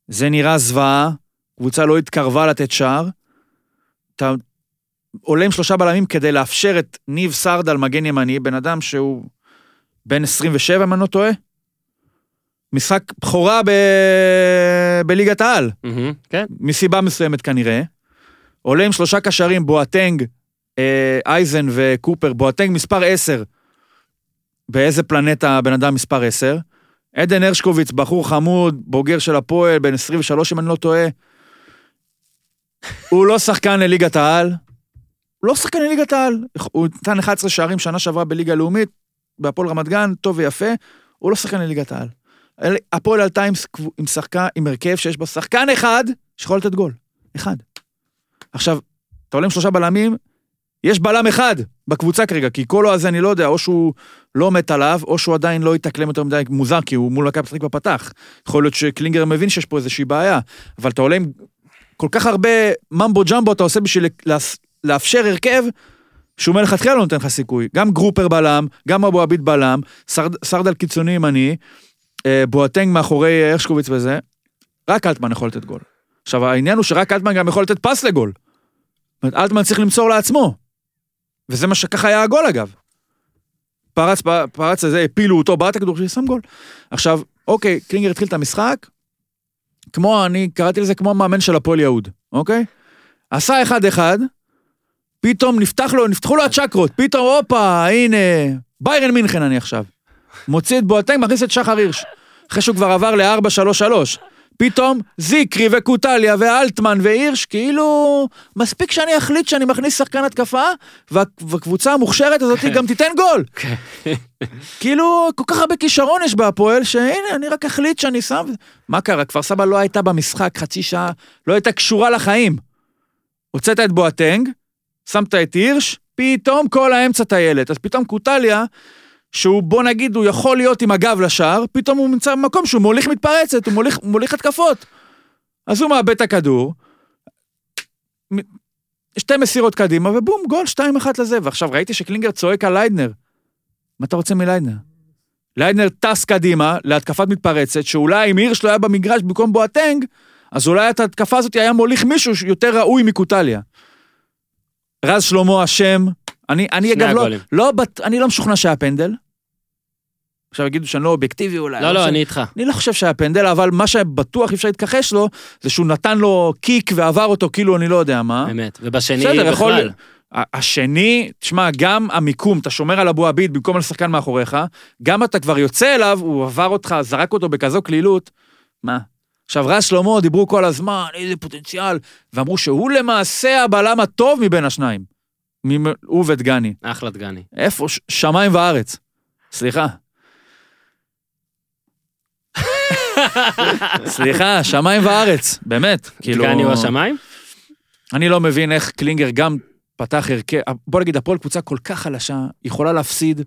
זה נראה זוועה, קבוצה לא התקרבה לתת שער. אתה עולה עם שלושה בלמים כדי לאפשר את ניב סרדל, מגן ימני, בן אדם שהוא בן 27, אם אני לא טועה. משחק בכורה ב... בליגת העל.
מהמם, כן.
מסיבה מסוימת כנראה. עולה עם שלושה קשרים, בואטנג, אה, אייזן וקופר, בואטנג מספר 10. באיזה פלנטה הבן אדם מספר 10? עדן הרשקוביץ, בחור חמוד, בוגר של הפועל, בן 23 אם אני לא טועה. הוא לא שחקן לליגת העל. לא שחקן לליגת העל. הוא נתן 11 שערים שנה שעברה בליגה לאומית, בהפועל רמת גן, טוב ויפה. הוא לא שחקן לליגת העל. הפועל עלתה עם, שחקן, עם הרכב שיש בו שחקן אחד שיכול לתת גול. אחד. עכשיו, אתה עולה עם שלושה בלמים, יש בלם אחד בקבוצה כרגע, כי קולו הזה אני לא יודע, או שהוא לא מת עליו, או שהוא עדיין לא התאקלם יותר מדי מוזר, כי הוא מול מכבי פתח תקווה פתח. יכול להיות שקלינגר מבין שיש פה איזושהי בעיה, אבל אתה עולה עם כל כך הרבה mumbo jumbo אתה עושה בשביל לאפשר הרכב שהוא מלכתחילה לא נותן לך סיכוי. גם גרופר בלם, גם אבו עביד בלם, סרד, סרדל קיצוני ימני, אה, בואטנג מאחורי הרשקוביץ וזה, רק אלטמן יכול לתת גול. עכשיו העניין הוא שרק אלטמן גם יכול לתת פס לגול. אלטמן צריך למסור לעצמו. וזה מה שככה היה הגול אגב. פרץ, פרץ הזה, הפילו אותו, בעט הכדור שלי, שם גול. עכשיו, אוקיי, קלינגר התחיל את המשחק, כמו, אני קראתי לזה כמו המאמן של הפועל יהוד, אוקיי? עשה אחד-אחד, פתאום נפתח לו, נפתחו לו הצ'קרות, פתאום, הופה, הנה, ביירן מינכן אני עכשיו. מוציא את בואטנג, מכניס את שחר הירש. אחרי שהוא כבר עבר ל-4-3-3. פתאום זיקרי וקוטליה ואלטמן והירש, כאילו, מספיק שאני אחליט שאני מכניס שחקן התקפה, וה- והקבוצה המוכשרת הזאת גם תיתן גול. כאילו, כל כך הרבה כישרון יש בהפועל, שהנה, אני רק אחליט שאני שם... מה קרה? כפר סבא לא הייתה במשחק חצי שעה, לא הייתה קשורה לחיים. הוצאת את בואטנג, שמת את הירש, פתאום כל האמצע טיילת. אז פתאום קוטליה, שהוא בוא נגיד, הוא יכול להיות עם הגב לשער, פתאום הוא נמצא במקום שהוא מוליך מתפרצת, הוא מוליך, מוליך התקפות. אז הוא מאבד את הכדור, שתי מסירות קדימה, ובום, גול, שתיים אחת לזה. ועכשיו ראיתי שקלינגר צועק על ליידנר. מה אתה רוצה מליידנר? ליידנר טס קדימה להתקפת מתפרצת, שאולי אם הירש לא היה במגרש במקום בואטנג, אז אולי את ההתקפה הזאת היה מוליך מישהו יותר ראוי מקוטליה. רז שלמה אשם, אני, אני אגב לא. לא, אני לא משוכנע שהיה פנדל. עכשיו יגידו שאני לא אובייקטיבי אולי.
לא, לא. אני איתך.
אני לא חושב שהיה פנדל, אבל מה שבטוח אי אפשר להתכחש לו, זה שהוא נתן לו קיק ועבר אותו כאילו אני לא יודע מה.
אמת. ובשני
בסדר, יכול
בכלל.
ה- השני, תשמע, גם המיקום, אתה שומר על אבו עביד במקום על שחקן מאחוריך, גם אתה כבר יוצא אליו, הוא עבר אותך, זרק אותו בכזו קלילות, מה? עכשיו, רז שלמה דיברו כל הזמן, איזה פוטנציאל, ואמרו שהוא למעשה הבלם הטוב מבין השניים. ממ- הוא ודגני.
אחלה דגני.
איפה? ש- שמיים וארץ. סליחה. סליחה, שמיים וארץ, באמת. כאילו...
דגני הוא השמיים?
אני לא מבין איך קלינגר גם פתח הרכב, בוא נגיד, הפועל קבוצה כל כך חלשה, יכולה להפסיד,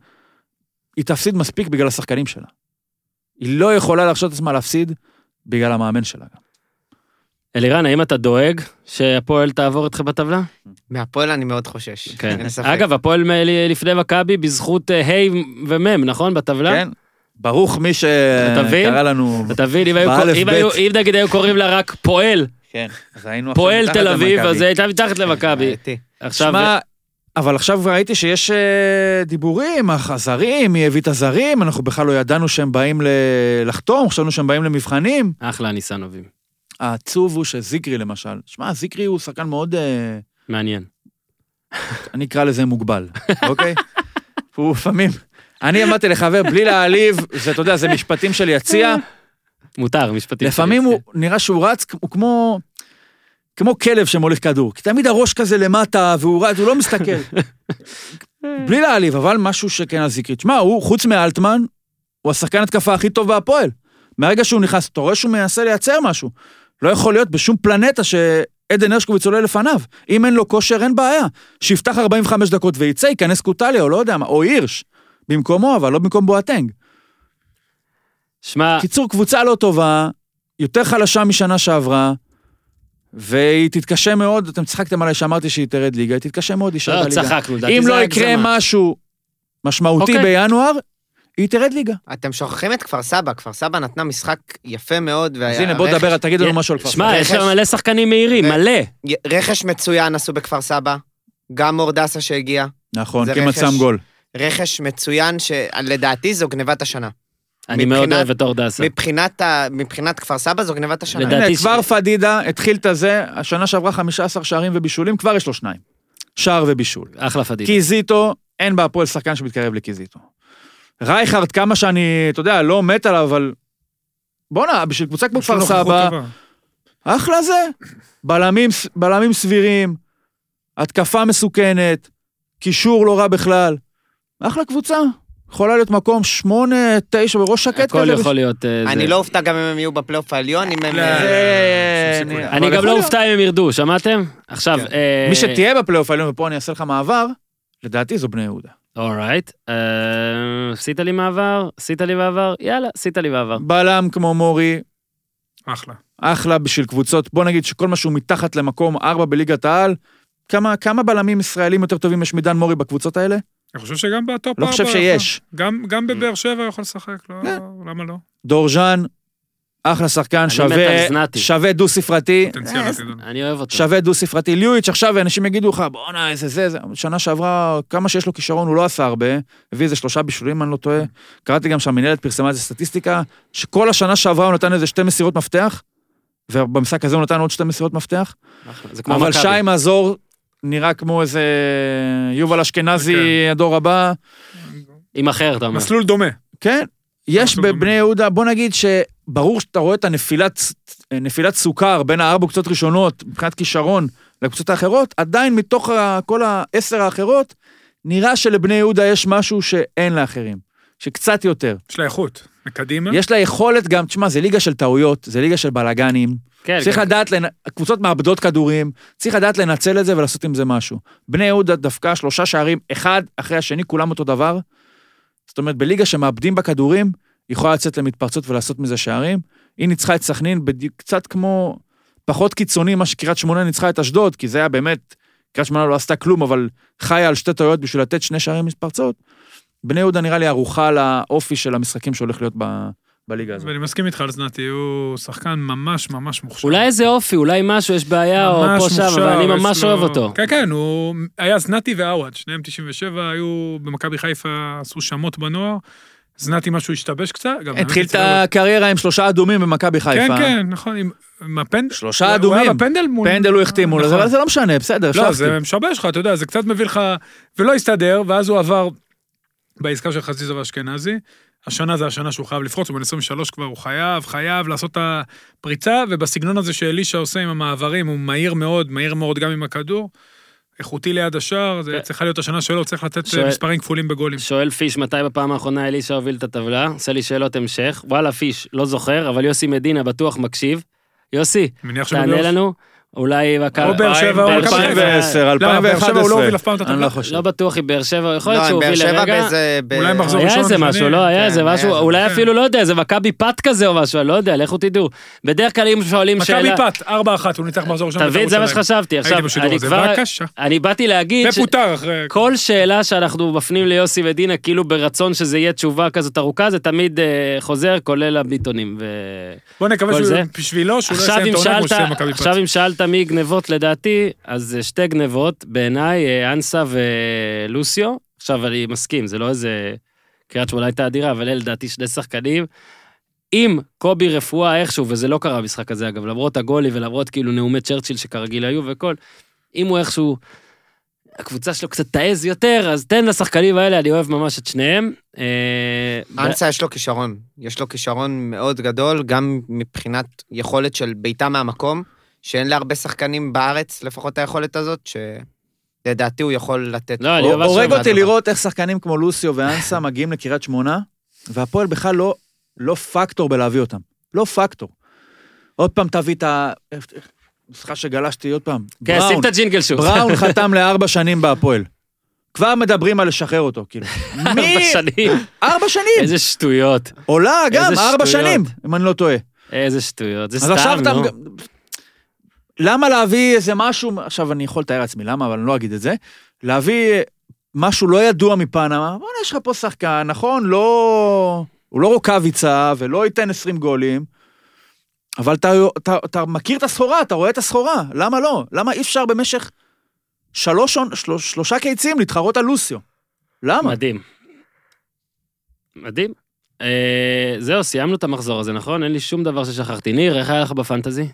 היא תפסיד מספיק בגלל השחקנים שלה. היא לא יכולה להרשות את עצמה להפסיד בגלל המאמן שלה. גם.
אלירן, האם אתה דואג שהפועל תעבור אתכם בטבלה?
מהפועל אני מאוד חושש.
כן. אגב, הפועל מ- לפני מכבי בזכות אה, ה' ומ', נכון? בטבלה?
כן? ברוך מי
אתה מבין?
שקרא לנו...
אתה מבין, אם
באלף בית.
היו- אם נגיד היו קוראים לה רק פועל,
כן, אז היינו עכשיו
פועל תל אביב. אז הייתה מתחת למכבי. עכשיו,
שמע, אבל עכשיו ראיתי שיש אה, דיבורים, הזרים, מי הביא את הזרים, אנחנו בכלל לא ידענו שהם באים ל- לחתום, חשבנו שהם באים למבחנים.
אחלה ניסנובים.
העצוב הוא שזיקרי למשל, שמע, זיקרי הוא שחקן מאוד, אה,
מעניין.
אני אקרא לזה מוגבל, אוקיי? הוא לפעמים, אני אמרתי לחבר, בלי להעליב, זה, אתה יודע, זה משפטים של יציע,
מותר, משפטים.
לפעמים
שלי.
הוא נראה שהוא רץ, הוא כמו, כמו כלב שמוליך כדור, כי תמיד הראש כזה למטה, והוא רץ, הוא לא מסתכל. [laughs] בלי להעליב, אבל משהו שכן על זיקרי. תשמע, הוא, חוץ מאלטמן, הוא השחקן התקפה הכי טוב בהפועל. מהרגע שהוא נכנס, אתה רואה שהוא מנסה לייצר משהו. לא יכול להיות בשום פלנטה שעדן הרשקוביץ עולה לפניו. אם אין לו כושר, אין בעיה. שיפתח 45 דקות וייצא, ייכנס קוטליה, או לא יודע מה, או הירש. במקומו, אבל לא במקום בואטנג.
שמע,
קיצור, קבוצה לא טובה, יותר חלשה משנה שעברה, והיא תתקשה מאוד, אתם צחקתם עליי שאמרתי שהיא תרד ליגה, היא תתקשה מאוד להישאר
לא,
בליגה.
צחקנו, לדעתי
אם
זה
לא יקרה
הגזמה.
משהו משמעותי
אוקיי.
בינואר, היא תרד ליגה.
אתם שוכחים את כפר סבא, כפר סבא נתנה משחק יפה מאוד,
אז הנה, בוא נדבר, תגיד לנו משהו על כפר
שמע,
סבא.
יש שם מלא שחקנים מהירים, מלא.
רכש מצוין עשו בכפר סבא, גם מורדסה שהגיע,
נכון, כמעט. שם גול.
רכש מצוין שלדעתי זו גנבת השנה.
אני מאוד
מבחינת-
אוהב את אורדסה.
מבחינת, ה... מבחינת כפר סבא זו גנבת השנה.
לדעתי
הנה,
ש-
כבר פדידה התחיל את הזה, השנה שעברה 15 שערים ובישולים, כבר יש לו שניים. שער ובישול.
אחלה פדידה.
קיזיטו, אין בהפועל שחקן שמתקרב לקיזיטו. רייכרד, כמה שאני, אתה יודע, לא מת עליו, אבל... בואנה, בשביל קבוצה כמו כפר סבא,
טובה.
אחלה זה. בלמים, בלמים סבירים, התקפה מסוכנת, קישור לא רע בכלל. אחלה קבוצה. יכולה להיות מקום שמונה, תשע, בראש שקט
הכל
כזה.
יכול להיות... אה.
אני לא אופתע גם אם הם יהיו בפלייאוף העליון, אם הם...
לא,
אה,
שום סיכוי.
אבל
אני גם לא. אופתע אם הם ירדו, שמעתם? עכשיו,
כן.
אה,
מי שתהיה בפלייאוף העליון, ופה אני אעשה לך מעבר, לדעתי זו בני יהודה.
אורייט. אה, עשית לי מעבר? עשית לי מעבר? יאללה, עשית לי מעבר.
בלם כמו מורי,
אחלה.
אחלה בשביל קבוצות, בוא נגיד שכל מה שהוא מתחת למקום ארבע בליגת העל, כמה, כמה בלמים ישראלים יותר טובים יש מדן מורי בקבוצות האלה?
אני חושב שגם בטופ
לא
ארבע
חושב שיש.
גם, גם בבאר שבע יכול לשחק, לא,
כן.
למה לא?
דורז'אן, אחלה שחקן, שווה. שווה דו-ספרתי. אה.
אני אוהב אותו.
שווה דו-ספרתי. ליואיץ' עכשיו אנשים יגידו לך, בואנה, איזה זה, זה. שנה שעברה, כמה שיש לו כישרון, הוא לא עשה הרבה. הביא איזה שלושה בישולים, אני לא טועה. קראתי גם שהמנהלת פרסמה איזה סטטיסטיקה, שכל השנה שעברה הוא נתן איזה שתי מסירות מפתח, ובמשחק הזה הוא נתן עוד שתי מסירות מפתח. אבל. שי מזור נראה כמו איזה יובל אשכנזי,
כן.
הדור הבא.
עם אחר, אתה אומר.
מסלול דומה.
כן, יש בבני
דומה.
יהודה, בוא נגיד ברור שאתה רואה את הנפילת, נפילת סוכר בין הארבע קבוצות ראשונות, מבחינת כישרון, לקבוצות האחרות, עדיין מתוך כל העשר האחרות, נראה שלבני יהודה יש משהו שאין לאחרים, שקצת יותר.
יש לה איכות. מקדימה.
יש לה יכולת גם, תשמע, זה ליגה של טעויות, זה ליגה של בלאגנים.
כן,
צריך
גם-
לדעת, לנ- הקבוצות מאבדות כדורים, צריך לדעת לנצל את זה ולעשות עם זה משהו. בני יהודה דווקא שלושה שערים, אחד אחרי השני, כולם אותו דבר. זאת אומרת, בליגה שמאבדים בכדורים, היא יכולה לצאת למתפרצות ולעשות מזה שערים. היא ניצחה את סכנין בדיוק קצת כמו, פחות קיצוני מה שקריית שמונה ניצחה את אשדוד, כי זה היה באמת, קריית שמונה לא עשתה כלום, אבל חיה על שתי טעויות בשביל לתת שני שערים מתפרצות. בני יהודה נראה לי ערוכה לאופי של המשחקים שהולך להיות ב, בליגה הזאת.
ואני מסכים איתך על זנתי, הוא שחקן ממש ממש מוכשר.
אולי איזה אופי, אולי משהו, יש בעיה, או פה שם, אבל אני ממש אוהב אותו.
כן, כן, הוא היה זנתי ועווד, שניהם 97, היו במכבי חיפה, עשו שמות בנוער. זנתי משהו השתבש קצת.
התחיל את הקריירה עם שלושה אדומים במכבי חיפה.
כן, כן, נכון, עם- הפנדל.
שלושה
הוא היה
אדומים.
בפנדל מול...
פנדל הוא החתימו לזה,
נכון.
אבל זה לא משנה, בסדר,
לא. זה משבש לך, אתה יודע, זה קצת מביא לך... ולא הסתדר, ואז הוא עבר בעסקה של חזיזה ואשכנזי. השנה זה השנה שהוא חייב לפרוץ, הוא בן 23 כבר, הוא חייב, חייב לעשות את הפריצה, ובסגנון הזה שאלישע עושה עם המעברים, הוא מהיר מאוד, מהיר מאוד גם עם הכדור. איכותי ליד השער, זה. צריכה להיות השנה שלו, צריך לתת
שואל-
אה, מספרים כפולים בגולים.
שואל פיש, מתי בפעם האחרונה אלישע הוביל את הטבלה? עושה לי שאלות המשך. וואלה, פיש, לא זוכר, אבל יוסי מדינה בטוח מקשיב. יוסי, תענה לנו. אולי.
או באר שבע או
באר
מכבי
שבע.
חיפה.
2010,
לא, באר שבע
2011.
הוא לא הוביל אף פעם את
אני
הטבלה.
לא חושב.
לא בטוח אם באר שבע, יכול להיות
לא,
שהוא
באר
הוביל
שבע
לרגע.
אולי מחזור
היה
ראשון,
איזה
שני.
משהו, לא, היה
כן,
איזה
היה
משהו,
איזה,
אולי
כן.
אפילו, לא יודע, איזה מכבי פת כזה או משהו, אני לא יודע, לכו תדעו. בדרך כלל אם שואלים שאלה...
מכבי פת, 4-1, הוא ניצח מחזור ראשון.
תבין, זה מה. שחשבתי. עכשיו, אני כבר... אני באתי להגיד...
ופוטר אחרי...
כל שאלה שאנחנו מפנים ליוסי ודינה, כאילו ברצון שזה יהיה תשובה כזאת ארוכה, זה תמיד אה, חוזר, כולל הביטונים. ו...
בוא נקווה
כל
שהוא
זה.
לא יסיים את העונה כמו שסיים מכבי פת.
עכשיו אם שאלת מי גנבות לדעתי, אז אה, שתי גנבות, בעיניי, אה, אנסה ולוסיו. עכשיו אני מסכים, זה לא איזה... קריית שמונה הייתה אדירה, אבל אלה לדעתי שני שחקנים. אם קובי רפואה איכשהו, וזה לא קרה במשחק הזה אגב, למרות הגולי ולמרות כאילו נאומי צ'רצ'יל שכרגיל היו וכל, אם הוא איכשהו, הקבוצה שלו קצת תעז יותר, אז תן לשחקנים האלה, אני אוהב ממש את שניהם. אה,
אנסה יש לו כישרון. יש לו כישרון מאוד גדול, גם מבחינת יכולת של בעיטה מהמקום, שאין להרבה שחקנים בארץ, לפחות את היכולת הזאת, שלדעתי הוא יכול לתת.
לא, אני ממש
הורג
אוהב
אותי. לראות איך שחקנים כמו לוסיו ואנסה [laughs] מגיעים לקריית שמונה, והפועל בכלל לא, לא פקטור בלהביא אותם. לא פקטור. עוד פעם תביא את ה... סליחה שגלשתי עוד פעם.
כן, שים. את הג'ינגל שוב.
בראון [laughs] חתם לארבע שנים בהפועל. כבר מדברים על לשחרר אותו, כאילו. [laughs] מי?
ארבע שנים.
ארבע שנים.
איזה שטויות.
עולה גם ארבע. שנים, אם אני לא טועה.
איזה שטויות. זה
אז עכשיו
סתם,
אתה...
נו.
למה להביא איזה משהו, עכשיו אני יכול לתאר לעצמי למה, אבל אני לא אגיד את זה, להביא משהו לא ידוע מפנמה, בוא'נה, יש לך פה שחקן, נכון, לא... הוא לא רוקאביצה ולא ייתן 20 גולים, אבל אתה, אתה, אתה מכיר את הסחורה, אתה רואה את הסחורה, למה לא? למה אי אפשר במשך שלוש, שלוש, שלושה קיצים להתחרות על לוסיו? למה?
מדהים. מדהים. אה, זהו, סיימנו את המחזור הזה, נכון? אין לי שום דבר ששכחתי. ניר, איך היה לך בפנטזי?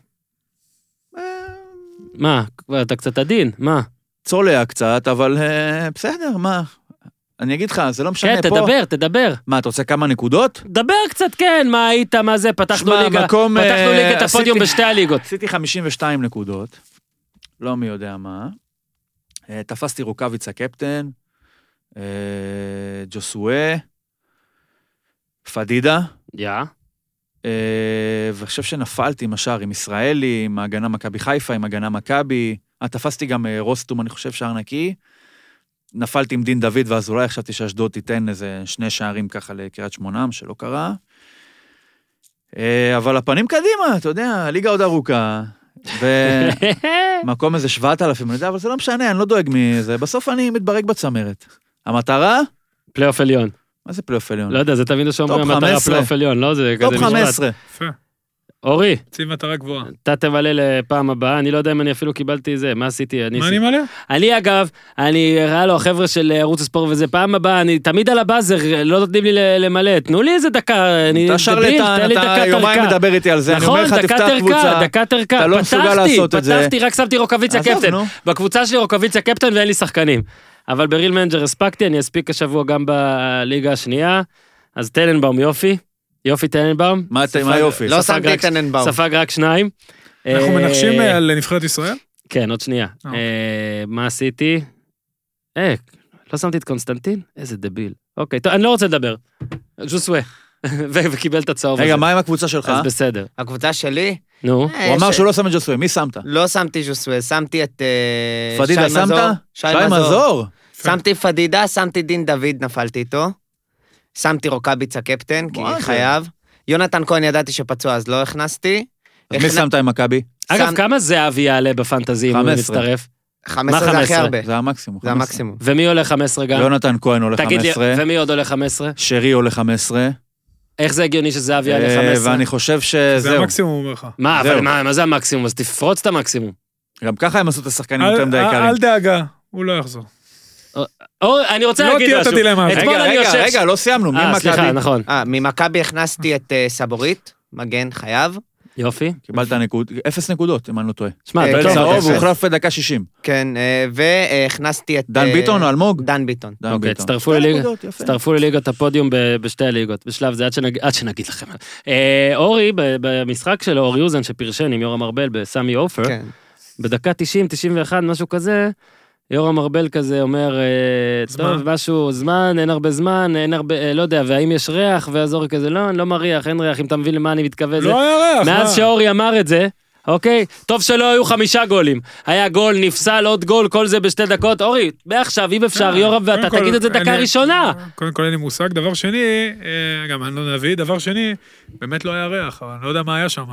מה, אתה קצת עדין, מה?
צולע קצת, אבל אה, בסדר, מה? אני אגיד לך, זה לא משנה
כן,
פה.
תדבר, תדבר.
מה, אתה רוצה כמה נקודות?
דבר קצת, כן, מה היית, מה זה, פתחנו
שמע,
ליגה,
מקום,
פתחנו
אה,
ליגת הפודיום בשתי הליגות.
עשיתי 52 נקודות, לא מי יודע מה. אה, תפסתי רוקאביצה קפטן, אה, ג'וסואה, פדידה,
יא.
אה, ואני חושב שנפלתי עם השאר, עם ישראלי, עם ההגנה מכבי חיפה, עם הגנה מכבי. אה, תפסתי גם אה, רוסטום, אני חושב, שער נקי. נפלתי עם דין דוד, ואז אולי חשבתי שאשדוד תיתן איזה שני שערים ככה לקריית שמונה, מה שלא קרה. אה, אבל הפנים קדימה, אתה יודע, הליגה עוד ארוכה. ומקום [laughs] איזה 7,000, אני יודע, אבל זה לא משנה, אני לא דואג מזה. בסוף אני מתברג בצמרת. המטרה?
פלייאוף עליון.
מה זה פלייאוף עליון?
לא יודע, זה תמיד שאומרים
טופ 15.
פלייאוף עליון, לא? זה כזה
טופ
משפט.
15.
יפה,
אורי,
ציב מטרה גבוהה.
אתה תמלא לפעם הבאה, אני לא יודע אם אני אפילו קיבלתי זה, מה עשיתי? אני
מה אני מלא?
אני אגב, אני, ראה לו, החבר'ה של ערוץ הספורט וזה, פעם הבאה, אני תמיד על הבאזר, לא נותנים לי ל- למלא, תנו לי איזה דקה, אני
אתה שרלטן, אתה יומיים. מדבר איתי על זה, אני
נכון,
אומר לך,
דקת
תפתח קבוצה.
דקת ארכה,
אתה לא מסוגל
פתחתי,
לעשות את זה.
פתחתי, רק שמתי רוקוויציה קפטן. בקבוצה שלי רוקוויציה קפטן ואין לי שחקנים. אבל ב Real Manager הספקתי, אני אספיק השבוע גם בליגה השנייה. אז טננבאום יופי, יופי טננבאום.
מה אתה-
ספג-
מה היופי?
לא שמתי טננבאום.
ספג רק שניים.
אנחנו
אה,
מנחשים אה, על נבחרת ישראל?
כן, עוד שנייה.
אה.
אה, מה עשיתי? אה, לא שמתי את קונסטנטין? איזה דביל. אוקיי, טוב, אני לא רוצה לדבר. ז'וסווה. [laughs] וקיבל את הצהוב הזה.
רגע, מה עם הקבוצה שלך?
אז בסדר.
הקבוצה שלי?
נו.
אה,
הוא אמר שהוא לא שם את ג'וסווה, מי שמת?
לא שמתי ז'וסואל, שמתי את אה,
פדידה
שי
שמת?
מזור.
שי מזור?
שמתי פדידה, שמתי דין דוד, נפלתי איתו. שמתי רוקאביץ הקפטן, כי
מה זה?
חייב. יונתן כהן ידעתי שפצוע, אז לא הכנסתי.
אז מי
הכנ-
שמת עם מכבי?
אגב,
שם-
כמה זהבי יעלה בפנטזי אם הוא
15.
מצטרף?
15 זה הכי
15?
הרבה.
זה המקסימום.
זה
15.
המקסימום.
ומי עולה 15 גם?
יונתן כהן עולה
תגיד לי,
15,
ומי עוד עולה 15?
שרי עולה 15,
איך זה הגיוני שזהבי יעלה
אה,
15?
ואני חושב
זה
שזהו.
המקסימום, הוא אומר לך.
מה, אבל. מה מה זה המקסימום? אז תפרוץ את המקסימום.
גם ככה הם עשו את השחקנים יותר מדי יקרים.
אל דאגה, הוא לא יחזור.
או, אני רוצה
לא
להגיד
תהיה את
משהו.
הדילמה הזאת.
רגע, רגע. רגע, לא סיימנו,
אה, סליחה? נכון.
אה, ממכבי הכנסתי את אה, סבורית, מגן חייב.
יופי.
קיבלת נקוד, אפס נקודות, אם אני לא טועה.
שמע,
אה,
אתה
כן,
לא...
צהוב. הוא הוחלף בדקה 60.
כן, אה, והכנסתי את...
דן
אה,
ביטון או אלמוג?
דן ביטון.
אוקיי. הצטרפו לליגת הפודיום ב- בשתי הליגות, בשלב זה, עד שנג- עד שנגיד לכם. אורי, ב- במשחק שלו, אורי אוזן שפרשן עם יורם ארבל בסמי עופר,
כן.
בדקה 90, 91, משהו כזה, יורם ארבל כזה אומר, אה,
זמן.
טוב, משהו, זמן, אין הרבה זמן, אין הרבה, אה, לא יודע, והאם יש ריח, ואז אורי כזה, לא, אני לא מריח, אין ריח, אם אתה מבין למה אני מתכוון. זה-
לא היה ריח.
מאז
מה?
שאורי אמר את זה, אוקיי? טוב שלא היו חמישה גולים. היה גול, נפסל, עוד גול, כל זה בשתי דקות. אורי, מעכשיו, אם אפשר, יורם ואתה
כל,
תגיד את זה דקה
אני-
ראשונה.
קודם כל אין לי מושג. דבר שני, אה, גם אני לא נביא, דבר שני, באמת לא היה ריח, אבל אני לא יודע מה היה שם.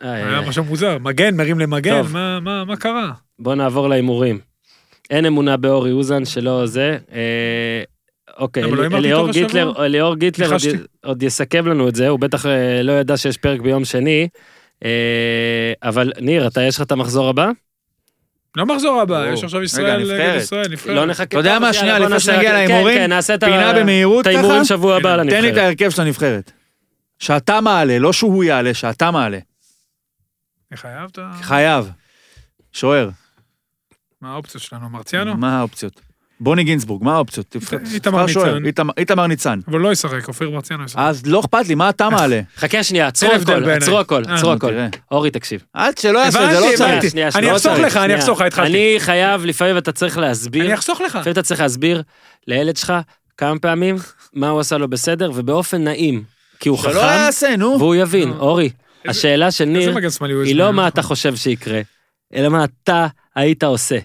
היה. משהו מוזר. מגן, מרים למגן. מה- מה מה קרה?
בוא נעבור להימורים. אין אמונה באורי אוזן שלא זה. אה, אוקיי,
לא
אליאור? גיטלר, אליאור גיטלר עוד יסכם לנו את זה, הוא בטח אה, לא ידע שיש פרק ביום שני. אה, אבל ניר, אתה יש לך את המחזור הבא?
לא מחזור הבא. יש עכשיו ישראל נגד. ישראל, נבחרת.
לא נחכה.
אתה יודע מה, שנייה, לפני שנגיע
כן,
להימורים,
כן, ה-
פינה במהירות
את ההימורים
ככה,
שבוע הבא
הנה,
תן לי את
לנבחרת.
ההרכב של הנבחרת. שאתה מעלה, לא שהוא יעלה, שאתה מעלה.
חייב את ה...
חייב. שוער,
מה האופציות שלנו? מרציאנו?
מה האופציות? בוני גינזבורג, מה האופציות?
איתמר ניצן.
איתמר- ניצן.
אבל לא ישחק, אופיר מרציאנו ישחק.
אז לא אכפת לי, מה אתה מעלה?
חכה שנייה, עצרו הכל,
בעיניי.
עצרו הכל,
אה,
עצרו הכל. אורי, תקשיב.
עד שלא יעשה את זה, לא צריך.
אני
שנייה,
אחסוך לך, אני. אחסוך לך, התחלתי.
אני חייב, לפעמים אתה צריך להסביר,
אני אחסוך לך.
לפעמים אתה צריך להסביר לילד שלך כמה פעמים מה הוא עשה לו בסדר, ובאופן נעים. כי הוא
שלא
חכם,
יעשה, נו.
והוא יבין.
נו.
אורי, השאלה של ניר, היא? לא מה אתה חושב שיקרה, אלא מה אתה היית עושה.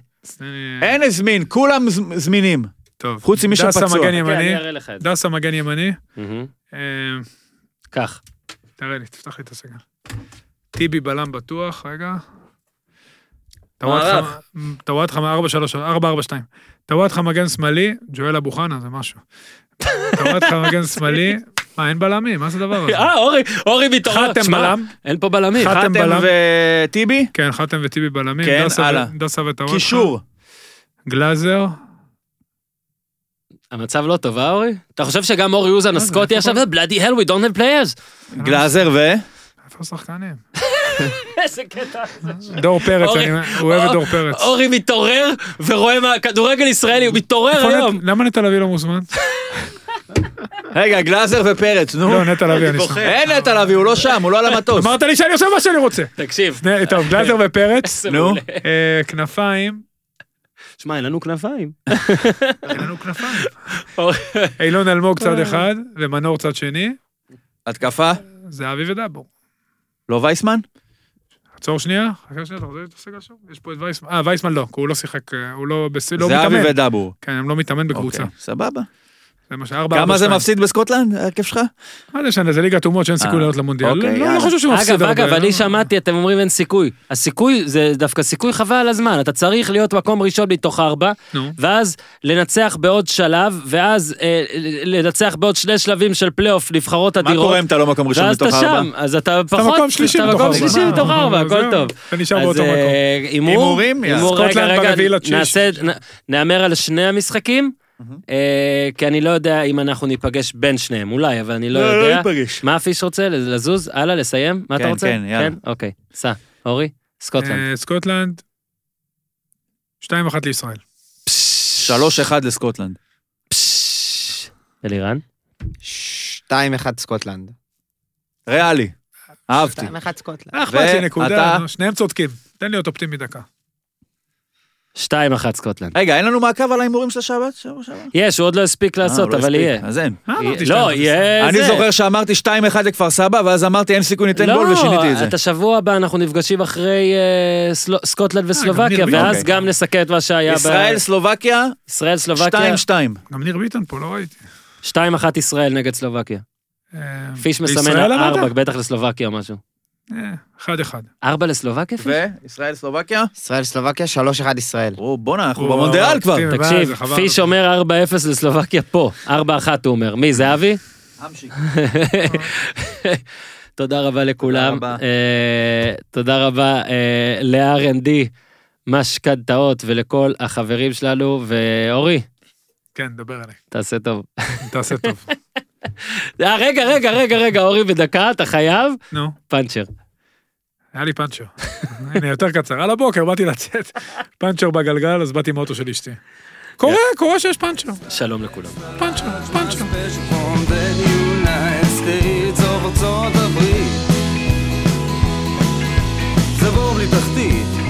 אין הזמין, כולם זמינים.
טוב.
חוץ ממי
דסה
שפצוע.
מגן
כן, אני
ימני.
אראה לך את זה.
דסה מגן ימני.
קח.
תראה לי, תפתח לי את הסגל. טיבי בלם בטוח, רגע. טוואטחה 4-4-2. טוואטחה מגן שמאלי, ג'ואל אבו חנה זה משהו. טוואטחה מגן שמאלי, מה אין בלמים? מה זה הדבר הזה?
אה, אורי, אורי מתעורר.
חתם בלם.
אין פה בלמים.
חתם.
וטיבי?
כן, חתם וטיבי בלמים.
כן, הלאה.
דסה וטוואטחה.
קישור.
גלאזר.
המצב לא טוב, אה, אורי? אתה חושב שגם אורי אוזן
זה,
הסקוטי
איפה
עכשיו, בלאדי הל, we don't have players.
גלאזר ו...
איפה השחקנים? [laughs]
איזה קטע.
דור פרץ, אני- הוא אוהב את דור פרץ.
אורי מתעורר ורואה מה, כדורגל ישראלי, הוא מתעורר היום.
למה נטע לביא לא מוזמן? [laughs]
רגע, גלאזר ופרץ, נו.
לא, נטע לביא, אני שם.
אין נטע לביא, הוא לא שם, הוא לא על המטוס.
אמרת לי שאני עושה מה שאני רוצה.
תקשיב.
טוב, גלאזר ופרץ, [laughs]
נו.
אה, כנפיים,
שמע, אין לנו כנפיים.
אין לנו כנפיים. [laughs] אילון אלמוג צד אחד ומנור צד שני,
התקפה?
זהבי ודאבור.
לא וייסמן?
עצור שנייה, חכה שנייה, אתה רוצה הסגל שם? יש פה את וייסמן, אה, וייסמן לא, כי הוא לא שיחק, אה, הוא לא לא
זהבי
מתאמן.
ודבור.
כן, הם לא מתאמן בקבוצה.
אוקיי, סבבה.
זה מה שארבע,
כמה
ארבע,
זה. מפסיד בסקוטלנד, ההרכב שלך?
מה זה משנה, זה ליגת אומות שאין סיכוי
אה,
לעלות למונדיאל.
אוקיי,
לא, לא. חושב שהוא מפסיד
אגב,
הרבה.
אגב, אני
לא-
שמעתי, אתם אומרים אין סיכוי. הסיכוי זה דווקא סיכוי חבל על הזמן. אתה צריך להיות מקום ראשון מתוך ארבע. ואז לנצח בעוד שלב, ואז אה, לנצח בעוד שני שלבים של פלייאוף נבחרות
מה
אדירות.
קורה אם אתה לא מקום ראשון
ואז אתה
מתוך ארבע?
שם, אז אתה פחות, אתה מקום
ארבע.
שלישי
מה,
מתוך ארבע, הכל טוב.
אתה נשאר באותו מקום.
אה, הימור,
הימורים?
סקוטלנד ברביעי
נ- נהמר על שני המשחקים, אה, כי אני לא יודע אם אנחנו ניפגש בין שניהם, אולי, אבל אני לא יודע.
ניפגש.
מה הפיש רוצה? לזוז? הלאה, לסיים? מה אתה
כן,
רוצה?
כן, יאללה.
אוקיי, סע. אורי, סקוטלנד.
אה, סקוטלנד, 2-1 לישראל.
שלוש אחד לסקוטלנד.
אלירן?
2-1 סקוטלנד.
ריאלי. אהבתי.
שתיים אחד סקוטלנד.
אה, אכפת לי? נקודה, שניהם צודקים. תן להיות אופטימי דקה.
שתיים אחת סקוטלנד.
רגע, אין לנו מעקב על ההימורים של השבת?
יש, הוא עוד לא הספיק
אה,
לעשות,
לא
אבל. יהיה.
אז אין.
אמרתי?
לא? יהיה
אני. זוכר שאמרתי 2-1 לכפר סבא, ואז אמרתי אין סיכוי ניתן גול ושיניתי את זה.
לא, את השבוע הבא אנחנו נפגשים אחרי אה, סקוטלנד וסלובקיה, ואז. גם נסכם את מה שהיה ב...
ישראל, סלובקיה,
ישראל, סלובקיה.
2-2.
גם ניר ביטון פה, לא ראיתי.
2-1 ישראל נגד סלובקיה.
אה,
פיש מסמן
בישראל אמרת?
ארבע, בטח לסלובקיה או משהו.
אה, אחד אחד.
ארבע לסלובקיה?
וישראל, סלובקיה?
ישראל, סלובקיה, 3-1 ישראל.
או, בואנה, אנחנו במונדיאל כבר.
תקשיב. פיש אומר 4-0 לסלובקיה פה, 4-1 הוא אומר. מי, זה אבי? [laughs] תודה רבה לכולם.
רבה.
אה, תודה רבה אה, ל-R&D, משכנתאות ולכל החברים שלנו, ואורי,
כן, דבר אליי.
תעשה טוב.
תעשה טוב. [laughs]
אה, רגע, רגע, רגע, רגע, אורי, בדקה, אתה חייב
נו,
פאנצ'ר.
היה לי פאנצ'ר. הנה, יותר קצר. על הבוקר באתי לצאת, פאנצ'ר בגלגל, אז באתי עם האוטו של אשתי. קורה, קורה שיש פאנצ'ר.
שלום לכולם.
פאנצ'ר, פאנצ'ר.
זה בור בלי תחתית